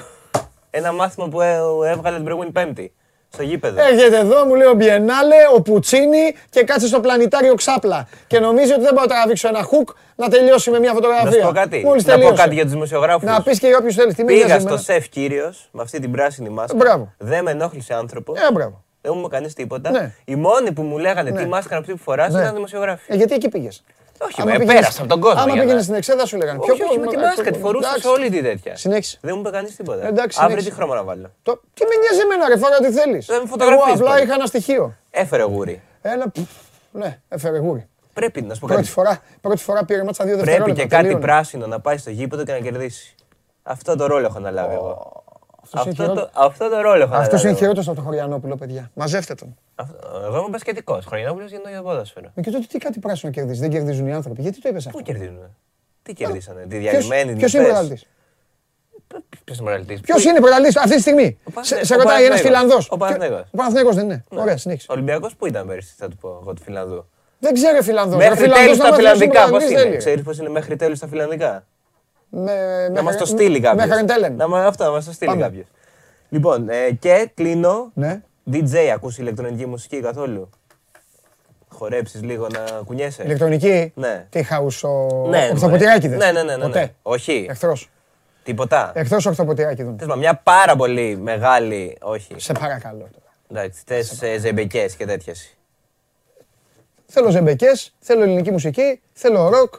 ένα μάθημα που έ- έβγαλε την προηγούμενη Πέμπτη. Στο γήπεδο. Έρχεται εδώ, μου λέει ο Μπιενάλε, ο Πουτσίνη και κάτσε στο πλανητάριο ξάπλα. Και νομίζει ότι δεν μπορώ να τραβήξω ένα χουκ να τελειώσει με μια φωτογραφία. Να σου πω κάτι. Μόλις να πω τελείωσε. κάτι για τους δημοσιογράφους. Να πεις και για όποιους θέλεις. Τι με Πήγα νοιάζει στο εμένα. σεφ κύριος με αυτή την πράσινη μάσκα. Μπράβο. Δεν με ενόχλησε άνθρωπος. Ε, μπράβο. Δεν μου είπε κανεί τίποτα. Ναι. Οι μόνοι που μου λέγανε Ναι. τι μάσκα είναι αυτή που φοράς Ναι. ήταν δημοσιογράφοι. Ε, γιατί εκεί πήγες; Όχι, με πέρασα από τον κόσμο. Άμα για πήγαινε να- στην εξέδα σου λέγανε. Όχι, όχι, με τη μάσκα τη φορούσα σε όλη τη τέτοια. Συνέχισε. Δεν μου είπε κανείς τίποτα. Εντάξει, Αύριο τι συνέχισε. χρώμα να βάλω; Το... Τι με νοιάζει εμένα, ρε, φορά ό,τι θέλεις. Δεν με Εγώ φωτογραφίζεις απλά πολύ. είχα ένα στοιχείο. Έφερε γούρι. Έλα, πφ, ναι, έφερε γούρι. Πρέπει να σου πω Πρώτη κάτι. φορά, πρώτη φορά πήρε μάτσα δύο Πρέπει δευτερόλεπτα. και κάτι τελείωνε. πράσινο να πάει στο γήπεδο και να κερδίσει. Αυτό το ρόλο έχω αναλάβει εγώ. Αυτός είναι Αυτό χειρότερο- το, αυτό το ρόλο έχω Αυτό αναλάβει. είναι εγώ. χειρότερο από το Χωριανόπουλο, παιδιά. Μαζεύτε τον. Αυτό- Εγώ είμαι μπασκετικό. Χρονιανόπουλο για το ποδόσφαιρο. Ε, Και τότε τι κάτι πράσινο κερδίζεις; Δεν κερδίζουν οι άνθρωποι. Γιατί το είπες αυτό; Πού κερδίζουν. Τι κερδίσανε, τη Ποιος- διαλυμένη Ποιος είναι πρωταθλητής. Ποιος είναι πρωταθλητής. Ποιος είναι πρωταθλητής αυτή τη στιγμή. Ο Σε, Παναθηναίκος. σε Ο ρωτάει ένας Παναθηναίκος. Φιλανδός. Ο Παναθηναίκος. Ο Παναθηναίκος δεν είναι. Ωραία, συνέχισε. Ο Ολυμπιακός που ήταν πέρυσι, θα του πω εγώ του Φιλανδού; Δεν ξέρω Φιλανδός. Ρε, Μέχρι Φιλανδός τέλου να στα μάθει να φιλανδικά σου πώς πρωταθλητής είναι; θέλει. Ξέρεις πώς είναι μέχρι τέλου στα φιλανδικά; Με- Να μας με- το στείλει κάποιος. Με Χαρεντέλεν. Να μα αυτό, να μας το στείλει Πάμε. κάποιος. Λοιπόν, ε, και κλείνω. Ναι. DJ, ακούσεις ηλεκτρονική μουσική καθόλου; Χορέψεις λίγο να κουνιέσαι; Ηλεκτρονική; Ναι. Τι χαουσο... Ναι, Ορθοποτηράκηδες. ναι, ναι, ναι, ναι, ναι. Ποτέ; Όχι. Εχθρός. Τίποτα. Εχθρός ορθοποτηράκηδων. Θες μα, μια πάρα πολύ μεγάλη. Όχι. Σε παρακαλώ τώρα. Εντάξει, θες ζεμπεκές και τέτοια. Θέλω ζεμπεκές, θέλω ελληνική μουσική, θέλω ροκ,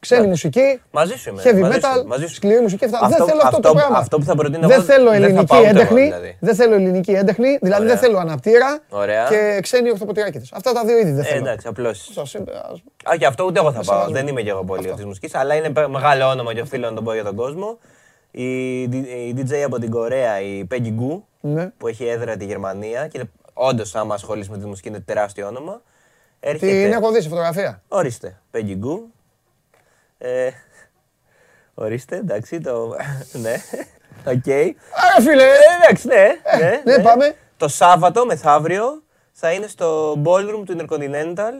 ξένη μουσική, Μαζί σου είμαι. heavy μαζί σου, metal, μαζί σου. σκληρή μουσική. Αυτά. Αυτό- δεν θέλω αυτό, το αυτό- πράγμα. αυτό που θα προτείνω δεν εγώ θέλω δεν θα ελληνική πάω ούτε εγώ, έντεχνη, δηλαδή. δεν θέλω ελληνική έντεχνη, δηλαδή Ωραία. δεν θέλω αναπτήρα Ωραία. και ξένοι ορθοποτηράκητες. Αυτά τα δύο είδη δεν Ε, θέλω. εντάξει, απλώς. Σας είπε, ας- Α, και αυτό ούτε εγώ θα πάω. σεβασμό. Δεν είμαι και εγώ πολύ της μουσικής, αλλά είναι πε- μεγάλο όνομα και οφείλω να το πω για τον κόσμο. Η, η DJ από την Κορέα, η Peggy Gou, Ναι. που έχει έδρα τη Γερμανία και όντως, άμα ασχολείσαι με τη μουσική, είναι τεράστιο όνομα. Έρχεται. Την έχω δει σε φωτογραφία. Ορίστε, Peggy Gou. Ε, ορίστε, εντάξει, το. ναι. ΟΚ. Άρα φίλε, Ε, εντάξει, ναι, ναι, ναι, πάμε. Το Σάββατο μεθαύριο θα είναι στο ballroom του Intercontinental.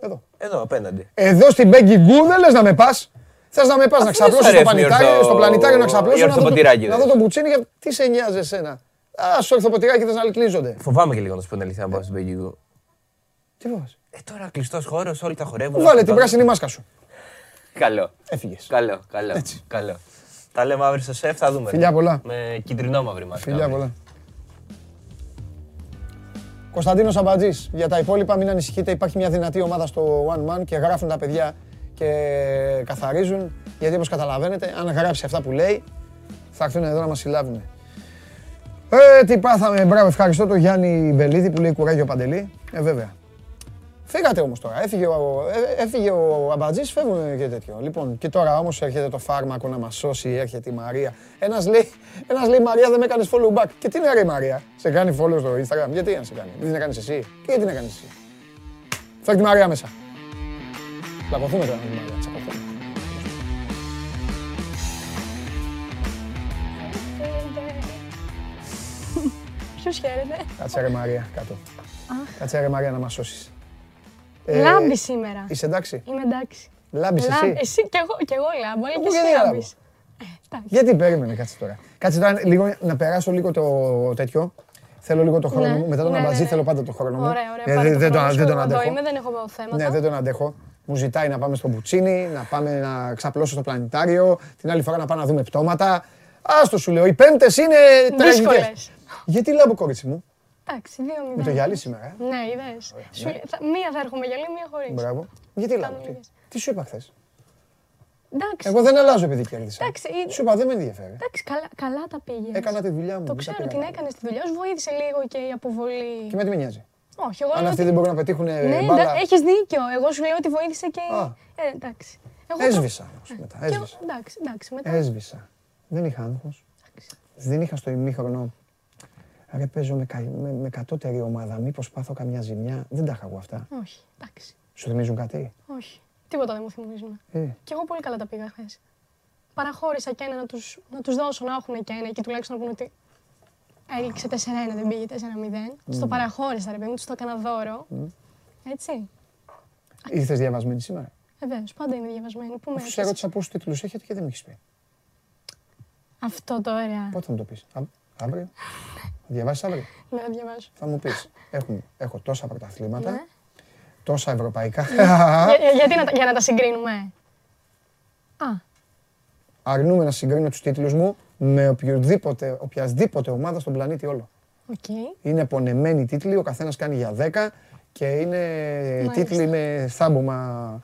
εδώ. Εδώ απέναντι. Εδώ στην Peggy Goo δεν λες να με πας. Θες να με πας να Αφού δεν σου ξαπλώσεις στο αρέσουν οι πλανητάριο, ορθο- στο πλανητάριο να οι ξαπλώσω να δω, το, ορθοποτηράκηδες. να δω τον Μπουτσίνη για τι σε νοιάζει εσένα; Α, σου ορθοποτηράκηδες να κλείζονται. Φοβάμαι και λίγο να σου πω την αλήθεια να πάω στην Peggy Goo. Τι φοβάσαι; Ε, τώρα κλειστός χώρος, όλοι τα χορεύουν. Βάλε την πράσινη μάσκα σου. Καλό. Έφυγες. Καλό, καλό. καλό. Τα λέμε αύριο στο σεφ, θα δούμε. Φιλιά πολλά. Με κυτρινό μαύρη μάσκα. Φιλιά αύριο. πολλά. Κωνσταντίνος Αμπατζής, για τα υπόλοιπα μην ανησυχείτε, υπάρχει μια δυνατή ομάδα στο One Man και γράφουν τα παιδιά και καθαρίζουν, γιατί όπως καταλαβαίνετε, αν γράψει αυτά που λέει, θα έρθουν εδώ να μας συλλάβουν. Ε, τι πάθαμε, μπράβο, ευχαριστώ τον Γιάννη Μπελίδη που λέει κουράγιο Παντελή. Ε, βέβαια. Φύγατε όμως τώρα, έφυγε ο, ε, έφυγε ο Αμπατζής, φεύγουν και τέτοιο. Λοιπόν, και τώρα όμως έρχεται το φάρμακο να μας σώσει, έρχεται η Μαρία. Ένας λέει, ένας λέει Μαρία δεν με έκανες follow back. Και τι είναι ρε η Μαρία, σε κάνει follow στο Instagram, γιατί να σε κάνει, δεν την έκανες εσύ; Και γιατί την έκανες εσύ; Φέρ τη Μαρία μέσα. Πλακωθούμε τώρα με τη Μαρία, τσακωθούμε. Ποιος χαίρεται; Κάτσε ρε Μαρία, κάτω. Κάτσε ρε Μαρία να μας σώσεις. Ε, Λάμπει σήμερα. Είσαι εντάξει, Είμαι εντάξει. λάμπεις Λάμπ- εσύ. Εσύ κι εγώ, κι εγώ λάμπω, αλλά Εγώ και εσύ γιατί λάμπω; λάμπεις. Ε, εντάξει. Γιατί περίμενε, κάτσε τώρα. Κάτσε τώρα λίγο, να περάσω λίγο το τέτοιο. Θέλω λίγο το χρόνο Ναι, μου. Μετά τον ναι, ναι, Αμπατζή ναι. θέλω πάντα το χρόνο μου. Ωραία, ωραία. Ε, πάρε δεν- το δεν χρόνο τον- σου, δεν τον εγώ εδώ αντέχω. είμαι, δεν έχω θέματα. Ναι, δεν τον αντέχω. Μου ζητάει να πάμε στο Μπουτσίνι, να πάμε να ξαπλώσω στο πλανητάριο, την άλλη φορά να πάμε να δούμε πτώματα. Άστο σου λέω, οι πέμπτες είναι τραγικές. Δύσκολες. Γιατί λάμπω κορίτσι μου, Εντάξει, δύο μηδέν. με το γυαλί σήμερα. ε. Ναι, είδες. Σου λέει, θα- Μία θα έρχομαι γυαλί, μία χωρίς. Μπράβο. Γιατί λάμπω, τι, λίγες. τι σου είπα χθες; Εντάξει, Εγώ δεν αλλάζω επειδή κέρδισα. Εντάξει, είναι- Σου είπα δεν με ενδιαφέρει. εντάξει, καλά, καλά τα πήγες. Έκανα τη δουλειά μου. Το δεν τα ξέρω, πήρα την καλά. έκανες τη δουλειά σου, βοήθησε λίγο και η αποβολή. Και με τι με νοιάζει; Όχι, εγώ Αν λέω αυτοί ότι- δεν μπορούν να πετύχουν Ναι, μπάλα. εντα- έχεις δίκιο. Εγώ σου λέω ότι βοήθησε και. Α. Ε, εντάξει. Εγώ το- Έσβησα όμως μετά. και εγώ- Έσβησα. Εντάξει, εντάξει. Μετά. Έσβησα. Δεν είχα άγχος. Δεν είχα στο ημίχρονο. Ρε παίζω με, κα- με, με κατώτερη ομάδα. Μήπως πάθω καμιά ζημιά. Δεν τα είχα εγώ αυτά. Όχι, εντάξει. Σου θυμίζουν κάτι; Όχι. Τίποτα δεν μου θυμίζουν. Ε, Και εγώ πολύ καλά τα πήγα χθες. Παραχώρησα και ένα να τους, να τους δώσω να έχουν και ένα και τουλάχιστον να πούνε ότι έληξε 4-1, δεν πήγε 4-0. Τους το παραχώρησα, ρε παιδί μου, τους το έκανα δώρο. Έτσι. ήρθες διαβασμένη σήμερα; Βεβαίως, πάντα είμαι διαβασμένη. Πού με Αφού σε έχεις; ρώτησα πόσους τίτλους έχετε και δεν μου έχεις πει. Αυτό τώρα. Πότε θα μου το πεις; Α, αύριο; Θα διαβάσεις αύριο. Ναι, να διαβάσω. Θα μου πεις. Έχουν, έχω τόσα πρωταθλήματα. Ναι. Τόσα ευρωπαϊκά. Για, για- γιατί να, τα- για να τα συγκρίνουμε; Α, Αρνούμαι να συγκρίνω τους τίτλους μου με οποιοδήποτε, οποιασδήποτε ομάδα στον πλανήτη όλο. ΟΚ. Είναι πονεμένοι τίτλοι, ο καθένας κάνει για 10 και είναι Μάλιστα. τίτλοι με θάμπωμα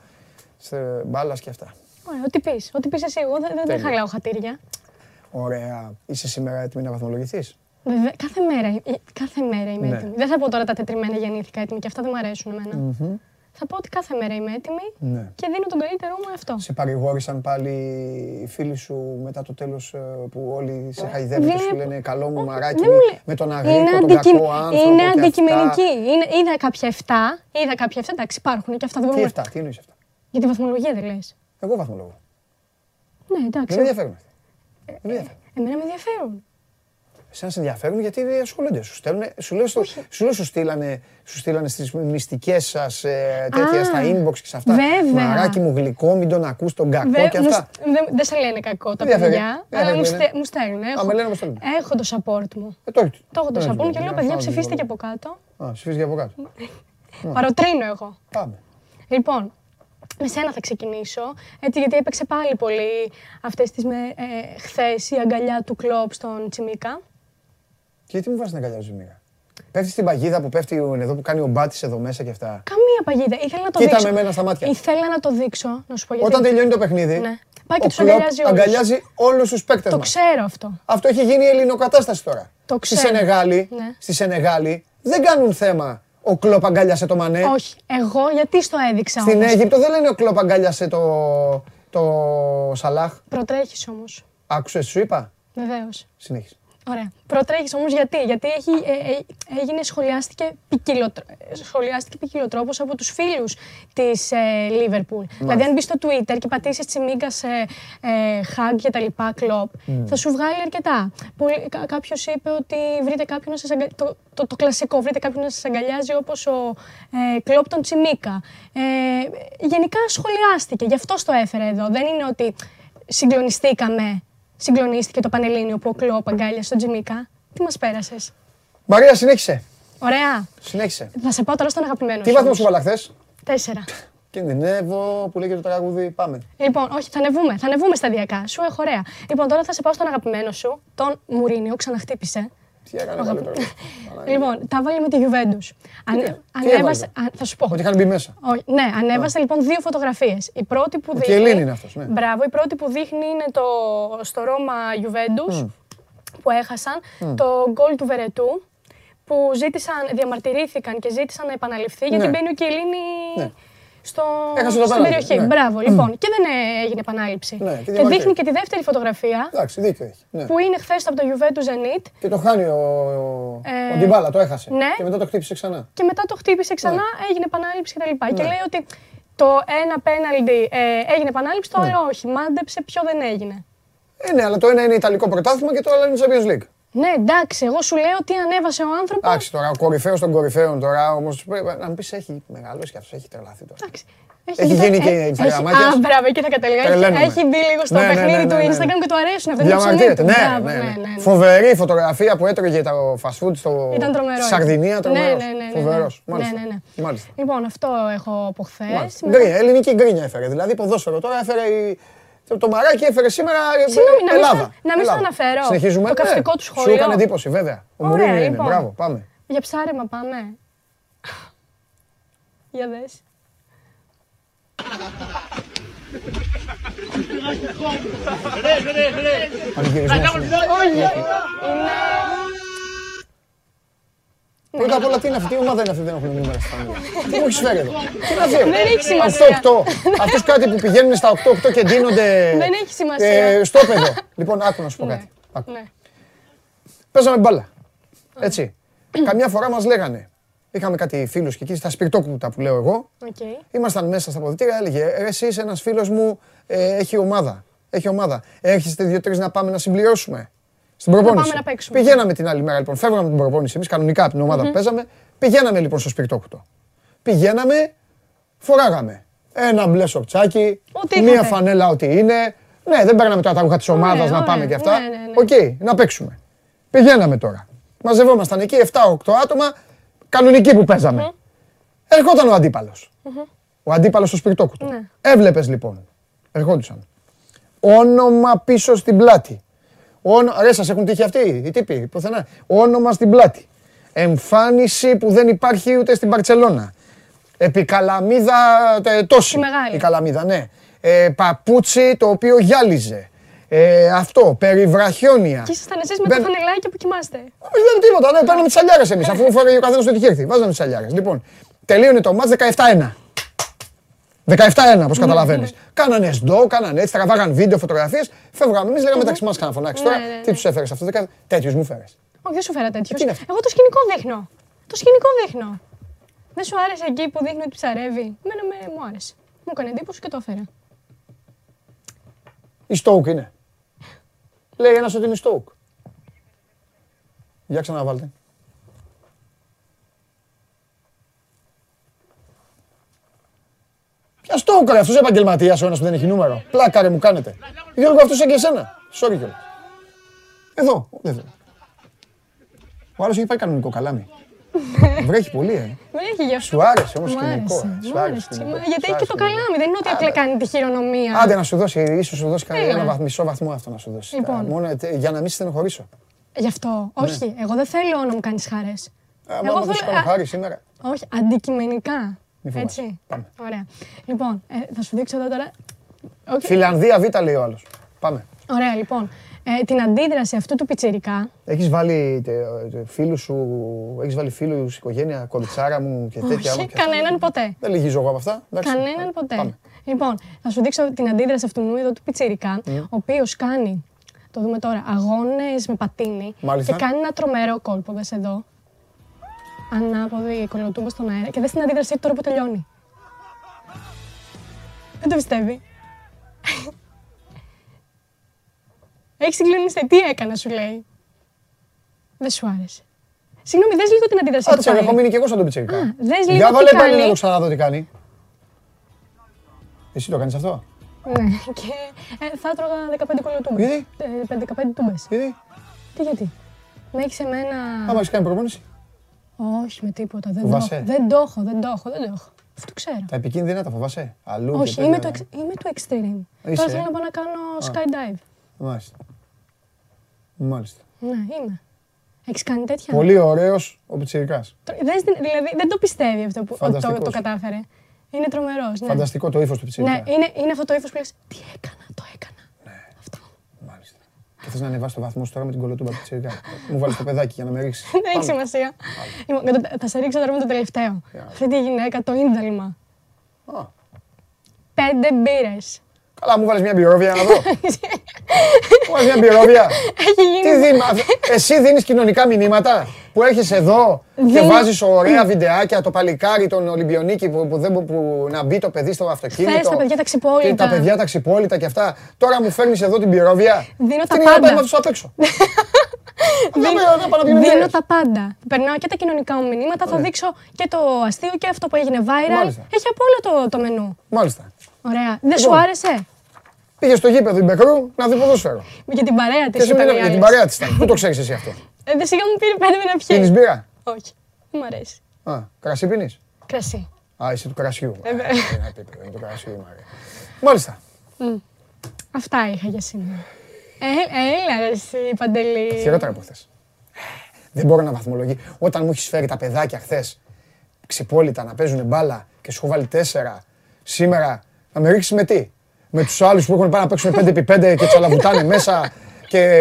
σε μπάλας και αυτά. Ωραία, ό,τι πεις. Ό,τι πεις εσύ. Εγώ δεν, δεν, δεν Τέλεια. χαλάω χατήρια. Ωραία. Είσαι σήμερα έτοιμη να βαθμολογηθείς; Βέβαια, κάθε μέρα, ε, κάθε μέρα είμαι Ναι. έτοιμη. Δεν θα πω τώρα τα τετριμένα γεννήθηκα έτοιμη και αυτά δεν μου αρέσουν εμένα. Θα πω ότι κάθε μέρα είμαι έτοιμη Ναι. και δίνω τον καλύτερό μου αυτό. Σε παρηγόρησαν πάλι οι φίλοι σου μετά το τέλος ε, που όλοι σε χαϊδεύουν και σου Βλέπω- λένε καλό μου Όχι, μαράκι δεν μου λέει- με τον Είναι, αγρίκο, τον αντικειμ- κακό άνθρωπο είναι και αυτά. αντικειμενική. Είναι, είδα κάποια 7, είδα κάποια 7, εντάξει υπάρχουν και αυτά δεν Τι μπορούμε. 7, τι εννοείς αυτά. Για τη βαθμολογία δεν λες. Εγώ βαθμολογώ. Ναι, Δεν εντάξει. με ενδιαφέρουν αυτοί. Δεν με ενδιαφέρουν. Εμένα με ενδιαφέρουν. Εσένα σε ενδιαφέρουν γιατί ασχολούνται. Σου, στέλνουν, σου, λέω, στο- σου, λέω, σου στείλανε, σου στείλανε στις μυστικές σας ε, τέτοια, Α, στα inbox και σε αυτά. βέβαια. Μαράκι μου γλυκό, μην τον ακούς τον κακό Δε- και μου αυτά. σ- Δεν δεν σε λένε κακό τα Δεν διαφέρει. παιδιά, Δεν αλλά μου, διαφέρει, στε, ναι. μου στέλνουν. Α, Έχω, με λένε πως στέλνουν. έχω το support μου. Ε, το έχεις. Το έχω το Δεν support μου έχει και λέω πρόβλημα. παιδιά Να ψηφίστε φάω και λίγο. από κάτω. Α, ψηφίζεις για από κάτω. Παροτρύνω εγώ. Πάμε. Λοιπόν, με σένα θα ξεκινήσω, έτσι γιατί έπαιξε πάλι πολύ αυτές τις με, ε, χθες η αγκαλιά του κλόπ στον Τσιμίκα. Και γιατί μου βάζεις την αγκαλιά σου μοίρα; Πέφτεις στην παγίδα που πέφτει ο- εδώ που κάνει ο μπάτης εδώ μέσα και αυτά. Καμία παγίδα. Ήθελα να το Κοίτα δείξω. με εμένα στα μάτια. Ήθελα να το δείξω, να σου πω γιατί. Όταν τελειώνει το παιχνίδι, Ναι. Πάει και ο τους Κλοπ αγκαλιάζει όλους. αγκαλιάζει όλους τους παίκτες Το μας. ξέρω αυτό. Αυτό έχει γίνει η ελληνοκατάσταση τώρα. Το στη ξέρω. Σενεγάλη, Ναι. στη Σενεγάλη δεν κάνουν θέμα ο Κλοπ αγκάλιασε το Μανέ. Όχι. Εγώ γιατί στο έδειξα Στην όμως; Αίγυπτο δεν λένε ο Κλοπ αγκάλιασε το, το Σαλάχ. Προτρέχεις όμως. Άκουσες, σου είπα; Βεβαίως. Συνέχισε. Ωραία. Προτρέχεις όμως γιατί; Γιατί έχει, ε, ε, έγινε, σχολιάστηκε ποικιλοτρ- ε, σχολιάστηκε ποικιλοτρόπως από τους φίλους της ε, Λίβερπουλ. Δηλαδή, αν μπεις στο Twitter και πατήσεις τσιμίγκα σε ε, hug και τα λοιπά, κλοπ, θα σου βγάλει αρκετά. Κάποιος είπε ότι βρείτε κάποιον να σας αγκα... το, το, το κλασικό, βρείτε κάποιον να σας αγκαλιάζει όπως ο ε, κλοπ τον Τσιμίκα. Ε, γενικά σχολιάστηκε, γι' αυτό το έφερα εδώ. Δεν είναι ότι συγκλονιστήκαμε συγκλονίστηκε το Πανελλήνιο που ο Κλόπ αγκάλιασε τον Τζιμίκα. Τι μας πέρασες; Μαρία, συνέχισε. Ωραία. Συνέχισε. Θα σε πάω τώρα στον αγαπημένο. Τι σου βαθμό όμως. σου βάλα χθες; Τέσσερα. Κινδυνεύω που λέγεται το τραγούδι. Πάμε. Λοιπόν, όχι, θα ανεβούμε. Θα ανεβούμε σταδιακά. Σου έχω ωραία. Λοιπόν, τώρα θα σε πάω στον αγαπημένο σου, τον Μουρίνιο. Ξαναχτύπησε. Τι έκανε πάλι τώρα. Λοιπόν, τα βάλε με τη Γιουβέντους. έβαλε; Ανέβασε. α, Θα σου πω. Ότι είχαν μπει μέσα. Όχι, ναι, ανέβασε λοιπόν δύο φωτογραφίες. Η πρώτη που Ο δείχνει. Κιελίνη είναι αυτός, ναι. Μπράβο, η πρώτη που δείχνει είναι το, στο Ρώμα Juventus που έχασαν το γκολ του Βερετού που ζήτησαν, διαμαρτυρήθηκαν και ζήτησαν να επαναληφθεί γιατί Ναι. μπαίνει ο Κιελίνη Ναι. Στο, Έχασε το στην πέναλτι, περιοχή. ναι. Μπράβο, λοιπόν. Και δεν ε, έγινε επανάληψη. Ναι, και και διαμαρτύρει. δείχνει και τη δεύτερη φωτογραφία Εντάξει, δίκιο έχει. Ναι. που είναι χθες από το Juventus Zenit Και το χάνει ο, ο, Ε, ο Ντιμπάλα, το έχασε. ναι. Και μετά το χτύπησε ξανά. και μετά το χτύπησε ξανά, έγινε επανάληψη κτλ. Και Ναι. λέει ότι το ένα πέναλτι ε, έγινε επανάληψη, το άλλο όχι. Μάντεψε ποιο δεν έγινε. Ε, ναι, αλλά το ένα είναι Ιταλικό πρωτάθλημα και το άλλο είναι Champions League. Ναι, εντάξει, εγώ σου λέω τι ανέβασε ο άνθρωπος. Εντάξει τώρα, ο κορυφαίος των κορυφαίων τώρα όμως. Να μου πεις, έχει μεγαλώσει και αυτός, έχει τρελαθεί τώρα. Εντάξει. Έχει γίνει και ε, Instagramάκιας. Α, μπράβο, εκεί θα καταλήγα. Έχει, Τρελαίνομαι. έχει μπει λίγο στο Ναι, ναι, παιχνίδι ναι, του ναι, ναι. Instagram και του αρέσουν αυτά. Είναι ψωμί Διαμαρτύρεται. του. Ναι, Μπράβο, ναι, ναι, ναι. ναι, ναι. Φοβερή φωτογραφία που έτρωγε το fast food στο Ήταν τρομερός. στη Σαρδινία. Ναι, Τρομερός. ναι, ναι, ναι, ναι. Φοβερός. Ναι, Μάλιστα. ναι, ναι. Μάλιστα. Λοιπόν, αυτό έχω από χθες. Μάλιστα. Γκρίνια, ελληνική γκρίνια έφερε. Δηλαδή ποδόσφαιρο τώρα έφερε. η- Το, το μαράκι έφερε σήμερα ε, Συγγνώμη, να μην Ελλάδα. στα- να μην στα Ελλάδα. αναφέρω. Συνεχίζουμε. Το καυστικό Ναι. του Σου σχόλιο. έκανε εντύπωση, βέβαια. Ο Ωραία, Μουρίνιο είναι. λοιπόν. Μπράβο, πάμε. Για ψάρεμα πάμε. Για δες. Πανηγυρισμός είναι. Όχι. Είναι... Πρώτα απ' όλα τι είναι αυτή, η ομάδα είναι αυτή που δεν έχουν νούμερα στα φανέλα. Τι μου έχεις φέρει εδώ; Τι είναι αυτό. Δεν έχει σημασία. 8-8. Αυτούς κάτι που πηγαίνουν στα 8-8 και ντύνονται. Δεν έχει σημασία. ε, στο παιδό. Λοιπόν, άκου να σου πω κάτι. Άκου. Ναι. Παίζαμε μπάλα. Έτσι. Καμιά φορά μας λέγανε. Είχαμε κάτι φίλους και εκεί στα σπιρτόκουτα που λέω εγώ. ΟΚ. Ήμασταν μέσα στα αποδυτήρια, έλεγε «Ε, Εσύ είσαι ένας φίλος μου, ε, έχει ομάδα. Έχει ομάδα. Έρχεστε δύο-τρεις να πάμε να συμπληρώσουμε. Στην προπόνηση. πάμε να παίξουμε. Πηγαίναμε την άλλη μέρα λοιπόν. Φεύγαμε την προπόνηση εμείς κανονικά από την ομάδα που παίζαμε. Πηγαίναμε λοιπόν στο σπιρτόκουτο. Πηγαίναμε, φοράγαμε ένα μπλε σορτσάκι, Ό,τι μία είχατε. φανέλα ό,τι είναι. Ναι, δεν παίρναμε τώρα τα ρούχα της ομάδας να ωραία. πάμε και αυτά. Ναι, ναι, ναι. ΟΚ, να παίξουμε. Πηγαίναμε τώρα. Μαζευόμασταν εκεί 7-8 άτομα, κανονικοί που παίζαμε. Ερχόταν ο αντίπαλος. Ο αντίπαλος στο σπιρτόκουτο. Ναι. Έβλεπες λοιπόν. Ερχόντουσαν. Όνομα πίσω στην πλάτη. Όνο... Ρε, σας έχουν τύχει αυτοί οι τύποι, πουθενά. Όνομα στην πλάτη. Εμφάνιση που δεν υπάρχει ούτε στην Μπαρτσελόνα. Επικαλαμίδα τε, τόση. Η μεγάλη. Η καλαμίδα, ναι. Ε, παπούτσι το οποίο γυάλιζε. Ε, αυτό, περιβραχιόνια. Και ήσασταν εσείς με Μπαίν- το φανελάκι που κοιμάστε. όχι, δεν τίποτα. Ναι, παίρναμε τις αλιάρε εμείς. Αφού φοράει ο καθένας το είχε έρθει. Βάζαμε τις αλιάρε. Λοιπόν, τελείωνε το μάτς 17-1. 17-1, όπως καταλαβαίνεις. Κάνανε σντό, κάνανε έτσι, τραβάγαν βίντεο, φωτογραφίες. Φεύγαμε εμείς, λέγαμε μεταξύ μας να φωνάξει τώρα. Ναι, ναι, Τι ναι. τους έφερες αυτό, τέτοιους μου φέρε. Όχι, δεν σου φέρα τέτοιους. Τι είναι αυτό; Εγώ το σκηνικό δείχνω. Το σκηνικό δείχνω. Δεν σου άρεσε εκεί που δείχνει ότι ψαρεύει; Εμένα με, μου άρεσε. Μου έκανε εντύπωση και το έφερα. Η Στόουκ είναι. Λέει ένας ότι είναι η Στόουκ. Για ξαναβάλτε. Ποια Στόουκ ρε, αυτός επαγγελματίας ο ένας που δεν έχει νούμερο. Πλάκα ρε μου κάνετε. Γιώργο αυτός είναι και εσένα. Sorry κιόλας. Εδώ. Εδώ. Ο άλλος έχει πάει κανονικό καλάμι. Βρέχει πολύ, ε. Δεν έχει γι' αυτό. Σου άρεσε όμως Μου σκηνικό. άρεσε, ε. Σου μου άρεσε άρεσε. σκηνικό. Μα Σου Γιατί έχει και άρεσε το σκηνικό. καλάμι, δεν είναι ότι απλά κάνει τη χειρονομία. Άντε να σου δώσει, ίσως σου δώσει Έλα. ένα βαθ- μισό βαθμό αυτό να σου δώσει. Λοιπόν. Μόνο ε, για να μην σε στενοχωρήσω. Γι' αυτό. Ναι. Όχι, εγώ δεν θέλω να μου κάνεις χαρέ. Άμα Εγώ μου δώσει θέλω- κάνω α- χάρη σήμερα. Όχι, αντικειμενικά. Μη φοβάσαι. Έτσι. Πάμε. Ωραία. Λοιπόν, ε, θα σου δείξω εδώ τώρα. Όχι. Φιλανδία Β λέει ο άλλος. Πάμε. Ωραία, λοιπόν. Ε, την αντίδραση αυτού του πιτσιρικά. Έχεις βάλει τε- τε- φίλους σου, έχεις βάλει φίλους, οικογένεια, κοριτσάρα μου και τέτοια. Όχι, μου και κανέναν ποτέ. Δεν λυγίζω εγώ από αυτά. εντάξει. Κανέναν ποτέ. Πάμε. Λοιπόν, θα σου δείξω την αντίδραση αυτού εδώ του πιτσιρικά, ο οποίος κάνει, το δούμε τώρα, αγώνες με πατίνι Μάλιστα. και κάνει ένα τρομερό κόλπο. Δες εδώ. Ανάποδη κολοτούμπα στον αέρα και δες την αντίδρασή του τώρα που τελειώνει. Δεν το πιστεύει. Έχει συγκλονιστεί. Τι έκανα, σου λέει. Δεν σου άρεσε. Συγγνώμη, δες λίγο την αντίδρασή του Άτσε, πάλι. έχω μείνει και εγώ σαν τον πιτσίρικα. Α, δες λίγο Για τι βάλε πάλι κάνει. να το ξαναδώ τι κάνει. Εσύ το κάνεις αυτό; Ναι, και ε, θα έτρωγα 15 κολοτούμπες. Γιατί; Ε, 15 τούμπες. Γιατί, Τι γιατί; Με έχεις εμένα... άμα έχεις κάνει προπόνηση, Όχι, με τίποτα. Δεν το, Φοβάσαι; έχω, δεν το έχω, δεν το έχω, δεν το έχω. Αυτό ξέρω. τα επικίνδυνα τα φοβάσαι; Αλλού και Όχι, τέτοια. είμαι του, εξ- είμαι του extreme. Είσαι, Τώρα ε; θέλω να πάω να κάνω skydive. Μάλιστα. Μάλιστα. Ναι, είμαι. Έχεις κάνει τέτοια; Πολύ ωραίος ο πιτσιρικάς. Τρο- δες την- δηλαδή δεν το πιστεύει αυτό που ότι το, Φανταστικός. το κατάφερε. Είναι τρομερός. Ναι. Φανταστικό το ύφος του πιτσιρικα. Ναι, είναι, είναι αυτό το ύφος που λες, τι έκανα, το έκανα. Μάλιστα. Και θες να ανεβάσεις το βαθμό σου τώρα με την κολοτούμπα του πιτσιρικά. Μου βάλεις το παιδάκι για να με ρίξεις. Δεν έχει σημασία. Λοιπόν, και το- θα σε ρίξω τώρα με το τελευταίο. Αυτή τη γυναίκα, το ίνδαλμα. Α. Πέντε μπύρες. Καλά, μου βάλεις μια μπυρόβια να δω. Μου βάλεις μια μπυρόβια. Έχει γίνει. Τι δίνει, εσύ δίνεις κοινωνικά μηνύματα που έρχεσαι εδώ και Δίνω. βάζεις ωραία βιντεάκια, το παλικάρι, τον Ολυμπιονίκη που, που, δεν, μπο- που να μπει το παιδί στο αυτοκίνητο. Θες τα παιδιά τα ξυπόλυτα. Και τα παιδιά τα ξυπόλυτα και αυτά. Τώρα μου φέρνεις εδώ την πυρόβια. Δίνω τα Τι είναι να πάει πάντα. με αυτούς απ' έξω. Δίνω, να πάω να πίνω δίνω μπύρες. τα πάντα. Περνάω και τα κοινωνικά μου μηνύματα, θα δείξω και το αστείο και αυτό που έγινε viral. Μάλιστα. Έχει από όλο το, το μενού. Μάλιστα. Ωραία. Δεν σου Λοιπόν. άρεσε; Πήγε στο γήπεδο η Μπεκρού να δει ποδόσφαιρο. Για την παρέα Και τη. εσύ μιλά για την παρέα της ήταν. Πού το ξέρεις εσύ αυτό; Ε, δεν σιγά μου πήρε πέντε να πιει. Πίνεις μπύρα; Όχι. Δεν μου αρέσει. Α, κρασί πίνεις; Κρασί. Α, είσαι του κρασιού. Ε, βέβαια. Α, Ένα επίπεδο, είναι το κρασιού, η Μαρία. Μάλιστα. Αυτά είχα για σήμερα. Ε, έλα ρε εσύ, Παντελή. Χειρότερα από χθες. Δεν μπορώ να βαθμολογεί. Όταν μου έχεις φέρει τα παιδάκια χθες ξυπόλυτα να παίζουν μπάλα και σου έχω βάλει τέσσερα, σήμερα να με ρίξεις με τι; Με τους άλλους που έχουν πάει να παίξουν 5x5 και τσαλαβουτάνε μέσα. Και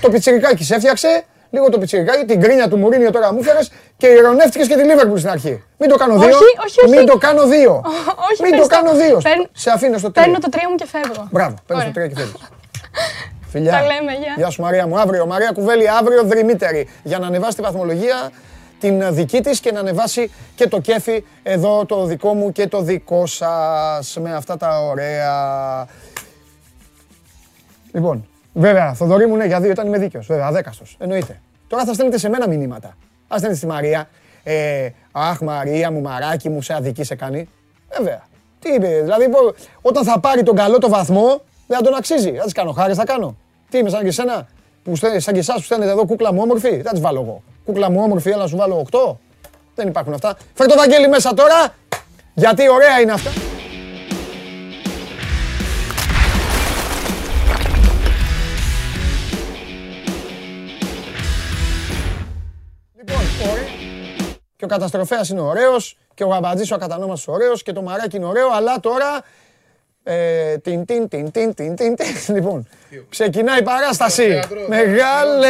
το πιτσιρικάκι σε έφτιαξε. Λίγο το πιτσιρικάκι, την κρίνια του Μουρίνιο τώρα μου φέρες και ηρωνεύτηκες και τη Λίβερπουλ στην αρχή. Μην το κάνω δύο. Όχι, όχι, όχι. Μην το κάνω δύο. όχι, Μην το ευχαριστώ. κάνω δύο. Παίρν- Σε αφήνω στο τρία. Παίρνω το τρία μου και φεύγω. Μπράβο, παίρνει το Ωραία. τρία και φεύγεις. Φιλιά. Τα λέμε, γεια. Γεια σου Μαρία μου. Αύριο, Μαρία Κουβέλη, αύριο δρυμύτερη. Για να ανεβάσει τη βαθμολογία την δική της και να ανεβάσει και το κέφι εδώ το δικό μου και το δικό σας με αυτά τα ωραία. Λοιπόν, βέβαια, Θοδωρή μου ναι, για δύο ήταν είμαι δίκαιος, βέβαια, αδέκαστος, εννοείται. Τώρα θα στέλνετε σε μένα μηνύματα. Αν στέλνετε στη Μαρία, ε, αχ Μαρία μου, μαράκι μου, σε αδική σε κάνει. Βέβαια. Τι είπε, δηλαδή πω- όταν θα πάρει τον καλό το βαθμό, δεν θα τον αξίζει. Θα τις κάνω χάρες, θα κάνω. Τι είμαι σαν και εσένα, που στέλνετε, σαν και εσάς που στέλνετε εδώ κούκλα μου όμορφη, δεν θα τις βάλω εγώ. Κούκλα μου όμορφη, έλα να σου βάλω 8. Δεν υπάρχουν αυτά. Φέρ το Βαγγέλη μέσα τώρα, γιατί ωραία είναι αυτά. Λοιπόν, ωραία. Και ο καταστροφέας είναι ωραίος και ο γαμπατζής ο ακατανόμαστος ωραίος και το μαράκι είναι ωραίο, αλλά τώρα ε, τιν, τιν, τιν, τιν, τιν, τιν, τιν. Λοιπόν, ξεκινάει η παράσταση. Μεγάλε!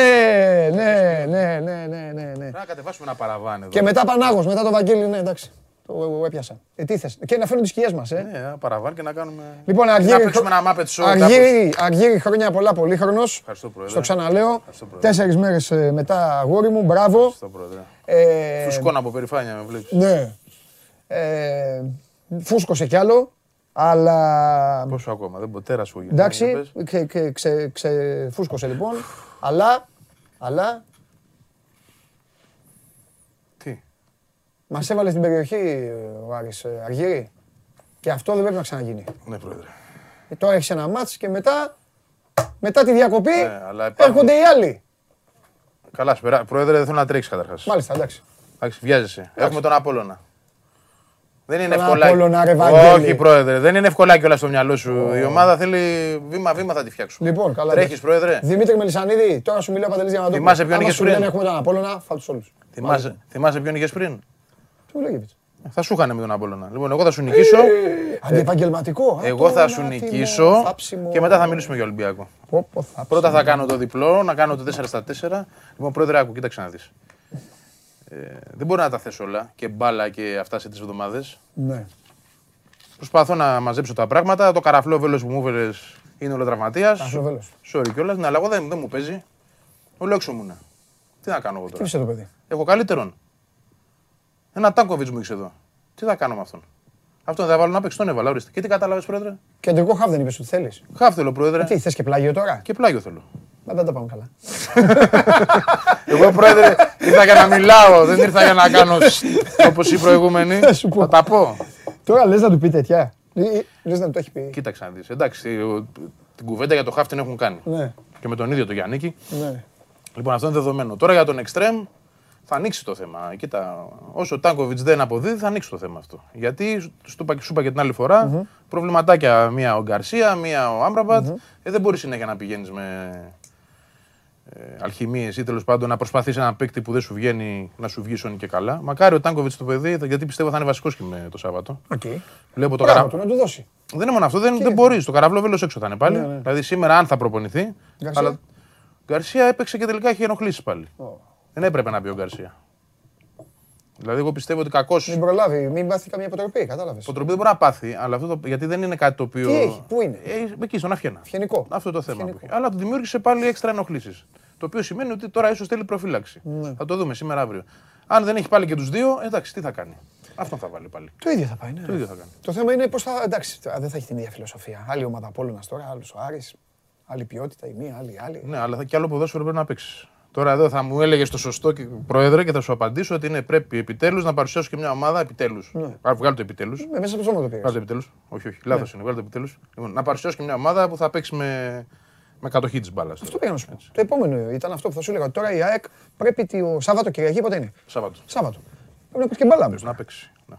Ναι, ναι, ναι, ναι, ναι, ναι. Να κατεβάσουμε ένα παραβάν εδώ. Και μετά Πανάγος, μετά το Βαγγέλη, ναι, εντάξει. Το έπιασα. Ε, τι θες. Και να φέρουν τις σκιές μας, ε. Ναι, ένα παραβάν και να κάνουμε. Λοιπόν, να Αργύρι, παίξουμε ένα Muppet Show. Αργύρι, Αργύρι χρόνια πολλά, πολύχρονος. Ευχαριστώ, Πρόεδρε. Στο ξαναλέω. Ευχαριστώ, Πρόεδρε. Τέσσερις μέρες ε, μετά αγόρι μου, μπράβο. Ευχαριστώ, Πρόεδρε. Ε, Φουσκώνα από περηφάνεια με βλέπεις. Ναι. Ε, φούσκωσε κι άλλο, αλλά Πόσο ακόμα, δεν ποτέ σου γίνει. εντάξει, ξε, ξε, ξε, ξεφούσκωσε λοιπόν, αλλά, αλλά Τι; μας έβαλε στην περιοχή ο Άρης ε, Αργύρι και αυτό δεν πρέπει να ξαναγίνει. Ναι, Πρόεδρε. Ε, τώρα έχεις ένα μάτς και μετά, μετά τη διακοπή Ναι, αλλά υπάρχουν- έρχονται οι άλλοι. Καλά, σπερά. Πρόεδρε, δεν θέλω να τρέξεις καταρχάς. Μάλιστα, εντάξει. Εντάξει, βιάζεσαι. Έχουμε τον Απόλλωνα. Δεν είναι Τον εύκολα. Απόλλωνα, ρε, Βαγγέλη. Όχι, πρόεδρε. Δεν είναι εύκολα όλα στο μυαλό σου. Η ομάδα θέλει βήμα-βήμα θα τη φτιάξουμε. Λοιπόν, καλά. Τρέχεις, εντάξει. πρόεδρε. Δημήτρη Μελισανίδη, τώρα σου μιλάω Παντελής Διαμαντόπουλο. Θυμάσαι ποιον Άμα είχες σου λένε πριν; έχουμε τον Απόλλωνα, φάλ τους όλους. Θυμάσαι, θυμάσαι ποιον είχες πριν; Τι μου λέγεται. Θα σου είχαν με τον Απόλλωνα. Λοιπόν, εγώ θα σου νικήσω. Αντιεπαγγελματικό. Εγώ θα σου Απόλλωνα, νικήσω θάψιμο. και μετά θα μιλήσουμε για Ολυμπιακό. Πω, πω, θάψιμο. Πρώτα θα κάνω το διπλό, να κάνω το 4 στα 4. Λοιπόν, πρόεδρε, άκου, κοίταξε να δεις. Ε, δεν μπορώ να τα θέσω όλα και μπάλα και αυτά σε τρεις εβδομάδες. Ναι. Προσπαθώ να μαζέψω τα πράγματα. Το καραφλό βέλος που μου έφερε είναι όλο τραυματίας. Καραφλόβέλος. Sorry κιόλας. Ναι, αλλά εγώ δεν, δεν μου παίζει. Όλο έξω μου είναι. Τι να κάνω εγώ Τι τώρα; είσαι το παιδί. Έχω καλύτερον. Ένα τάκοβιτς μου είχε εδώ. Τι θα κάνω με αυτόν; Αυτόν θα βάλω να παίξει, τον έβαλα. Ορίστε. Και τι κατάλαβες, πρόεδρε; Κεντρικό χαβ δεν είπες ότι θέλεις. Χάφ θέλω, πρόεδρε. Τι, θες και πλάγιο τώρα; Και πλάγιο θέλω. Μα δεν τα πάμε καλά. Εγώ, πρόεδρε, ήρθα για να μιλάω. Δεν ήρθα για να κάνω όπως οι προηγούμενοι. Θα σου πω. Θα τα πω. Τώρα λες να του πει τέτοια. Ή- ή Λες να του το έχει πει. Κοίταξε να δεις. Εντάξει, ο- την κουβέντα για το χάφ την έχουν κάνει. Ναι, Και με τον ίδιο τον Γιάννικη. ναι. Λοιπόν, αυτό είναι δεδομένο. Τώρα για τον Εκστρέμ θα ανοίξει το θέμα. Κοίτα, όσο ο Τάνκοβιτ δεν αποδίδει, θα ανοίξει το θέμα αυτό. Γιατί σου είπα, σου είπα και την άλλη φορά, προβληματάκια μία ο Γκαρσία, μία ο αμπραμπατ Ε, δεν μπορεί συνέχεια να πηγαίνεις με ε, αλχημίες ή τέλος πάντων να προσπαθείς ένα παίκτη που δεν σου βγαίνει να σου βγει σώνει και καλά. Μακάρι ο Τάνκοβιτς το παιδί, γιατί πιστεύω θα είναι βασικός και με το Σάββατο. Οκ. Βλέπω το Μπράβο καρα... του, να του δώσει. Δεν είναι μόνο αυτό, δεν, δεν μπορείς. Το καραβλό βέλος έξω θα είναι πάλι. Ναι, ναι. Δηλαδή σήμερα, αν θα προπονηθεί. Γκαρσία; Αλλά Γκαρσία έπαιξε και τελικά έχει ενοχλήσει πάλι. Δεν έπρεπε να μπει ο Γκαρσία. Δηλαδή, εγώ πιστεύω ότι κακό. Μην προλάβει, μην πάθει καμία αποτροπή, κατάλαβες. Αποτροπή δεν μπορεί να πάθει, αλλά αυτό το, γιατί δεν είναι κάτι το οποίο. Τι έχει, πού είναι; Ε, εκεί, στον Αφιένα. Φιενικό. Αυτό το θέμα Φιενικό. που έχει. Αλλά του δημιούργησε πάλι έξτρα ενοχλήσεις. Το οποίο σημαίνει ότι τώρα ίσως θέλει προφύλαξη. Ναι. Θα το δούμε σήμερα αύριο. Αν δεν έχει πάλι και τους δύο, εντάξει, τι θα κάνει. Αυτό θα βάλει πάλι. Το ίδιο θα πάει, ναι. Το ίδιο θα κάνει. Το θέμα είναι πώς θα. Εντάξει, τώρα δεν θα έχει την ίδια φιλοσοφία. Άλλη ομάδα Απόλλωνα τώρα, άλλος ο Άρης. Άλλη ποιότητα, η μία, άλλη, άλλη. Ναι, αλλά θα και άλλο ποδόσφαιρο πρέπει να παίξεις. Τώρα εδώ θα μου έλεγες το σωστό και- πρόεδρε και θα σου απαντήσω ότι είναι πρέπει επιτέλους να παρουσιάσω και μια ομάδα επιτέλους. Ναι. Βγάλω το επιτέλους. Ε, μέσα από το σώμα το Βγάλω πήγα. το επιτέλους. Όχι, όχι, λάθος είναι. Βγάλω το επιτέλους. Λοιπόν, να παρουσιάσω και μια ομάδα που θα παίξει με, με κατοχή της μπάλας. Αυτό πήγα να σου πω. Το επόμενο ήταν αυτό που θα σου έλεγα. Τώρα η ΑΕΚ πρέπει το Σάββατο Κυριακή πότε είναι; Σάββατο. Σάββατο. Πρέπει να πει και μπάλα. Πες, να παίξει. Ναι.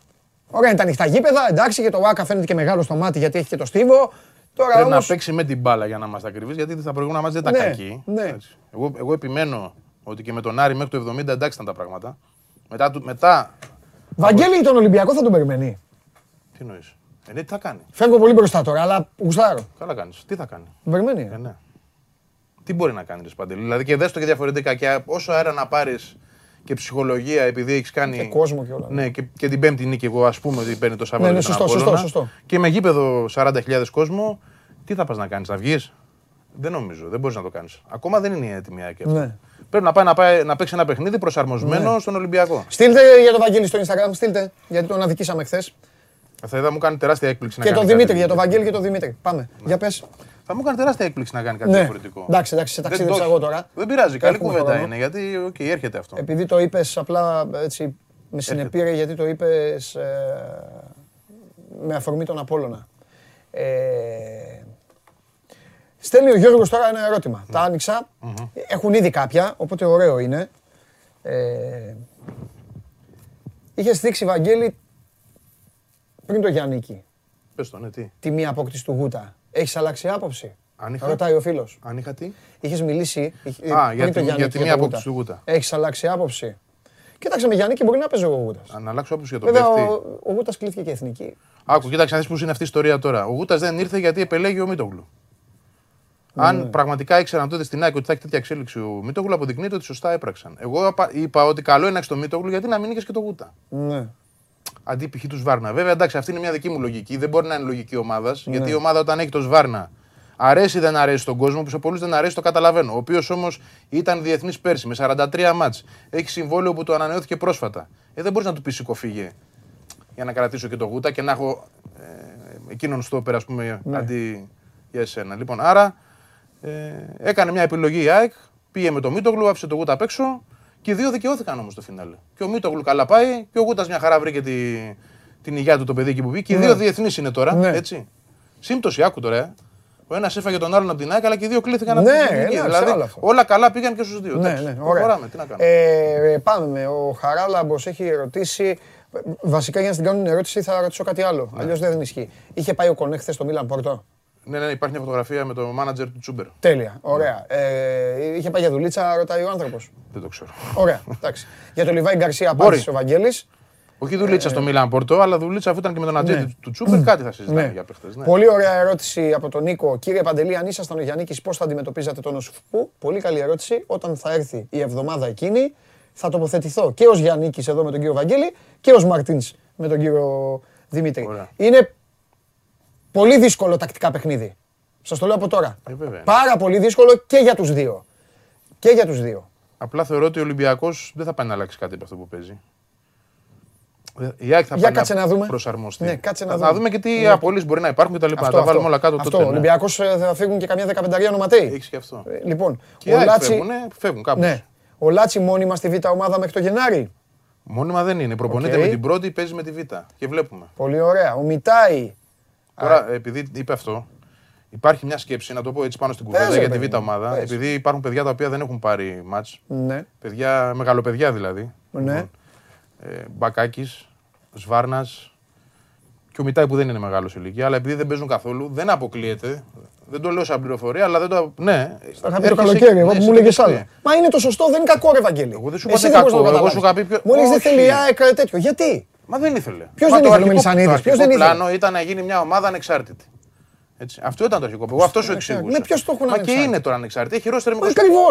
Ωραία, είναι τα ανοιχτά γήπεδα. Εντάξει και το Άκα φαίνεται και μεγάλο στο μάτι γιατί έχει και το στίβο. Τώρα Πρέπει να όμως, παίξει με την μπάλα για να είμαστε ακριβείς, γιατί στα προηγούμενα μάτια δεν Ναι, ήταν κακή. ναι. Έτσι. Εγώ, εγώ επιμένω ότι και με τον Άρη μέχρι το 70 εντάξει ήταν τα πράγματα. Μετά, του- μετά Βαγγέλη τον Ολυμπιακό θα τον περιμένει. τι νοεί. Ε, ναι, τι θα κάνει; Φεύγω πολύ μπροστά τώρα, αλλά γουστάρω. Καλά κάνεις. Τι θα κάνει; Τον περιμένει. Ε, ναι. Τι μπορεί να κάνει, Ρε Σπαντελή; Δηλαδή και δες το και διαφορετικά. Και όσο αέρα να πάρεις και ψυχολογία επειδή έχεις κάνει. Και κόσμο και όλα. Ναι, και, και την Πέμπτη νίκη, εγώ ας πούμε ότι παίρνει το Σάββατο. Ναι, ναι, για τον σωστό, Απόλλωνα. σωστό, σωστό. Και με γήπεδο 40.000 κόσμο, τι θα πας να κάνεις, θα βγεις; Δεν νομίζω, δεν μπορείς να το κάνεις. Ακόμα δεν είναι έτοιμη η ΑΕΚ αυτή. Ναι. Πρέπει να πάει να, πάει να παίξει ένα παιχνίδι προσαρμοσμένο στον Ολυμπιακό. Στείλτε για τον Βαγγέλη στο Instagram, στείλτε. Γιατί τον αδικήσαμε χθες. Θα είδα μου κάνει τεράστια έκπληξη Και να τον κάνει. Δημήτρη, κάτι για τον διαφορετικό. Βαγγέλη και τον Δημήτρη. Πάμε. Για πες. Θα μου κάνει τεράστια έκπληξη να κάνει κάτι Ναι. διαφορετικό. Εντάξει, εντάξει, σε Δεν ταξίδεψα το- εγώ τώρα. Δεν πειράζει, καλή Έχουμε κουβέντα χρόνο. είναι γιατί ΟΚ, έρχεται αυτό. Επειδή το είπες απλά έτσι με συνεπήρε, γιατί το είπες με αφορμή τον Απόλλωνα. Ε, στέλνει ο Γιώργος τώρα ένα ερώτημα. Τα άνοιξα. Έχουν ήδη κάποια, οπότε ωραίο είναι. Ε, είχε δείξει, Βαγγέλη, πριν το Γιαννίκη, Πες το, ναι, τι. τη μία απόκτηση του Γούτα. Έχεις αλλάξει άποψη; Αν είχα- Ρωτάει ο φίλος. Αν είχα τι; Είχες μιλήσει ε, Α, πριν για το τη- για Γιάννικη τη και μία το απόκτηση του Γούτα. Έχεις αλλάξει άποψη; Κοίταξε με Γιάννη και μπορεί να παίζει ο Γούτας. Αν αλλάξω άποψη για τον Βέβαια, παίχτη. ο, ο Γούτας κλείθηκε και εθνική. Άκου, κοίταξε να δεις πώς είναι αυτή η ιστορία τώρα. Ο Γούτας δεν ήρθε γιατί επελέγει ο Μίτογλου. Αν Ναι. πραγματικά ήξεραν τότε στην ΑΕΚ ότι θα έχει τέτοια εξέλιξη ο Μίτογλου, αποδεικνύεται ότι σωστά έπραξαν. Εγώ απα- είπα ότι καλό είναι να έχεις το Μίτογλου γιατί να μην είχες και το Γούτα. Ναι. Αντί π.χ. τους Σβάρνα. Βέβαια, εντάξει, αυτή είναι μια δική μου λογική. Δεν μπορεί να είναι λογική ομάδας. Ναι. Γιατί η ομάδα όταν έχει το Σβάρνα αρέσει ή δεν αρέσει στον κόσμο, που σε πολλούς δεν αρέσει, το καταλαβαίνω. Ο οποίος όμως ήταν διεθνής πέρσι με 43 μάτς. Έχει συμβόλαιο που το ανανεώθηκε πρόσφατα. Ε, δεν μπορείς να του πεις σηκωφίγε για να κρατήσω και το Γούτα και να έχω ε, εκείνον στο πέρα, ας πούμε, Ναι. αντί για εσένα. Λοιπόν, άρα ε, έκανε μια επιλογή η ΑΕΚ, πήγε με το Μίτογλου, άφησε το Γούτα απ' έξω και οι δύο δικαιώθηκαν όμως στο φινάλε. Και ο Μίτογλου καλά πάει και ο Γούτας μια χαρά βρήκε τη, την υγεία του το παιδί εκεί που πήγε. Και οι δύο διεθνείς είναι τώρα. Ναι. Έτσι. Σύμπτωση, άκου τώρα. ε. Ο ένας έφαγε τον άλλον από την ΑΕΚ, αλλά και οι δύο κλήθηκαν από Ναι, την εθνική. εντάξει, Δηλαδή άλλο αυτό. όλα καλά πήγαν και στους δύο. Ναι, Εντάξει, ναι, ωραία. προχωράμε, τι να κάνουμε. Ε, πάμε. Ο Χαράλαμπος έχει ρωτήσει Βασικά για να την κάνουν ερώτηση θα ρωτήσω κάτι άλλο. Αλλιώς δεν ισχύει. Είχε πάει ο Κονέ χθες στο Μίλαν Πόρτο; Ναι, ναι, υπάρχει μια φωτογραφία με το manager του Τσούμπερ. Τέλεια. Ωραία. Ε, είχε πάει για δουλίτσα, ρωτάει ο άνθρωπος. Δεν το ξέρω. Ωραία. Εντάξει. για τον Λιβάη Γκαρσία Μπορεί. απάντησε ο Βαγγέλης. Όχι δουλίτσα στο Μίλαν Πόρτο, αλλά δουλίτσα αφού ήταν και με τον ατζέντη του Τσούμπερ, κάτι θα συζητάμε Ναι. για παίχτε. Ναι. Πολύ ωραία ερώτηση από τον Νίκο. Κύριε Παντελή, αν ήσασταν ο Γιάννη, πώς θα αντιμετωπίζατε τον Οσφού. Πολύ καλή ερώτηση. Όταν θα έρθει η εβδομάδα εκείνη, θα τοποθετηθώ και ως Γιάννη εδώ με τον κύριο Βαγγέλη και ως Μαρτίνς με τον κύριο Δημήτρη. Ωραία. Είναι πολύ δύσκολο τακτικά παιχνίδι. Σας το λέω από τώρα. Ε, βέβαια. Πάρα πολύ δύσκολο και για τους δύο. Και για τους δύο. Απλά θεωρώ ότι ο Ολυμπιακός δεν θα πάει να αλλάξει κάτι από αυτό που παίζει. Ε, Η ΑΕΚ θα Για πάει κάτσε να δούμε. προσαρμοστεί. Ναι, κάτσε να θα, δούμε. θα δούμε και τι Ναι. απολύσεις μπορεί να υπάρχουν και τα λοιπά. Να τα βάλουμε όλα κάτω αυτό. τότε. Ο ναι. Ολυμπιακός θα φύγουν και καμιά δεκαπενταρία ονοματέοι. Έχεις και αυτό. Ε, Λοιπόν, Και οι ο ΑΕΚ Λάτσι. φεύγουν, ναι, φεύγουν κάπως. Ναι. Ο Λάτσι μόνιμα στη Β' ομάδα μέχρι το Γενάρη. Μόνιμα δεν είναι. Προπονείται ΟΚ. με την πρώτη, παίζει με τη Β. Και βλέπουμε. Πολύ ωραία. Ο Μιτάι. Τώρα, επειδή είπε αυτό, υπάρχει μια σκέψη, να το πω έτσι πάνω στην κουβέντα Πες, για ρε, τη παιδί Β' μου. ομάδα. Πες. Επειδή υπάρχουν παιδιά τα οποία δεν έχουν πάρει μάτς, Ναι. παιδιά, μεγαλοπαιδιά δηλαδή. Ναι. Ε, Μπακάκης, Σβάρνας και ο Μιτάη που δεν είναι μεγάλος σε ηλικία, αλλά επειδή δεν παίζουν καθόλου, δεν αποκλείεται. Δεν το λέω σαν πληροφορία, αλλά δεν το. Ναι, Θα είχα πεις το έρχεσαι- καλοκαίρι, εγώ ναι, που σε μου έλεγε τοποθετεί. άλλο. Μα είναι το σωστό, δεν είναι κακό, ρε Βαγγέλη. Εγώ δεν σου Εσύ είπα δεν κακό, μπορείς να το εγώ σου καταλάβεις. είχα πει πιο- Μου έλεγες δεν Όχι. θέλει η ΑΕΚ τέτοιο. Γιατί; Μα δεν ήθελε. Ποιος Μα δεν το ήθελε, ο αρχικό- Μελισσανίδης, Το ποιος αρχικό δεν ήθελε; πλάνο ήταν να γίνει μια ομάδα ανεξάρτητη. Έτσι. Αυτό ήταν το αρχικό. Εγώ αυτό σου Ανεξάρτητη. εξηγούσα. Ναι, ποιος το έχουν Μα και ανεξάρτητη; είναι τώρα ανεξάρτητη. Έχει ρόστερ με 25 Ακριβώ.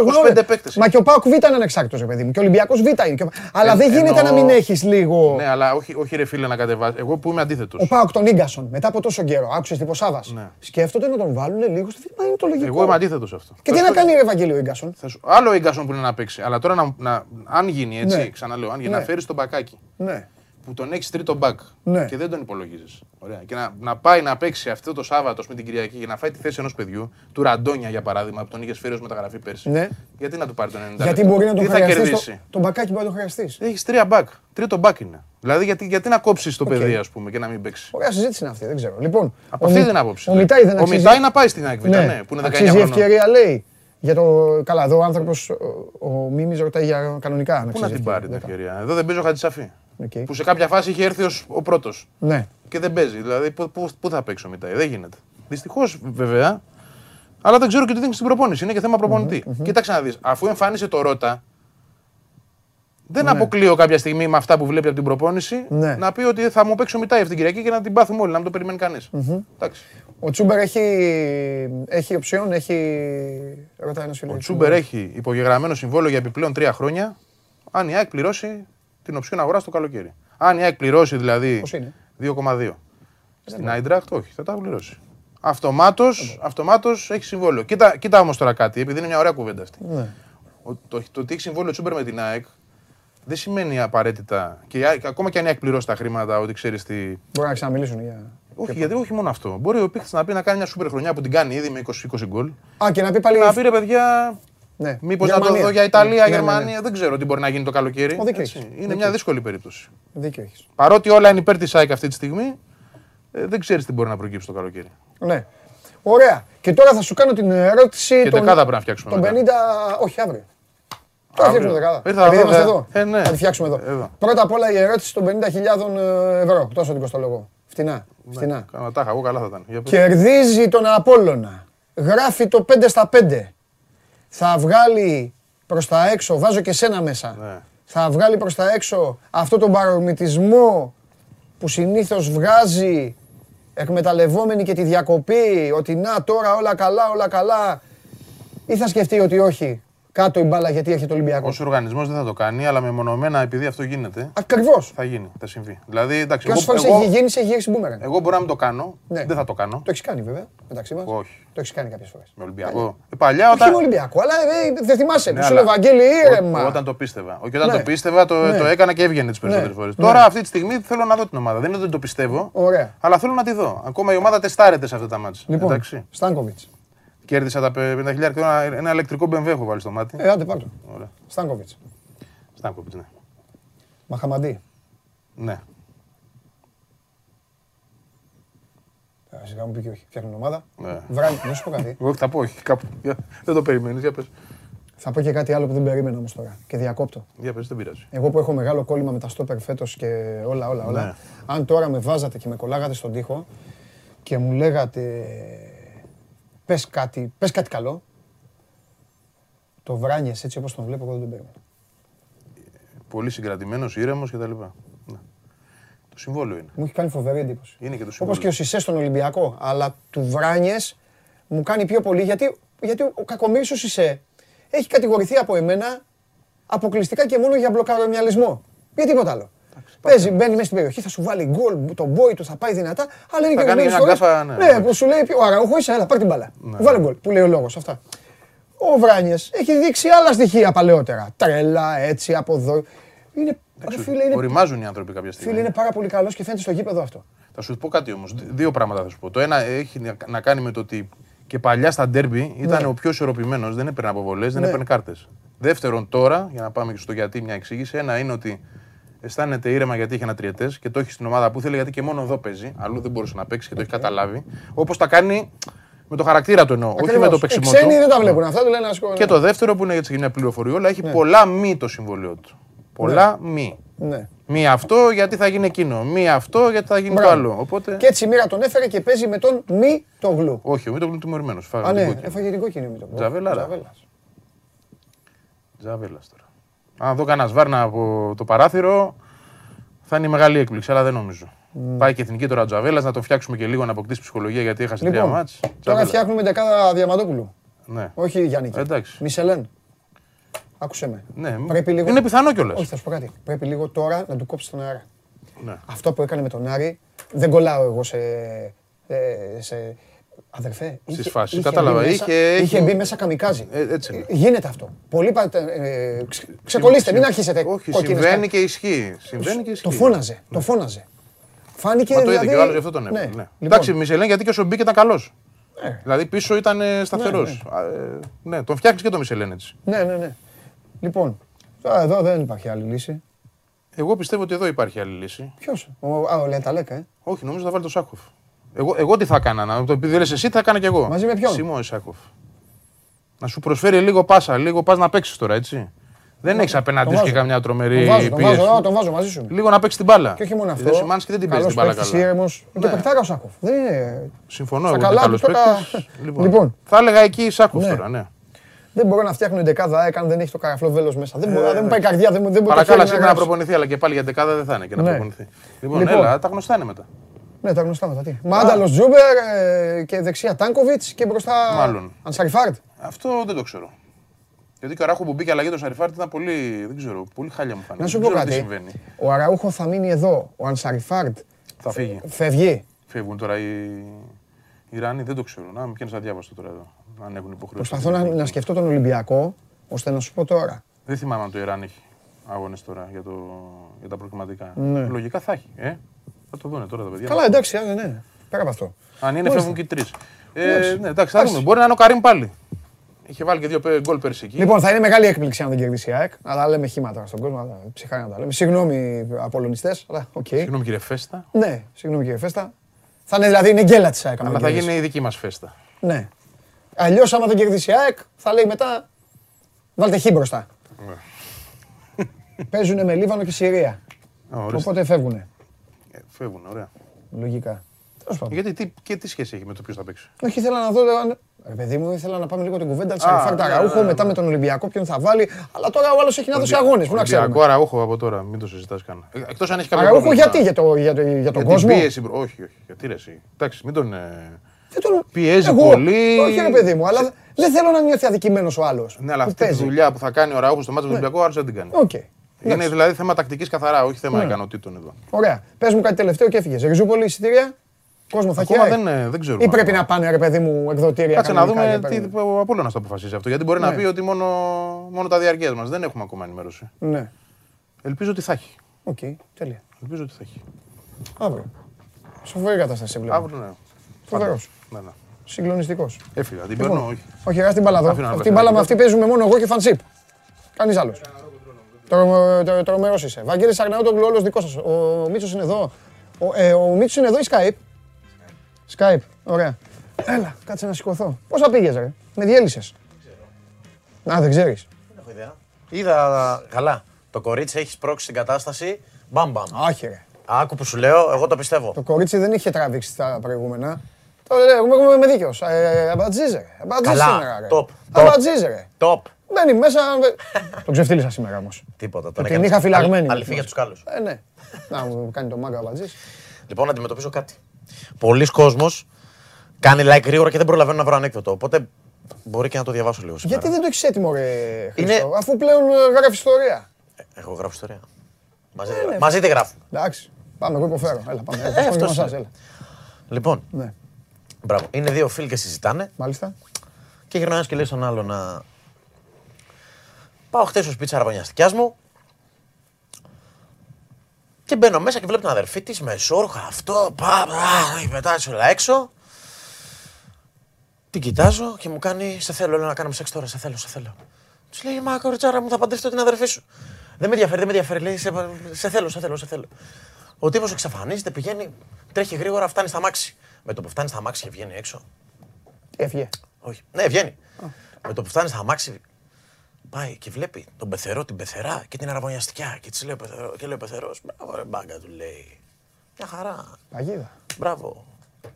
25 παίκτες. Μα και ο Πάοκ Β είναι ανεξάρτητος, ρε παιδί μου. Και ο Ολυμπιακός Β είναι. Και ο- Αλλά Ε, δεν γίνεται εννοώ- να μην έχεις λίγο. Ναι, αλλά όχι, όχι ρε φίλε να κατεβάσει. Εγώ που είμαι αντίθετος. Ο Πάοκ τον γκασον μετά από τόσο καιρό. Άκουσες την Ποσάβα. Ναι. Σκέφτονται να τον βάλουν λίγο στη Μα είναι το λογικό. Εγώ είμαι αντίθετος σε αυτό. Και τι να κάνει ρε Ευαγγέλιο γκασον. Θα σου- Άλλο ο Γκάσον που είναι να παίξει. Αλλά τώρα να, να, αν γίνει έτσι, Ναι. ξαναλέω, αν γίνει Ναι. να φέρει τον μπακάκι Ναι. Που τον έχεις τρίτο μπακ Ναι. και δεν τον υπολογίζεις. Και να, να πάει να παίξει αυτό το Σάββατο με την Κυριακή για να φάει τη θέση ενός παιδιού, του Ραντόνια για παράδειγμα, που τον είχες φέρει ως μεταγραφή πέρσι. Ναι. Γιατί να του πάρει τον 90 Γιατί λεπτά; μπορεί να τον Τι θα χρειαστείς. κερδίσει; Τον μπακάκι μπορεί να τον χρειαστείς. Έχεις τρία μπακ. Τρίτο μπακ είναι. Δηλαδή γιατί, γιατί να κόψεις το παιδί, ας πούμε, και να μην παίξει; Ωραία συζήτηση είναι αυτή, δεν ξέρω. Λοιπόν, Από ο αυτή Μι- την άποψη. Ο ναι. Μιτάη δεν Ο αξίζει. Μιτάη να πάει στην ΑΕΚ Β, ναι, που είναι 19 Αξίζει χρονών. ευκαιρία, λέει. Για το. Καλά, εδώ ο άνθρωπος, ο, ο Μίμης ρωτάει για κανονικά. αν Πού αξίζει να την πάρει την Δεν θα. ευκαιρία; Εδώ δεν παίζει ο Χατζησαφή. ΟΚ. Που σε κάποια φάση είχε έρθει ως ο πρώτος. Ναι. Και δεν παίζει. Δηλαδή, πού, πού, πού θα παίξει ο Μιτάι. Δεν γίνεται. Δυστυχώς βέβαια. Αλλά δεν ξέρω και τι δίνει στην προπόνηση. Είναι και θέμα προπονητή. Κοίταξε να δεις. Αφού εμφάνισε το Ρότα, δεν αποκλείω κάποια στιγμή με αυτά που βλέπει από την προπόνηση Ναι. να πει ότι θα μου παίξει ο Μιτάι αυτή την Κυριακή και να την πάθουμε όλοι, να μην το περιμένει κανείς. Εντάξει. Ο Τσούμπερ έχει, έχει οψιόν, έχει. Ρωτάει ένας φίλος. Ο Τσούμπερ έχει υπογεγραμμένο συμβόλαιο για επιπλέον τρία χρόνια. Αν η ΑΕΚ πληρώσει την οψιόν αγορά το καλοκαίρι. Αν η ΑΕΚ πληρώσει δηλαδή Πώς είναι; 2,2 στην Άιντραχτ, όχι, θα τα πληρώσει. Αυτομάτως αυτομάτως έχει συμβόλαιο. Κοίτα, κοίτα όμως τώρα κάτι, επειδή είναι μια ωραία κουβέντα αυτή. Ναι. Ο, το, το ότι έχει συμβόλαιο Τσούμπερ με την ΑΕΚ δεν σημαίνει απαραίτητα. Και η ΑΕΚ, ακόμα και αν η ΑΕΚ πληρώσει τα χρήματα, ότι ξέρεις τι. Μπορεί να ξαναμιλήσουν για. Όχι, γιατί όχι μόνο αυτό. Μπορεί ο παίχτη να πει να κάνει μια σούπερ χρονιά που την κάνει ήδη με 20-20 γκολ. Α, και να πει πάλι. Να πει ρε παιδιά, Ναι. Μήπως να το Γερμανία. δω για Ιταλία, Ναι, ναι, ναι. Γερμανία, δεν ξέρω τι μπορεί να γίνει το καλοκαίρι. Ω, δίκιο Έτσι. έχεις. Είναι Δίκιο μια δύσκολη περίπτωση. Δίκιο έχεις. Παρότι όλα είναι υπέρ της ΑΕΚ αυτή τη στιγμή, ε, δεν ξέρεις τι μπορεί να προκύψει το καλοκαίρι. Ναι. Ωραία. Και τώρα θα σου κάνω την ερώτηση. Και των- δεκάδα πρέπει να φτιάξουμε Τον 50. μετά. Όχι, αύριο. Τώρα Αύριο. φτιάξουμε δεκάδα. Ήρθα Επειδή εδώ, είμαστε δε. εδώ. Ε, ναι. Θα τη φτιάξουμε εδώ. Εδώ. Πρώτα απ' όλα η ερώτηση των 50.000 ευρώ. Τόσο την κοστολογώ. Φτηνά. Φτηνά. Κάνα τάχα, εγώ καλά θα ήταν. Για πες. Κερδίζει τον Απόλλωνα. Γράφει το 5 στα 5. Θα βγάλει προς τα έξω, βάζω και σένα μέσα. Ναι. Θα βγάλει προς τα έξω αυτό τον παρορμητισμό που συνήθως βγάζει εκμεταλλευόμενη και τη διακοπή, ότι να τώρα όλα καλά, όλα καλά. Ή θα σκεφτεί ότι όχι, κάτω η μπάλα γιατί έρχεται ο Ολυμπιακός. Ω οργανισμός δεν θα το κάνει, αλλά μεμονωμένα επειδή αυτό γίνεται, Ακριβώς. θα γίνει, θα συμβεί. Δηλαδή, εντάξει, Και όσες εγώ, φορές εγώ, έχει γίνει, σε έχει γυρίσει μπούμεραν. εγώ μπορώ να μην το κάνω, Ναι. δεν θα το κάνω. Το έχεις κάνει βέβαια, μεταξύ μας. Όχι. Το έχεις κάνει κάποιες φορές. Με Ολυμπιακό. Ε, παλιά Όχι όταν. με Ολυμπιακό, αλλά ε, δεν θυμάσαι. Ναι, Που σου λέει αλλά Βαγγέλη, ήρεμα. ό- Όταν το πίστευα. Όχι, όταν Ναι. το πίστευα, το, Ναι. το έκανα και έβγαινε τις περισσότερες Ναι. φορές. Ναι. Τώρα, αυτή τη στιγμή θέλω να δω την ομάδα. Δεν είναι ότι δεν το πιστεύω, Ωραία. αλλά θέλω να τη δω. Ακόμα η ομάδα τεστάρεται σε αυτά τα μάτια. Λοιπόν, Εντάξει. Στάνκοβιτς. Κέρδισα τα 50.000 και ένα, ένα ηλεκτρικό BMW έχω βάλει στο μάτι. Ε, άντε πάρ' το. Ωραία. Στάνκοβιτς. Στάνκοβιτς, ναι. Μαχαμαντή. ναι. Ε, Σιγά μου πει και όχι. Φτιάχνουν ομάδα. Ναι. Βράδυ, να σου πω κάτι. Εγώ θα πω όχι. Κάπου. Για- Δεν το περιμένεις, για πες. Θα πω και κάτι άλλο που δεν περίμενα όμως τώρα και διακόπτω. Για πες, δεν πειράζει. Εγώ που έχω μεγάλο κόλλημα με τα στόπερ φέτος και όλα, όλα, όλα. Ναι. Αν τώρα με βάζατε και με κολλάγατε στον τοίχο και μου λέγατε πες κάτι, πες κάτι καλό, το Βράνιες έτσι όπως τον βλέπω εγώ δεν τον περίμενα. Πολύ συγκρατημένος, ήρεμος κτλ. Ναι. Το συμβόλαιο είναι. Μου έχει κάνει φοβερή εντύπωση. Είναι και το Όπως συμβόλαιο. και ο Σισέ στον Ολυμπιακό, αλλά του Βράνιες μου κάνει πιο πολύ γιατί, γιατί ο Κακομύρης ο Σισέ έχει κατηγορηθεί από εμένα αποκλειστικά και μόνο για μπλοκαρομυαλισμό. Για τίποτα άλλο. Παίζει, μπαίνει μέσα στην περιοχή, θα σου βάλει γκολ, τον μπόι του θα πάει δυνατά, αλλά είναι Θα και κάνει ορισμένες μια φορές- γκάφα, ναι. Ναι, που σου λέει ο Αραούχο είσαι, έλα, πάρ την μπάλα. Βάλε γκολ, που λέει ο λόγος αυτά. Ο Βράνιες έχει δείξει άλλα στοιχεία παλαιότερα. Τρέλα, έτσι, από εδώ. Είναι, ρε φίλε, είναι, Οριμάζουν οι άνθρωποι κάποια στιγμή. φίλε, είναι πάρα πολύ καλός και φαίνεται στο γήπεδο αυτό. Θα σου πω κάτι όμως. Δύο πράγματα θα σου πω. Το ένα έχει να- να κάνει με το ότι και παλιά στα ντέρμπι ήταν Ναι. ο πιο ισορροπημένος. Δεν έπαιρνε αποβολές, δεν Ναι. έπαιρνε κάρτες. Δεύτερον, τώρα, για να πάμε και στο γιατί μια εξήγηση, ένα είναι ότι αισθάνεται ήρεμα γιατί έχει ένα τριετέ και το έχει στην ομάδα που θέλει γιατί και μόνο εδώ παίζει. Αλλού δεν μπορούσε να παίξει και το έχει καταλάβει. Όπως τα κάνει με το χαρακτήρα του εννοώ. Όχι με Ακριβώς. το Οι παίξιμο ξένοι του. δεν τα βλέπουν αυτά, του λένε ασκό. Και το δεύτερο που είναι έτσι μια πληροφοριόλα έχει πολλά μη το συμβολίο του. Πολλά μη. Ναι. Μη αυτό γιατί θα γίνει εκείνο. Μη αυτό γιατί θα γίνει το Μπράβο. άλλο. Οπότε. Και έτσι η μοίρα τον έφερε και παίζει με τον μη το γλου. Όχι, ο Μήτρο είναι τιμωρημένο. Α, ναι, έφαγε την κόκκινη με τον Τζαβέλα, ρε. Τζαβέλας. Τζαβέλας τώρα. Αν δω κανένα βάρνα από το παράθυρο, θα είναι η μεγάλη έκπληξη, αλλά δεν νομίζω. Πάει και εθνική τώρα Τζαβέλας να το φτιάξουμε και λίγο να αποκτήσει ψυχολογία γιατί έχασε τρία Λοιπόν, μάτς. τώρα Τζαβέλα. φτιάχνουμε δεκάδα Διαμαντόπουλου. Ναι. Όχι Γιάννη. Εντάξει. Μισελέν. Άκουσε με. Ναι, Πρέπει λίγο... Είναι πιθανό κιόλας. Όχι, θα σου πω κάτι. Πρέπει λίγο τώρα να του κόψει τον αέρα. Ναι. Αυτό που έκανε με τον Άρη, δεν κολλάω εγώ σε. ε, σε αδερφέ. Στις είχε- φάσεις, είχε κατάλαβα. μπει μέσα- Είχε- είχε έχει- μπει μέσα καμικάζι. Ε, έτσι είναι. Ε, Γίνεται αυτό. Πολύ πάτε. Ε, ξε- ξεκολλήστε, μην αρχίσετε. Όχι, κόκκινες συμβαίνει κάρτες. και ισχύει. Συμβαίνει και ισχύει. Το φώναζε. Το φώναζε. Φάνηκε Μα το είδε δηλαδή. και ο άλλος γι' αυτό τον έβαλε. Ναι. Ναι. Λοιπόν, Εντάξει, Μισελέν γιατί και ο Σομπίκ ήταν καλός. Ναι. Δηλαδή πίσω ήταν σταθερός. Ναι, τον φτιάχνεις και το Μισελέν έτσι. Ναι, ναι, ναι. Λοιπόν, τώρα εδώ δεν υπάρχει άλλη λύση. Εγώ πιστεύω ότι εδώ υπάρχει άλλη λύση. Ποιος, ο, α, ο Λεταλέκα, ε. Όχι, νομίζω θα βάλει το Σάκοφ. Εγώ, εγώ τι θα έκανα, να το επειδή λες εσύ, τι θα έκανα κι εγώ. Μαζί με ποιον; Σίμω Σάκοφ. Να σου προσφέρει λίγο πάσα, λίγο πας να παίξεις τώρα, έτσι. Δεν έχεις απέναντί τον σου και βάζω. καμιά τρομερή Τον βάζω, τον πίεση. βάζω, α, τον βάζω μαζί σου. Λίγο να παίξεις την μπάλα. Και όχι μόνο αυτό. Ο Σιμάνσκι δεν την παίζει καλός την μπάλα παίκτης, καλά. ήρεμος. Και Ναι. παιχτάρα ο Σάκοφ. Δεν είναι... Συμφωνώ, Στα εγώ καλά είναι του καλός τώρα- παίκτης. Λοιπόν. Λοιπόν, θα έλεγα εκεί Σάκοφ Ναι. τώρα, ναι. Δεν μπορώ να φτιάχνω δεκάδα ΑΕΚ αν δεν έχει το καραφλό βέλος μέσα. Δεν, μπορώ, δεν μου πάει η καρδιά, δεν, μου- δεν μπορεί το Παρακάλα χέρι να σήμερα να γράψει. προπονηθεί, αλλά και πάλι για δεκάδα δεν θα είναι και να Ναι. προπονηθεί. Λοιπόν, Λοιπόν. έλα, τα γνωστά είναι μετά. Ναι, τα γνωστά μετά. Τι. Μάνταλος Τσούμπερ ε, και δεξιά Τάνκοβιτς και μπροστά Μάλλον. Ανσαριφάρντ. Αυτό δεν το ξέρω. Γιατί και ο Αραούχο που μπήκε αλλαγή του Ανσαριφάρντ ήταν πολύ, δεν ξέρω, πολύ χάλια μου φάνηκε. Να σου Δεν πω ξέρω τι κάτι. συμβαίνει. Ο Αραούχο θα μείνει εδώ. Ο Ανσαριφάρντ Θα φύγει. φεύγει. Φεύγουν τώρα οι οι Ιρανοί, δεν το ξέρω. Να με πιάνεις αδιάβαστο τώρα εδώ. Αν έχουν υποχρέωση. Προσπαθώ να, να σκεφτώ τον Ολυμπιακό, ώστε να σου πω τώρα. Δεν θυμάμαι αν το Ιράν έχει αγώνες τώρα για, το, για τα προκριματικά. Ναι. Λογικά θα έχει. Ε; Θα το δουν τώρα τα παιδιά. Καλά, εντάξει, ναι, ναι. Πέρα από αυτό. Αν είναι, Μάλιστα. φεύγουν και οι τρεις. Εντάξει. Ε, ναι, εντάξει, θα Εντάξει. δούμε. Μπορεί να είναι ο Καρίμ πάλι. Είχε βάλει και δύο πέ- γκολ πέρσι εκεί. Λοιπόν, θα είναι μεγάλη έκπληξη αν δεν κερδίσει η ΑΕΚ. Να τα λέμε χύμα στον κόσμο, να τα- ψυχρά να τα λέμε. Συγγνώμη, Απολλωνιστές, αλλά ΟΚ. Συγγνώμη κύριε Φέστα. Ναι, συγγνώμη κύριε Φέστα. Θα είναι δηλαδή είναι γκέλα της ΑΕΚ. άμα Αλλά θα κερδίσει. γίνει η δική μας φέστα. Ναι. Αλλιώς, άμα δεν κερδίσει η ΑΕΚ, θα λέει μετά. Βάλτε χ μπροστά. Παίζουν με Λίβανο και Συρία. Α, ορίστε. Οπότε φεύγουν. Ε, Φεύγουν, ωραία. Λογικά. Τέλος πάντων. Γιατί τι, και τι σχέση έχει με το ποιος θα παίξει; Όχι, ήθελα να δω. αν- Ρε παιδί μου, ήθελα να πάμε λίγο την κουβέντα της Α, Αλφάρτα ναι, Αραούχο, ναι, ναι. μετά με τον Ολυμπιακό, ποιον θα βάλει. Αλλά τώρα ο άλλος έχει να δώσει αγώνες. Πού να Ολυμπιακό ξέρουμε. Αραούχο από τώρα, μην το συζητάς καν. Εκτός αν έχει κάποιο Αραούχο πρόβλημα. γιατί, για, το, για, το, για τον Για την κόσμο; πίεση, μπρο- όχι, όχι. Γιατί ρε εσύ. Εντάξει, μην τον. ε, Δεν τον- Πιέζει Εγώ, πολύ. Όχι, ρε παιδί μου, αλλά δεν θέλω να νιώθει αδικημένος ο άλλος. Ναι, αλλά αυτή τη δουλειά που θα κάνει ο Αραούχο στο μάτι του Ολυμπιακού, άλλος δεν την κάνει. ΟΚ. Είναι εντάξει. δηλαδή θέμα τακτικής καθαρά, όχι θέμα Ναι. ικανοτήτων εδώ. Ωραία. Πες μου κάτι τελευταίο και έφυγες. Ριζούπολη εισιτήρια; Κόσμο θα Ακόμα έχει. δεν, ε, δεν ξέρουμε. Ή πρέπει να πάνε, ρε παιδί μου, εκδοτήρια. Κάτσε να κανονικά δούμε για τι παίρνουν. ο Απόλλωνας θα αποφασίσει αυτό. Γιατί μπορεί Ναι. να πει ότι μόνο, μόνο τα διαρκείας μας. Δεν έχουμε ακόμα ενημέρωση. Ναι. Ελπίζω ότι θα έχει. Οκ, τέλεια. Ελπίζω ότι θα έχει. Αύριο. Σοβαρή κατάσταση βλέπω. Αύριο ναι. Φοβερός. Ναι, ναι. Συγκλονιστικός. Έφυγα, την Λοιπόν, παίρνω, όχι. Όχι, ρε, την μπάλα εδώ. Αφήνω να Αυτή πέσει η μπάλα ένα με αυτή παίζουμε μόνο εγώ και φανσίπ. Κανείς άλλος. Τρομερός είσαι. Βαγγέλης Αγναούτογλου, όλος δικός σας. Ο Μίτσος είναι εδώ. Ο, ε, ο Μίτσος είναι εδώ ή Skype; Skype, ωραία. Έλα, κάτσε να σηκωθώ. Πόσα πήγες, ρε; Με διέλυσες. Να, δεν ξέρεις. Δεν έχω ιδέα. Είδα καλά. Το κορίτσι έχει σπρώξει την κατάσταση. Μπαμ μπαμ. Όχι, ρε. Άκου που σου λέω, εγώ το πιστεύω. Το κορίτσι δεν είχε τραβήξει τα προηγούμενα. Το λέω, εγώ είμαι με δίκαιο. Αμπατζίζε. Αμπατζίζε Καλά. σήμερα. ρε. Top. Αμπατζίζε. ρε. Top. Μπαίνει μέσα. τον ξεφτύλισα σήμερα όμως. Τίποτα. Και την είχα φυλαγμένη. Αληθή για τους κάλους. Ε, ναι. Να μου κάνει το μάγκα ο Αμπατζής. Λοιπόν, αντιμετωπίζω κάτι. Πολλοί κόσμος κάνει like γρήγορα και δεν προλαβαίνω να βρω ανέκδοτο. Οπότε μπορεί και να το διαβάσω λίγο σήμερα. Γιατί δεν το έχεις έτοιμο, ρε Χρήστο, Είναι- αφού πλέον ε, γράφεις ιστορία. Εγώ γράφω ιστορία. Μαζί, Ε, δεν- ναι. μαζί δεν γράφω. Εντάξει. Πάμε, εγώ υποφέρω. Έλα, πάμε. Έλα, Ε, πάμε αυτός και μας, είναι. έλα. Λοιπόν, Ναι, μπράβο. Είναι δύο φίλοι και συζητάνε μάλιστα. και γυρνάει ένας και λέει στον άλλο να. Πάω χθε στο σπίτι της αραβωνιαστικιάς μου και μπαίνω μέσα και βλέπω την αδερφή της με σόρχα αυτό. Πα, πα, πετάει όλα έξω. Την κοιτάζω και μου κάνει Σε θέλω, λέω να κάνουμε σεξ τώρα, σε θέλω, σε θέλω. Τη λέει Μα κοριτσάρα μου, θα παντρευτώ την αδερφή σου. Δεν με ενδιαφέρει, δεν με ενδιαφέρει. Λέει Σε, σε θέλω, σε θέλω, σε θέλω. Ο τύπος εξαφανίζεται, πηγαίνει, τρέχει γρήγορα, φτάνει στα μάξι. Με το που φτάνει στα μάξι και βγαίνει έξω. Τι έφυγε. Όχι. Ναι, βγαίνει. Με το που φτάνει στα αμάξι, πάει και βλέπει τον πεθερό, την πεθερά και την αραβωνιαστικιά. Και, της λέει, ο πεθερό, και λέει ο πεθερός, μπράβο ρε μπάγκα, του λέει. Μια χαρά. Παγίδα. Μπράβο.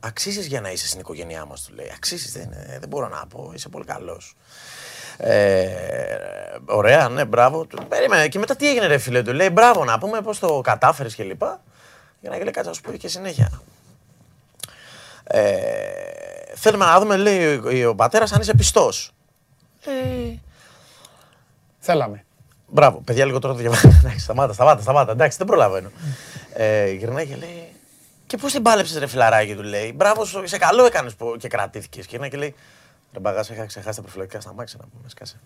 Αξίζεις για να είσαι στην οικογένειά μας, του λέει. Αξίζεις, δεν, δεν μπορώ να πω. Είσαι πολύ καλός. Ε, ωραία, ναι, μπράβο. Του- Περίμενε. Και μετά τι έγινε, ρε φίλε, του λέει μπράβο να πούμε πώς το κατάφερες και λοιπά. Για να λέει κάτσε να σου πω και συνέχεια. Ε, θέλουμε να δούμε, λέει ο, ο πατέρας, αν είσαι πιστός. Ε, Θέλαμε. Μπράβο, παιδιά, λίγο τώρα το διαβάζω. Εντάξει, σταμάτα, σταμάτα, σταμάτα. Εντάξει, δεν προλαβαίνω. Ε, γυρνάει και λέει. Και πώς την πάλεψες, ρε φιλαράκι, του λέει. Μπράβο, σου, σε καλό έκανες που και κρατήθηκε. Και γυρνάει και λέει. Ρε μπαγάς, είχα ξεχάσει τα προφυλακτικά στα μάξια να πούμε. Σκάσε.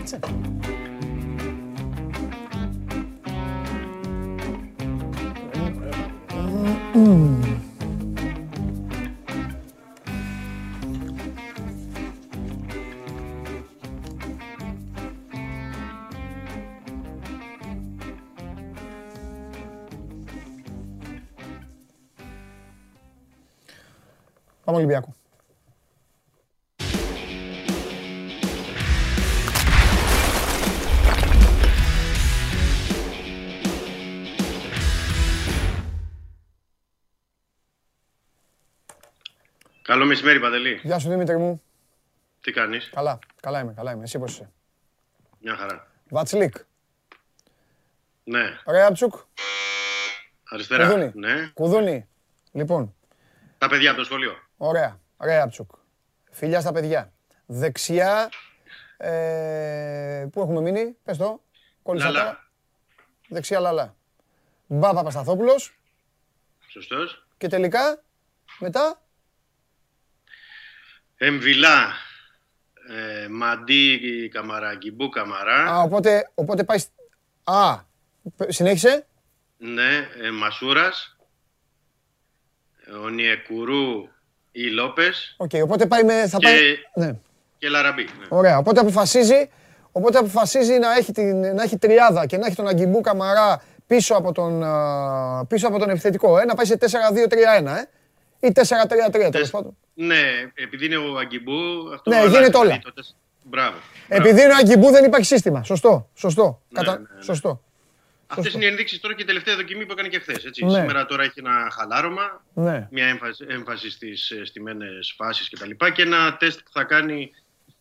Έτσι. Πάμε Ολυμπιακό. Καλό μεσημέρι, Παντελή. Γεια σου Δημήτρη μου. Τι κάνεις, Καλά, καλά είμαι, καλά είμαι. Εσύ πώς είσαι; μια χαρά. Βατσλίκ. Ναι, Ρέατσουκ. αριστερά. Κουδούνι. Ναι. Κουδούνι. Λοιπόν, Τα παιδιά από το σχολείο. Ωραία. Ρέατσουκ. Φιλιά στα παιδιά. Δεξιά. Ε, πού έχουμε μείνει, πες το. Κόλλησα Λαλά. τώρα. Δεξιά Λαλά. Μπα Παπασταθόπουλος. Σωστός. Και τελικά, μετά, Εμβιλά, ε, Μαντί Καμαρά, Γκιμπού Καμαρά. α, οπότε, οπότε πάει... σ- Α, π- συνέχισε. Ναι, ε, Μασούρας. Ο Νιεκουρού ή Λόπες. Οκ, οπότε πάει με... Θα Και- πάει... Ναι. Και Λαραμπί. Ναι. Ωραία. Οπότε αποφασίζει, οπότε αποφασίζει να, έχει την, να έχει τριάδα και να έχει τον Αγκιμπού Καμαρά πίσω από τον, α, πίσω από τον επιθετικό. Ε, να πάει σε 4-2-3-1, ε. Ή 4-3-3 τέλος πάντων. Ναι, επειδή είναι ο Αγκιμπού. Αυτό Ναι, αλλάζει, γίνεται όλα. δηλαδή, τότε- Μπράβο. Επειδή είναι ο Αγκιμπού δεν υπάρχει σύστημα. Σωστό. Σωστό. Ναι, Κατα... ναι, ναι. Σωστό. Αυτές είναι οι ενδείξεις τώρα και η τελευταία δοκιμή που έκανε και χθες. Ναι. Σήμερα τώρα έχει ένα χαλάρωμα, Ναι. μια έμφαση, έμφαση στις στιμένες φάσεις κτλ. Και, και ένα τεστ που θα κάνει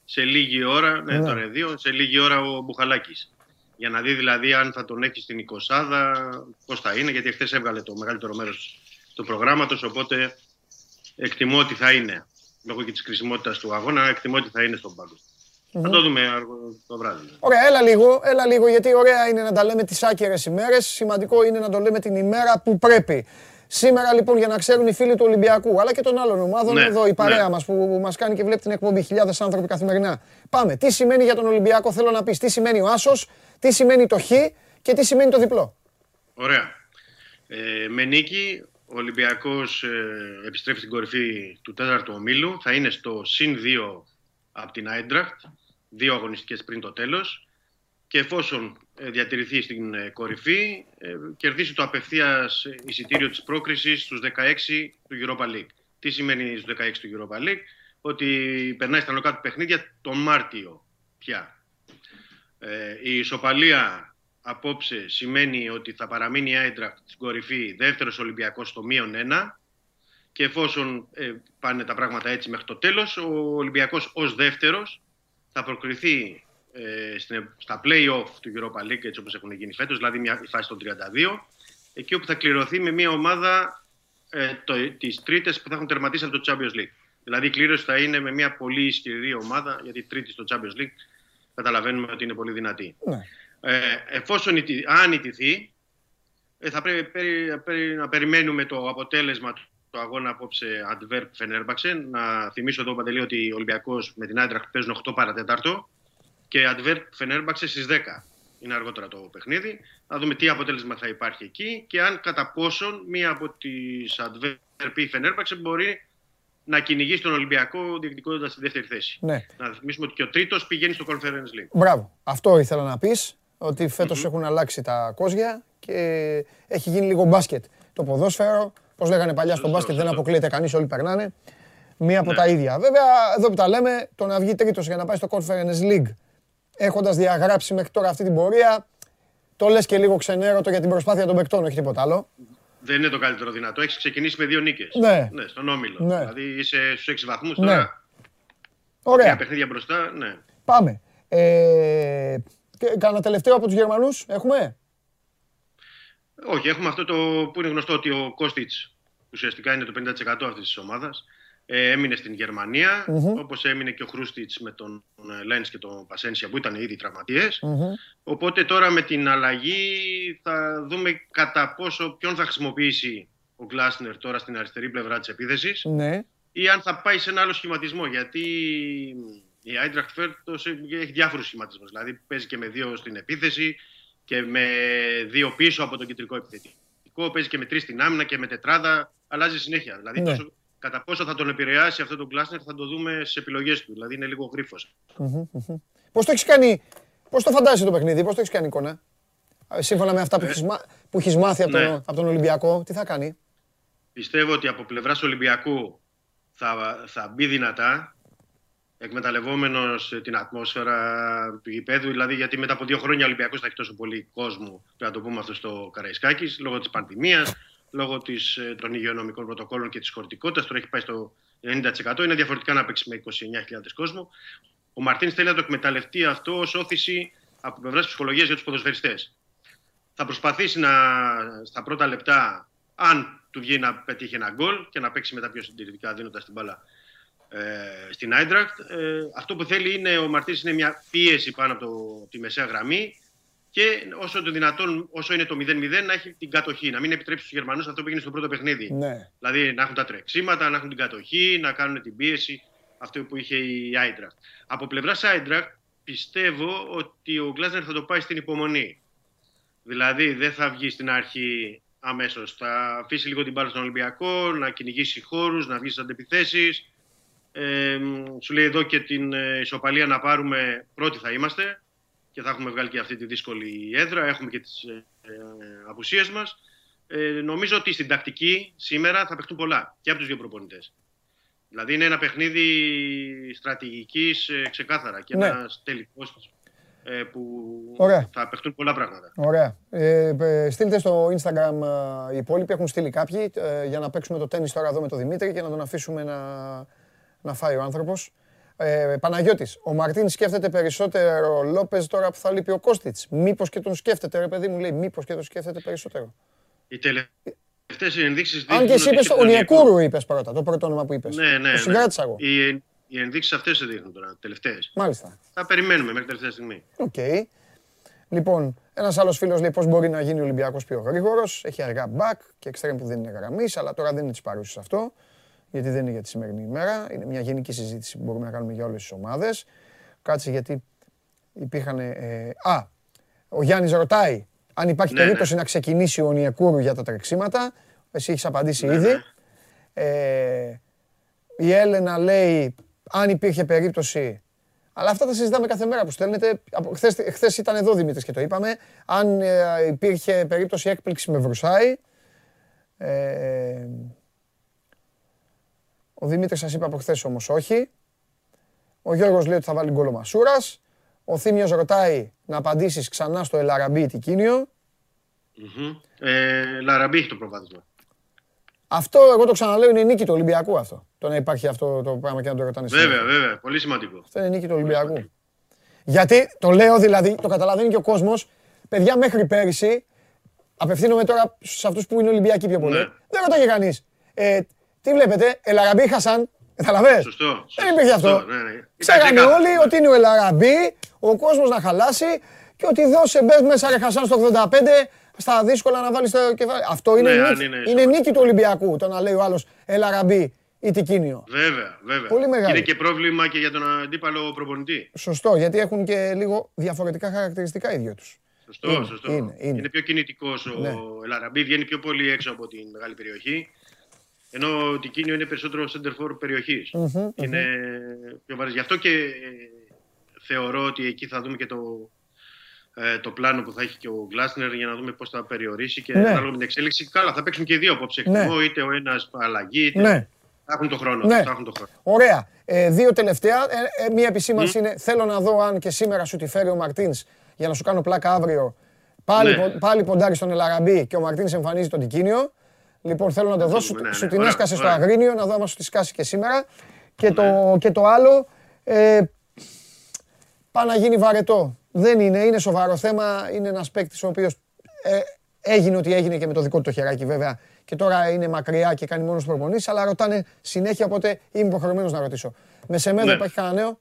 σε λίγη ώρα, ναι, Ναι. τώρα δύο, σε λίγη ώρα ο Μπουχαλάκης. Για να δει δηλαδή αν θα τον έχει στην 20 πώς θα είναι, γιατί χθες έβγαλε το μεγαλύτερο μέρος του προγράμματος. Οπότε εκτιμώ ότι θα είναι. Λόγω και της κρισιμότητας του αγώνα, εκτιμώ ότι θα είναι στον πάγκο. Θα το δούμε αργό το βράδυ. Ωραία, έλα λίγο, έλα λίγο, γιατί ωραία είναι να τα λέμε τις άκυρες ημέρες. Σημαντικό είναι να το λέμε την ημέρα που πρέπει. Σήμερα λοιπόν για να ξέρουν οι φίλοι του Ολυμπιακού, αλλά και των άλλων ομάδων, Ναι, εδώ η παρέα ναι. μας που μας κάνει και βλέπει την εκπομπή, χιλιάδες άνθρωποι καθημερινά. Πάμε, τι σημαίνει για τον Ολυμπιακό, θέλω να πεις, τι σημαίνει ο Άσος, τι σημαίνει το Χ και τι σημαίνει το διπλό; Ωραία. Ε, με νίκη, ο Ολυμπιακός ε, επιστρέφει στην κορυφή του τέταρτου ομίλου. Θα είναι στο συν 2 από την Άιντραχτ, δύο αγωνιστικές πριν το τέλος. Και εφόσον ε, διατηρηθεί στην ε, κορυφή, ε, κερδίσει το απευθείας εισιτήριο της πρόκρισης στους 16 του Europa League. Τι σημαίνει στους 16 του Europa League? Ότι περνάει στα νοκάτου παιχνίδια τον Μάρτιο πια. Ε, η ισοπαλία απόψε σημαίνει ότι θα παραμείνει η Άιντραχτ στην κορυφή δεύτερος Ολυμπιακός στο μείον 1 και εφόσον ε, πάνε τα πράγματα έτσι μέχρι το τέλος, ο Ολυμπιακός ως δεύτερος θα προκριθεί ε, στην- στα play-off του Europa League έτσι όπως έχουν γίνει φέτος, δηλαδή μια η φάση των 32, εκεί όπου θα κληρωθεί με μια ομάδα ε, το, τις τρίτες που θα έχουν τερματίσει από το Champions League. Δηλαδή η κλήρωση θα είναι με μια πολύ ισχυρή ομάδα, γιατί η τρίτη στο Champions League καταλαβαίνουμε ότι είναι πολύ δυνατή. Ναι. Ε, εφόσον ητι- αν ιτηθεί, ε, θα πρέπει περι- περι- να περιμένουμε το αποτέλεσμα του του αγώνα απόψε Αντβέρπ Φενέρμπαξε. Να θυμίσω εδώ, Παντελή, ότι ο Ολυμπιακός με την Άιντραχτ παίζουν 8 παρατέταρτο και Αντβέρπ Φενέρμπαξε στις 10. Είναι αργότερα το παιχνίδι. Να δούμε τι αποτέλεσμα θα υπάρχει εκεί και αν κατά πόσον μία από τις Αντβέρπ ή Φενέρμπαξε μπορεί να κυνηγήσει τον Ολυμπιακό διεκδικώντας τη δεύτερη θέση. Ναι. Να θυμίσουμε ότι και ο τρίτος πηγαίνει στο Conference League. Μπράβο. Αυτό ήθελα να πεις, ότι φέτος έχουν αλλάξει τα κόζια και έχει γίνει λίγο μπάσκετ. Το ποδόσφαιρο, πώς λέγανε παλιά στο μπάσκετ, δεν αποκλείεται κανείς, όλοι περνάνε. Μία από τα ίδια. Βέβαια, εδώ που τα λέμε, το να βγει τρίτος για να πάει στο Conference League, έχοντας διαγράψει μέχρι τώρα αυτή την πορεία, το λες και λίγο ξενέρωτο για την προσπάθεια των παικτών, όχι τίποτα άλλο. Δεν είναι το καλύτερο δυνατό. Έχεις ξεκινήσει με δύο νίκες. Ναι. ναι. Στον όμιλο. Ναι. Δηλαδή είσαι στους 6 βαθμούς Ναι. τώρα. Ωραία. Τρία παιχνίδια μπροστά. Ναι. Πάμε. Ε, και- Κάνα τελευταίο από τους Γερμανούς, έχουμε; Όχι, έχουμε αυτό το που είναι γνωστό ότι ο Κώστιτς ουσιαστικά είναι το 50% αυτής της ομάδας. Ε, έμεινε στην Γερμανία, Μμμ. όπως έμεινε και ο Χρούστιτς με τον Λέντ και τον Πασένσια που ήταν ήδη τραυματίες. Μμμ. Οπότε τώρα με την αλλαγή θα δούμε κατά πόσο ποιον θα χρησιμοποιήσει ο Γκλάσνερ τώρα στην αριστερή πλευρά της επίθεσης Ναι. ή αν θα πάει σε ένα άλλο σχηματισμό. Γιατί η Eintracht φέτος έχει διάφορους σχηματισμούς. Δηλαδή παίζει και με δύο στην επίθεση και με δύο πίσω από τον κεντρικό επιθετικό. Παίζει και με τρεις στην άμυνα και με τετράδα. Αλλάζει συνέχεια. Δηλαδή Ναι. τόσο, κατά πόσο θα τον επηρεάσει αυτό τον Γκλάσνερ θα το δούμε στι επιλογές του. Δηλαδή είναι λίγο γρίφος. Μμμ, μμμ. Πώς το έχεις κάνει, πώς το φαντάζεσαι το παιχνίδι, πώς το έχεις κάνει εικόνα. Ε, Σύμφωνα με αυτά που έχεις, μα- που έχεις μάθει από, Ναι. τον, από τον Ολυμπιακό, τι θα κάνει; Πιστεύω ότι από πλευράς Ολυμπιακού θα, θα μπει δυνατά, εκμεταλλευόμενος ε, την ατμόσφαιρα του γηπέδου, δηλαδή γιατί μετά από δύο χρόνια ο Ολυμπιακός θα έχει τόσο πολύ κόσμο, πρέπει να το πούμε αυτό στο Καραϊσκάκης, λόγω της πανδημίας, λόγω της, ε, των υγειονομικών πρωτοκόλων και της χωρητικότητας, τώρα έχει πάει στο 90%, είναι διαφορετικά να παίξει με 29.000 κόσμο. Ο Μαρτίνς θέλει να το εκμεταλλευτεί αυτό ως όθηση από πλευράς ψυχολογίας για τους ποδοσφαιριστές θα προσπαθήσει να, στα πρώτα λεπτά, αν του βγει να πετύχει ένα γκολ και να παίξει μετά πιο συντηρητικά δίνοντας την μπάλα ε, στην Άιντρακτ. Ε, αυτό που θέλει είναι ο Μαρτίνς είναι μια πίεση πάνω από το, τη μεσαία γραμμή και όσο το δυνατόν, όσο είναι το 0-0, να έχει την κατοχή. Να μην επιτρέψει στους Γερμανούς αυτό που έγινε στο πρώτο παιχνίδι. Ναι. Δηλαδή να έχουν τα τρεξίματα, να έχουν την κατοχή, να κάνουν την πίεση. Αυτό που είχε η Άιντρακτ. Από πλευράς Άιντρακτ πιστεύω ότι ο Γκλάσνερ θα το πάει στην υπομονή. Δηλαδή δεν θα βγει στην αρχή αμέσως. Θα αφήσει λίγο την μπάλα στον Ολυμπιακό, να κυνηγήσει χώρους, να βγει στις αντεπιθέσεις. Ε, σου λέει εδώ και την ε, ισοπαλία να πάρουμε πρώτοι θα είμαστε και θα έχουμε βγάλει και αυτή τη δύσκολη έδρα. Έχουμε και τις ε, ε, απουσίες μας. Ε, νομίζω ότι στην τακτική σήμερα θα παιχτούν πολλά και από τους δύο προπονητές. Δηλαδή είναι ένα παιχνίδι στρατηγικής ε, ξεκάθαρα και Ναι. ένας τελικός ε, που Ωραία. θα παιχτούν πολλά πράγματα. Ωραία. Ε, ε, στείλτε στο Instagram ε, οι υπόλοιποι, έχουν στείλει κάποιοι, ε, για να παίξουμε το τέννις τώρα εδώ με τον Δημήτρη και να τον αφήσουμε να, να φάει ο άνθρωπος. Ε, Παναγιώτης, ο Μαρτίν σκέφτεται περισσότερο Λόπεζ τώρα που θα λείπει ο Κώστιτς. Μήπως και τον σκέφτεται, ρε παιδί μου, λέει, μήπως και τον σκέφτεται περισσότερο. Οι τελευταίες ενδείξεις Αν και δείχνουν εσύ ότι είπες, και ο τον Νιεκούρου είπες πρώτα, το πρώτο όνομα που είπες. Ναι, ναι, Το ναι. συγκράτησα εγώ. Οι, οι ενδείξεις αυτές σε δείχνουν τώρα, τελευταίες. Μάλιστα. Θα περιμένουμε μέχρι τελευταία στιγμή. Οκ. Λοιπόν, ένας άλλος φίλος λέει πώς μπορεί να γίνει ο Ολυμπιακός πιο γρήγορος. Έχει αργά back και εξτρέμ που δεν είναι γραμμής, αλλά τώρα δεν είναι της παρούσης αυτό. Γιατί δεν είναι για τη σημερινή ημέρα. Είναι μια γενική συζήτηση που μπορούμε να κάνουμε για όλες τις ομάδες. Κάτσε γιατί υπήρχαν. Ε, α, ο Γιάννης ρωτάει αν υπάρχει Ναι, ναι. περίπτωση να ξεκινήσει ο Νιεκούρου για τα τρεξίματα. Εσύ έχεις απαντήσει ήδη. Ε, η Έλενα λέει αν υπήρχε περίπτωση Αλλά αυτά τα συζητάμε κάθε μέρα που στέλνετε. Από- Χθες, χθες ήταν εδώ Δημήτρης και το είπαμε. Αν ε, υπήρχε περίπτωση έκπληξη με Βρουσάη. Ε, ο Δημήτρης σας είπε από χθε όμως όχι. Ο Γιώργος λέει ότι θα βάλει γκολ ο Μασούρας. Ο Θήμιος ρωτάει να απαντήσεις ξανά στο Ελαραμπή Τικίνιο. Μμμ. Ε, Λαραμπή έχει το προβάδισμα. Αυτό εγώ το ξαναλέω είναι νίκη του Ολυμπιακού αυτό. Το να υπάρχει αυτό το πράγμα και να το ρωτάνε συνέχεια. Βέβαια, βέβαια. Πολύ σημαντικό. Αυτό είναι νίκη του Ολυμπιακού. Γιατί το λέω δηλαδή, το καταλαβαίνει και ο κόσμος. Παιδιά, μέχρι πέρυσι, απευθύνομαι τώρα σε αυτούς που είναι Ολυμπιακοί πιο πολύ. Ναι. Δεν ρωτάει κανείς. Ε, τι βλέπετε, Ελαραμπή Χασάν, καταλαβες. Σωστό. Δεν υπήρχε αυτό. σωστό, ναι, ναι. Ήταν Ξέρανε ξεκάθαρο. όλοι ότι είναι ο Ελαραμπή, ο κόσμος να χαλάσει και ότι δώσε μπες μέσα ρε Χασάν στο 85 στα δύσκολα να βάλεις το κεφάλι. Αυτό είναι, Ναι, αν νίκη, είναι είναι σοβαρό. νίκη του Ολυμπιακού. Το να λέει ο άλλος Ελαραμπή ή Τικίνιο. Βέβαια, βέβαια. Πολύ μεγάλο. Και είναι και πρόβλημα και για τον αντίπαλο προπονητή. Σωστό, γιατί έχουν και λίγο διαφορετικά χαρακτηριστικά οι δυο τους. Σωστό, Είναι, σωστό. είναι, είναι. πιο κινητικός ο Ναι. Ελαραμπή, βγαίνει πιο πολύ έξω από την μεγάλη περιοχή. Ενώ ο Τικίνιο είναι περισσότερο center for περιοχής. Μμμ, Είναι πιο βαρύ. Γι' αυτό και ε, θεωρώ ότι εκεί θα δούμε και το, ε, το πλάνο που θα έχει και ο Γκλάσνερ για να δούμε πώς θα περιορίσει και Ναι. ανάλογα με την εξέλιξη. Καλά, θα παίξουν και οι δύο απόψε. Ναι. Εκτιμώ, είτε ο ένας αλλαγή, είτε. Ναι. Θα έχουν το χρόνο. Ναι. Θα έχουν το χρόνο. Ωραία. Ε, δύο τελευταία. Ε, ε, μία επισήμανση είναι θέλω να δω αν και σήμερα σου τη φέρει ο Μαρτίνς για να σου κάνω πλάκα αύριο. Πάλι, Ναι. πο- πάλι ποντάρεις στον Ελαραμπή και ο Μαρτίνς εμφανίζει τον Τικίνιο. Λοιπόν, θέλω να το δω. Σου, δούμε, ναι, σου ναι. την Ωραία, έσκασε στο ωραία. Αγρίνιο, να δω αν σου τη σκάσει και σήμερα. Και, το, και το άλλο, ε, πάει να γίνει βαρετό. Δεν είναι, είναι σοβαρό θέμα. Είναι ένας παίκτης ο οποίος ε, έγινε ό,τι έγινε και με το δικό του το χεράκι βέβαια. Και τώρα είναι μακριά και κάνει μόνος προπονήσει, αλλά ρωτάνε συνέχεια, οπότε είμαι υποχρεωμένος να ρωτήσω. Με Σεμέδο Ναι. υπάρχει κανένα νέο;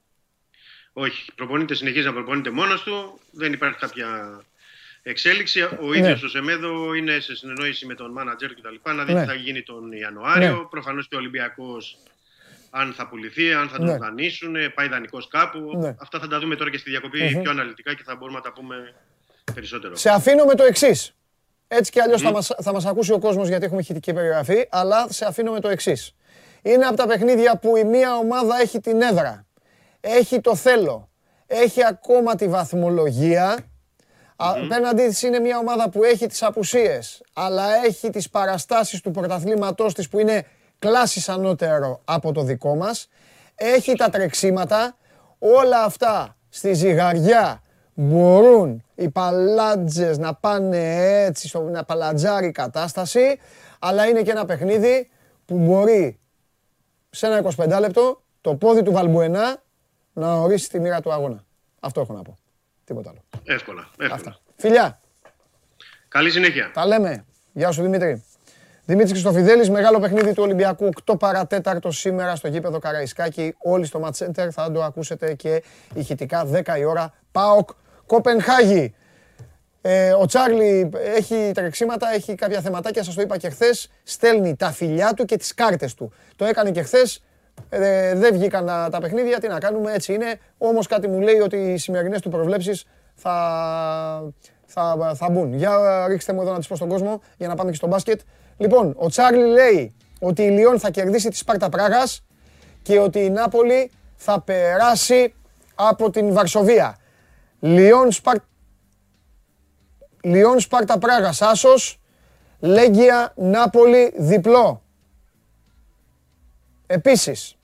Όχι, προπονείται, συνεχίζει να προπονείται μόνος του. Δεν υπάρχει κάποια εξέλιξη. Ο Ναι. ίδιος ο Σεμέδο είναι σε συνεννόηση με τον μάνατζερ κτλ. Να δει Ναι. τι θα γίνει τον Ιανουάριο. Ναι. Προφανώς και ο Ολυμπιακός, αν θα πουληθεί, αν θα τον Ναι. δανείσουν, πάει δανεικός κάπου. Ναι. Αυτά θα τα δούμε τώρα και στη διακοπη Μμμ. πιο αναλυτικά και θα μπορούμε να τα πούμε περισσότερο. Σε αφήνω με το εξής. Έτσι κι αλλιώς θα, μας, θα μας ακούσει ο κόσμος γιατί έχουμε ηχητική περιγραφή, αλλά σε αφήνω με το εξής. Είναι από τα παιχνίδια που η μία ομάδα έχει την έδρα, έχει το θέλω, έχει ακόμα τη βαθμολογία. Απέναντί της είναι μια ομάδα που έχει τις απουσίες, αλλά έχει τις παραστάσεις του πρωταθλήματός της που είναι κλάσης ανώτερο από το δικό μας. Έχει τα τρεξίματα, όλα αυτά στη ζυγαριά μπορούν οι παλάτζες να πάνε έτσι, στο, να παλατζάρει η κατάσταση, αλλά είναι και ένα παιχνίδι που μπορεί σε ένα 25 λεπτό το πόδι του Βαλμπουενά να ορίσει τη μοίρα του αγώνα. Αυτό έχω να πω. Τίποτα άλλο. Εύκολα. εύκολα. Αυτά. Φιλιά, Καλή συνέχεια. τα λέμε. Γεια σου Δημήτρη. Δημήτρης Χριστοφιδέλης, μεγάλο παιχνίδι του Ολυμπιακού, 8 παρατέταρτο σήμερα στο γήπεδο Καραϊσκάκη. Όλοι στο Match Center θα το ακούσετε και ηχητικά 10 η ώρα. ΠΑΟΚ Κοπενχάγη. Ε, ο Τσάρλι έχει τρεξίματα, έχει κάποια θεματάκια, σας το είπα και χθες. Στέλνει τα φιλιά του και τις κάρτες του. Το έκανε και χθες. Ε, δεν βγήκαν τα, τα παιχνίδια, τι να κάνουμε, έτσι είναι. Όμως κάτι μου λέει ότι οι σημερινές του προβλέψεις θα, θα, θα μπουν. Για ρίξτε μου εδώ να τις πω στον κόσμο για να πάμε και στο μπάσκετ. Λοιπόν, ο Τσάρλι λέει ότι η Λιόν θα κερδίσει τη Σπάρτα Πράγας και ότι η Νάπολη θα περάσει από την Βαρσοβία. Λιόν Σπάρτα Λιόν Σπάρτα Πράγας άσος, Λέγκια Νάπολη διπλό. Επίσης,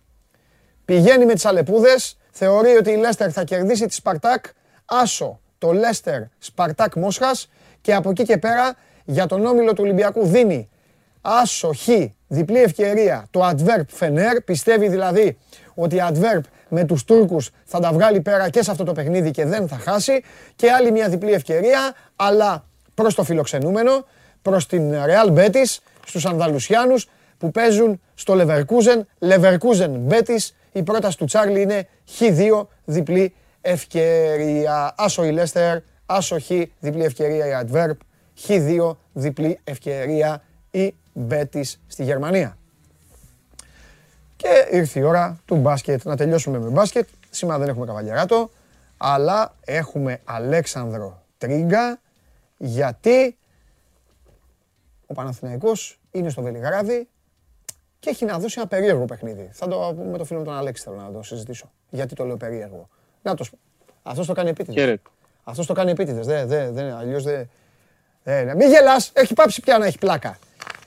πηγαίνει με τις Αλεπούδες, θεωρεί ότι η Λέστερ θα κερδίσει τη Σπαρτάκ, άσο το Λέστερ Σπαρτάκ Μόσχας και από εκεί και πέρα για τον όμιλο του Ολυμπιακού δίνει άσο χ, διπλή ευκαιρία το Adverb Φενέρ, πιστεύει δηλαδή ότι η Adverb με τους Τούρκους θα τα βγάλει πέρα και σε αυτό το παιχνίδι και δεν θα χάσει. Και άλλη μια διπλή ευκαιρία αλλά προς το φιλοξενούμενο, προς την Real Betis, στους Ανδαλουσιάνους που παίζουν στο Leverkusen, Leverkusen Betis, η πρόταση του Τσάρλι είναι Χ2 διπλή ευκαιρία. Άσο η Leicester, άσο Χ διπλή ευκαιρία η Adverb, Χ2 διπλή ευκαιρία η Betis στη Γερμανία. Και ήρθε η ώρα του μπάσκετ. Να τελειώσουμε με μπάσκετ. Σήμερα δεν έχουμε καβαλιαράτο, αλλά έχουμε Αλέξανδρο Τρίγκα, γιατί ο Παναθηναϊκός είναι στο Βελιγράδι και έχει να δώσει ένα περίεργο παιχνίδι. Θα το πούμε με το φίλο μου τον Αλέξη, θέλω να το συζητήσω. Γιατί το λέω περίεργο. Να το Αυτός το κάνει επίτηδες. Χαίρετε. Αυτός το κάνει επίτηδες. Δεν, δεν, δεν, αλλιώς δεν. δεν. Μην γελάς, έχει πάψει πια να έχει πλάκα.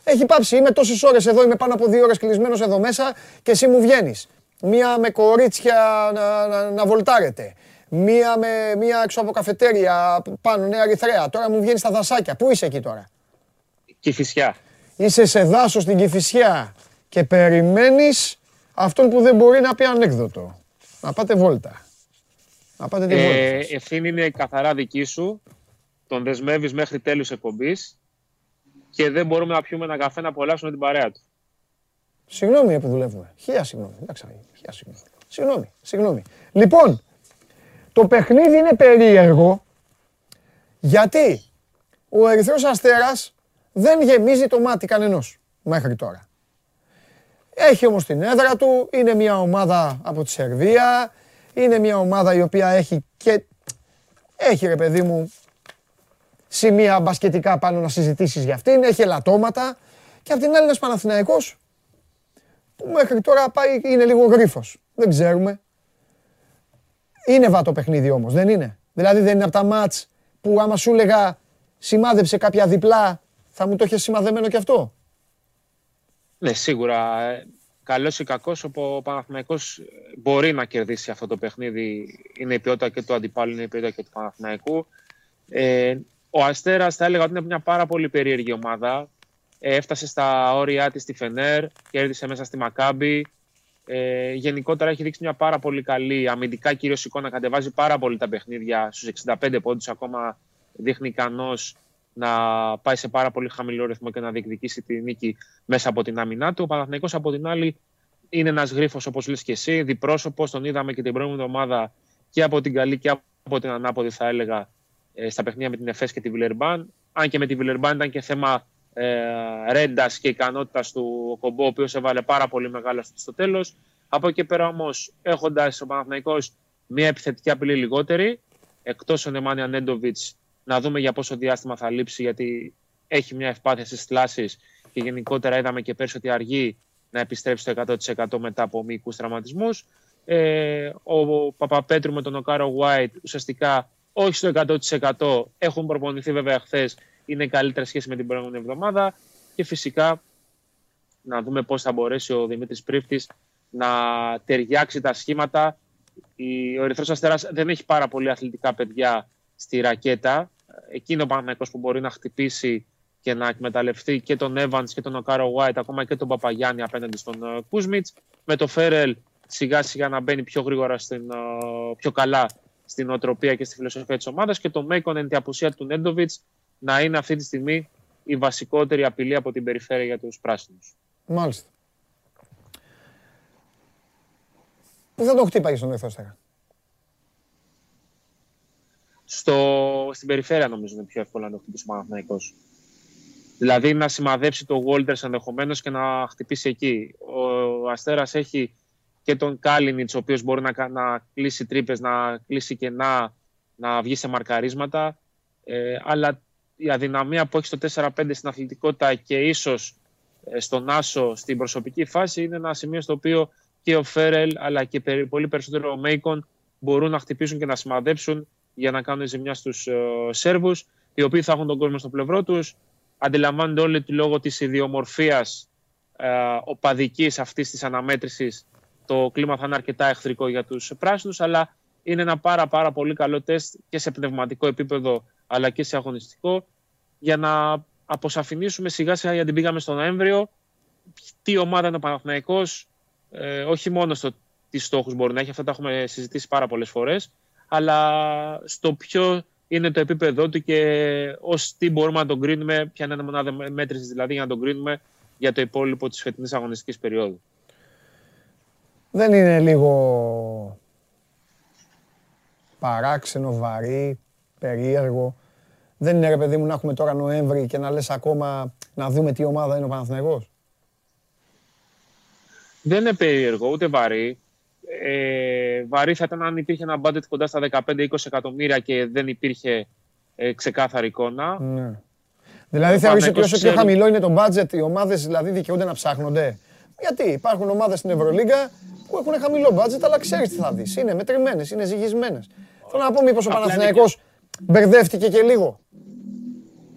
Έχει πάψει. Είμαι τόσες ώρες εδώ, είμαι πάνω από δύο ώρες κλεισμένος εδώ μέσα και εσύ μου βγαίνεις. Μία με κορίτσια να, να, να βολτάρετε. Μία, με, μία έξω από καφετέρια πάνω, Νέα Ερυθρέα. Τώρα μου βγαίνει στα δασάκια. Πού είσαι εκεί τώρα; Κηφισιά. Είσαι σε δάσος στην Κηφισιά και περιμένεις αυτόν που δεν μπορεί να πει ανέκδοτο. Να πάτε βόλτα. Να πάτε τη βόλτα. Ε, σας. ευθύνη είναι καθαρά δική σου. Τον δεσμεύεις μέχρι τέλους εκπομπής και δεν μπορούμε να πιούμε ένα καφέ να απολαύσουμε την παρέα του. Συγγνώμη που δουλεύουμε. Χίλια συγγνώμη. Εντάξει, χίλια συγγνώμη. Συγγνώμη, συγγνώμη. Λοιπόν, το παιχνίδι είναι περίεργο γιατί ο Ερυθρός Αστέρας δεν γεμίζει το μάτι κανενός μέχρι τώρα. Έχει όμως την έδρα του, είναι μια ομάδα από τη Σερβία, είναι μια ομάδα η οποία έχει και έχει ρε παιδί μου σημεία μπασκετικά πάνω να συζητήσεις για αυτήν, έχει ελαττώματα και απ' την άλλη ένας Παναθηναϊκός που μέχρι τώρα πάει, είναι λίγο γρίφος. Δεν ξέρουμε. Είναι βατό παιχνίδι όμως, δεν είναι. Δηλαδή δεν είναι από τα μάτς που άμα σου έλεγα σημάδεψε κάποια διπλά, θα μου το είχες σημαδεμένο κι αυτό. Ναι, σίγουρα. ε, Καλός ή κακός, ο Παναθηναϊκός μπορεί να κερδίσει αυτό το παιχνίδι. Είναι η ποιότητα και του αντιπάλου, είναι η ποιότητα και του Παναθηναϊκού. Ε, ο Αστέρας θα έλεγα ότι είναι μια πάρα πολύ περίεργη ομάδα. Ε, έφτασε στα όρια της στη Φενέρ, κέρδισε μέσα στη Μακάμπη. Ε, γενικότερα έχει δείξει μια πάρα πολύ καλή αμυντικά κυρίως εικόνα, κατεβάζει πάρα πολύ τα παιχνίδια στους 65 πόντους, ακόμα δείχνει ικανός να πάει σε πάρα πολύ χαμηλό ρυθμό και να διεκδικήσει τη νίκη μέσα από την άμυνά του. Ο Παναθηναϊκός από την άλλη είναι ένας γρίφος όπως λες και εσύ, διπρόσωπος, τον είδαμε και την προηγούμενη εβδομάδα και από την καλή και από την ανάποδη θα έλεγα ε, στα παιχνίδια με την ΕΦΕΣ και τη Βιλερμπάν. Αν και με τη Βιλερμπάν ήταν και θέμα ε, ρέντας και ικανότητας του Κομπό, ο οποίος έβαλε πάρα πολύ μεγάλο στο τέλος. Από εκεί πέρα όμως, έχοντας ο Παναθηναϊκός μια επιθετική απειλή λιγότερη, εκτός ο Νεμάνια Νέντοβιτς, να δούμε για πόσο διάστημα θα λείψει, γιατί έχει μια ευπάθεια στις θλάσεις και γενικότερα είδαμε και πέρσι ότι αργεί να επιστρέψει στο 100% μετά από μυϊκούς τραυματισμούς. Ε, ο Παπαπέτρου με τον Οκάρο White ουσιαστικά όχι στο 100% έχουν προπονηθεί βέβαια χθες, είναι καλύτερα σχέση με την προηγούμενη εβδομάδα και φυσικά να δούμε πώς θα μπορέσει ο Δημήτρης Πρίφτης να ταιριάξει τα σχήματα. Η- Ο Ερυθρός Αστέρας δεν έχει πάρα πολύ αθλητικά παιδιά στη ρακέτα. Εκείνο ο Παναγικός που μπορεί να χτυπήσει και να εκμεταλλευτεί και τον Evans και τον Οκάρο White, ακόμα και τον Παπαγιάννη απέναντι στον ε, Κούσμιτς. Με το Φέρελ σιγά σιγά να μπαίνει πιο γρήγορα, στην, ε, πιο καλά στην οτροπία και στη φιλοσοφία της ομάδας και το Μέικον τη απουσία του Νέντοβιτς να είναι αυτή τη στιγμή η βασικότερη απειλή από την περιφέρεια για τους πράσινους. Μάλιστα. Πού θα τον χτύπαγε στον Ερυθρό Αστέρα. Στο, στην περιφέρεια νομίζω είναι πιο εύκολο να το χτυπήσει ο Παναθηναϊκός. Δηλαδή να σημαδέψει το Walters ενδεχομένως και να χτυπήσει εκεί. Ο Αστέρας έχει και τον Κάλινιτς, ο οποίος μπορεί να, κα- να κλείσει τρύπες, να κλείσει κενά, να βγει σε μαρκαρίσματα. Ε, αλλά η αδυναμία που έχει στο 4-5 στην αθλητικότητα και ίσως ε, στον Άσο στην προσωπική φάση είναι ένα σημείο στο οποίο και ο Φέρελ αλλά και περι- πολύ περισσότερο ο Μέικον μπορούν να χτυπήσουν και να σημαδέψουν για να κάνουν ζημιά στους ε, Σέρβους οι οποίοι θα έχουν τον κόσμο στο πλευρό τους. Αντιλαμβάνονται όλοι ότι λόγω της ιδιομορφίας ε, οπαδικής αυτής της αναμέτρησης το κλίμα θα είναι αρκετά εχθρικό για τους πράσινους αλλά είναι ένα πάρα πάρα πολύ καλό τεστ και σε πνευματικό επίπεδο αλλά και σε αγωνιστικό. Για να αποσαφηνίσουμε σιγά σιγά γιατί πήγαμε στο Νοέμβριο τι ομάδα είναι ο Παναθηναϊκός ε, όχι μόνο στο τι στόχους μπορεί να έχει, αυτά τα έχουμε συζητήσει πάρα πολλές φορές αλλά στο ποιο είναι το επίπεδό του και ως τι μπορούμε να τον κρίνουμε, ποια είναι η μονάδα μέτρησης δηλαδή για να τον κρίνουμε για το υπόλοιπο της φετινής αγωνιστικής περίοδου. Δεν είναι λίγο παράξενο, βαρύ, περίεργο. Δεν είναι ρε παιδί μου να έχουμε τώρα Νοέμβρη και να λες ακόμα να δούμε τι ομάδα είναι ο Παναθηναϊκός. Δεν είναι περίεργο, ούτε βαρύ. Ε, βαρύ θα ήταν αν υπήρχε ένα budget κοντά στα 15-20 εκατομμύρια και δεν υπήρχε ε, ξεκάθαρη εικόνα. Ναι. Δηλαδή Ο θεωρείς ότι Παναθηναϊκός όσο πιο ξέρει- χαμηλό είναι το budget, οι ομάδες δηλαδή δικαιούνται να ψάχνονται; Γιατί υπάρχουν ομάδες στην Ευρωλίγκα που έχουν χαμηλό μπάτζετ, αλλά ξέρεις τι θα δεις. Είναι μετρημένες, είναι ζυγισμένες. Θέλω να πω, μήπως ο Παναθηναϊκός μπερδεύτηκε και λίγο;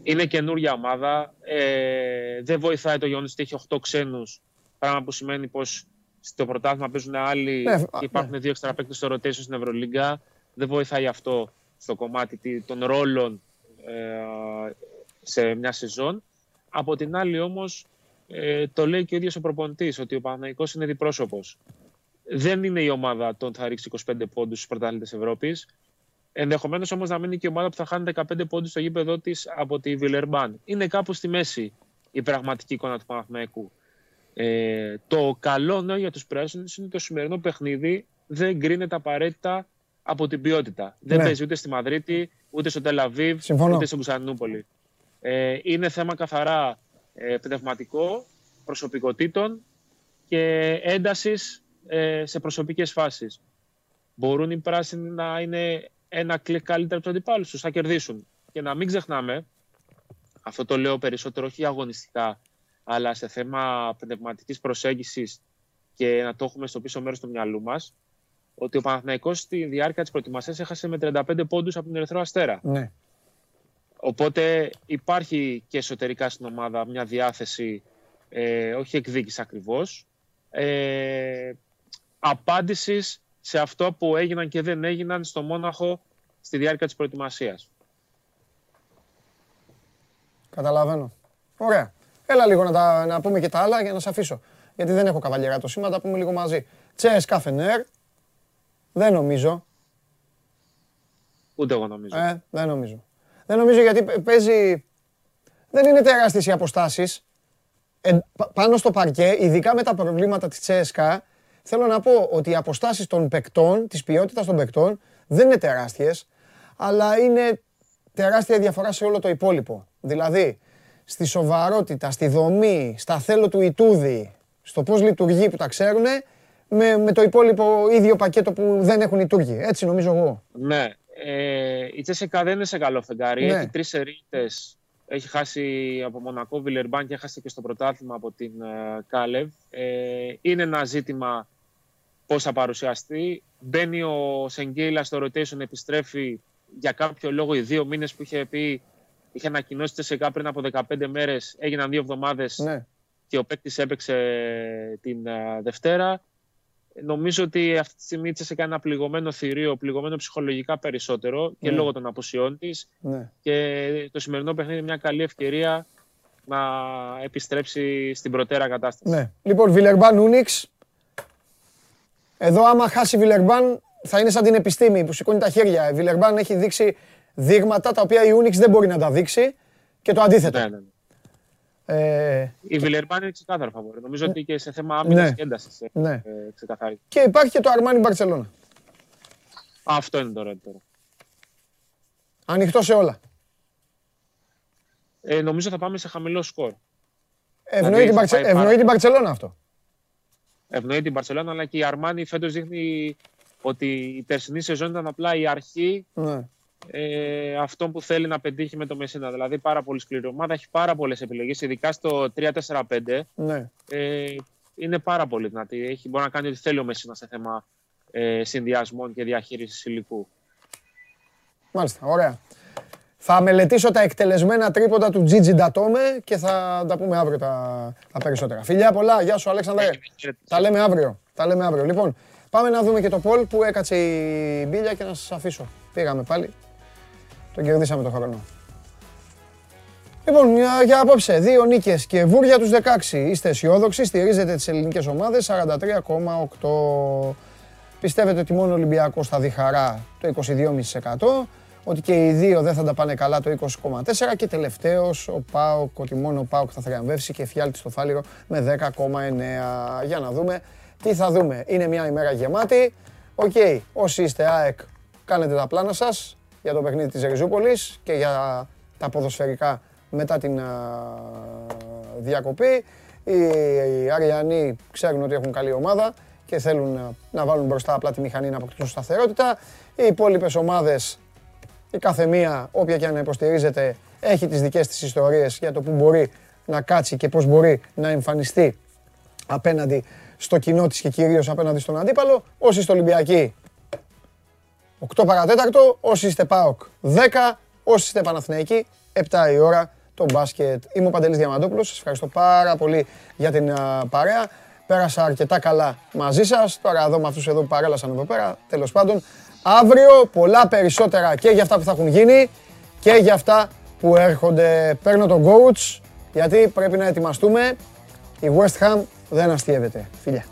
Είναι καινούργια ομάδα. Ε, δεν βοηθάει το γεγονό ότι έχει 8 ξένους. Πράγμα που σημαίνει πως στο πρωτάθλημα παίζουν άλλοι Ναι, και υπάρχουν δύο εξτρα παίκτες στο rotation στην Ευρωλίγκα. Δεν βοηθάει αυτό στο κομμάτι τι- των ρόλων ε, σε μια σεζόν. Από την άλλη όμως ε, το λέει και ο ίδιος ο προπονητής ότι ο Παναθηναϊκός είναι διπρόσωπος. Δεν είναι η ομάδα των θα ρίξει 25 πόντους στους πρωταθλητές Ευρώπης. Ενδεχομένως όμως να μείνει και η ομάδα που θα χάνει 15 πόντους στο γήπεδο της από τη Βιλερμπάν. Είναι κάπου στη μέση η πραγματική εικόνα του Παναθηναϊκού. Ε, το καλό νέο για τους πράσινους είναι ότι το σημερινό παιχνίδι δεν γκρίνεται απαραίτητα από την ποιότητα. Δεν Ναι. παίζει ούτε στη Μαδρίτη, ούτε στο Τελαβίβ, Συμφωνώ. ούτε στην Κωνσταντινούπολη. Ε, είναι θέμα καθαρά ε, πνευματικό, προσωπικότητων και έντασης ε, σε προσωπικές φάσεις. Μπορούν οι πράσινοι να είναι ένα κλικ καλύτερα από τους αντιπάλους τους, θα κερδίσουν. Και να μην ξεχνάμε, αυτό το λέω περισσότερο όχι αγωνιστικά, αλλά σε θέμα πνευματικής προσέγγισης και να το έχουμε στο πίσω μέρος του μυαλού μας, ότι ο Παναθηναϊκός στη διάρκεια της προετοιμασίας έχασε με 35 πόντους από την Ερυθρό Αστέρα. Ναι. Οπότε υπάρχει και εσωτερικά στην ομάδα μια διάθεση, ε, όχι εκδίκηση ακριβώς, ε, απάντησης σε αυτό που έγιναν και δεν έγιναν στο Μόναχο στη διάρκεια της προετοιμασίας. Καταλαβαίνω. Ωραία. Έλα λίγο να, τα, να πούμε και τα άλλα για να σε αφήσω. Γιατί δεν έχω καβαλιέρα το σήμα, τα πούμε λίγο μαζί. Τσέσκα Φενέρ. Δεν νομίζω. Ούτε εγώ νομίζω. Ε, δεν νομίζω. Δεν νομίζω γιατί π- παίζει... Δεν είναι τεράστιες οι αποστάσεις. Ε, πα- πάνω στο παρκέ, ειδικά με τα προβλήματα της Τσέσκα, θέλω να πω ότι οι αποστάσεις των παικτών, της ποιότητας των παικτών, δεν είναι τεράστιες, αλλά είναι τεράστια διαφορά σε όλο το υπόλοιπο. Δηλαδή, στη σοβαρότητα, στη δομή, στα θέλω του Ιτούδη, στο πώς λειτουργεί που τα ξέρουν, με, με το υπόλοιπο ίδιο πακέτο που δεν έχουν οι Τούρκοι. Έτσι νομίζω εγώ. Ναι. Ε, η Τσέσεκα δεν είναι σε καλό φεγγάρι. Ναι. Έχει τρεις ερείτε. Έχει χάσει από Μονακό, Βιλερμπάν και έχασε και στο πρωτάθλημα από την ε, Κάλεβ. Ε, είναι ένα ζήτημα πώς θα παρουσιαστεί. Μπαίνει ο Σεγγέιλα στο rotation, επιστρέφει για κάποιο λόγο οι δύο μήνες που είχε πει. Είχε ανακοινώσει Τσέσεκα πριν από 15 μέρες. Έγιναν δύο εβδομάδες Ναι. και ο παίκτης έπαιξε την ε, Δευτέρα. Νομίζω ότι αυτή τη στιγμή η Τσέσεκα είναι ένα πληγωμένο θηρίο, πληγωμένο ψυχολογικά περισσότερο και Ναι. λόγω των απουσιών της. Ναι. Και το σημερινό παιχνίδι είναι μια καλή ευκαιρία να επιστρέψει στην προτέρα κατάσταση. Ναι. Λοιπόν, Βιλερμπάν Ούνιξ. Εδώ, άμα χάσει Βιλερμπάν, θα είναι σαν την επιστήμη που σηκώνει τα χέρια. Η Βιλερμπάν έχει δείξει δείγματα τα οποία η Ούνιξ δεν μπορεί να τα δείξει και το αντίθετο. Ναι, ναι. Ε, Η Βιλερμπάν είναι ξεκάθαρα φαβόρη. Νομίζω ότι και σε θέμα άμυνας Ναι. και έντασης Ναι. ε, ξεκαθαρή. και υπάρχει και το Αρμάνι Μπαρσελόνα. Αυτό είναι το ρεύμα τώρα. Ανοιχτό σε όλα. Ε, νομίζω θα πάμε σε χαμηλό σκορ. Ευνοεί Δηλαδή, την, θα Μπαρτσε... πάει ευνοεί πάρα- την Μπαρσελόνα αυτό. Ευνοεί την Παρσελόνα, αλλά και η Αρμάνι φέτος δείχνει ότι η περσινή σεζόν ήταν απλά η αρχή Ναι. Ε, αυτό που θέλει να πετύχει με το Μεσίνα. Δηλαδή πάρα πολύ σκληρή ομάδα, έχει πάρα πολλές επιλογές, ειδικά στο 3-4-5. Ναι. Ε, είναι πάρα πολύ δυνατή. Έχει, μπορεί να κάνει ό,τι θέλει ο Μεσίνα σε θέμα ε, συνδυασμών και διαχείρισης υλικού. Μάλιστα, ωραία. Θα μελετήσω τα εκτελεσμένα τρίποντα του Τζίτζι Ντατόμε και θα τα πούμε αύριο τα, τα περισσότερα. Φιλιά πολλά, γεια σου Αλέξανδρε. Τα λέμε αύριο. Τα λέμε αύριο. Λοιπόν, πάμε να δούμε και το Πολ που έκατσε η μπίλια και να σας αφήσω. Πήγαμε πάλι. Τον κερδίσαμε τον χρόνο. Λοιπόν, για, για απόψε, δύο νίκες και βούρια τους 16. Είστε αισιόδοξοι, στηρίζετε τις ελληνικές ομάδες, 43,8. Πιστεύετε ότι μόνο ο Ολυμπιακός θα δει χαρά το 22,5%, ότι και οι δύο δεν θα τα πάνε καλά το 20,4% και τελευταίος ο ΠΑΟΚ, ότι μόνο ο ΠΑΟΚ θα θριαμβεύσει και φιάλτη στο φάληρο με 10,9%. Για να δούμε τι θα δούμε. Είναι μια ημέρα γεμάτη. Οκ, όσοι είστε ΑΕΚ, κάνετε τα πλάνα σας για το παιχνίδι της Ριζούπολης και για τα ποδοσφαιρικά μετά την α, διακοπή. Οι, οι Αριανοί ξέρουν ότι έχουν καλή ομάδα και θέλουν να, να βάλουν μπροστά απλά τη μηχανή να αποκτήσουν σταθερότητα. Οι υπόλοιπες ομάδες, η κάθε μία, όποια και αν υποστηρίζεται, έχει τις δικές της ιστορίες για το που μπορεί να κάτσει και πώς μπορεί να εμφανιστεί απέναντι στο κοινό της και κυρίως απέναντι στον αντίπαλο. Όσοι είστε Ολυμπιακοί, 8 παρατέταρτο. Όσοι είστε ΠΑΟΚ, 10. Όσοι είστε Παναθηναϊκοί, 7 η ώρα το μπάσκετ. Είμαι ο Παντελής Διαμαντόπουλος. Σας ευχαριστώ πάρα πολύ για την α, παρέα. Πέρασα αρκετά καλά μαζί σας. Τώρα εδώ με αυτούς εδώ που παρέλασαν εδώ πέρα. Τέλος πάντων, αύριο πολλά περισσότερα και για αυτά που θα έχουν γίνει και για αυτά που έρχονται. Παίρνω τον coach γιατί πρέπει να ετοιμαστούμε. Η West Ham δεν αστείευεται. Φιλιά.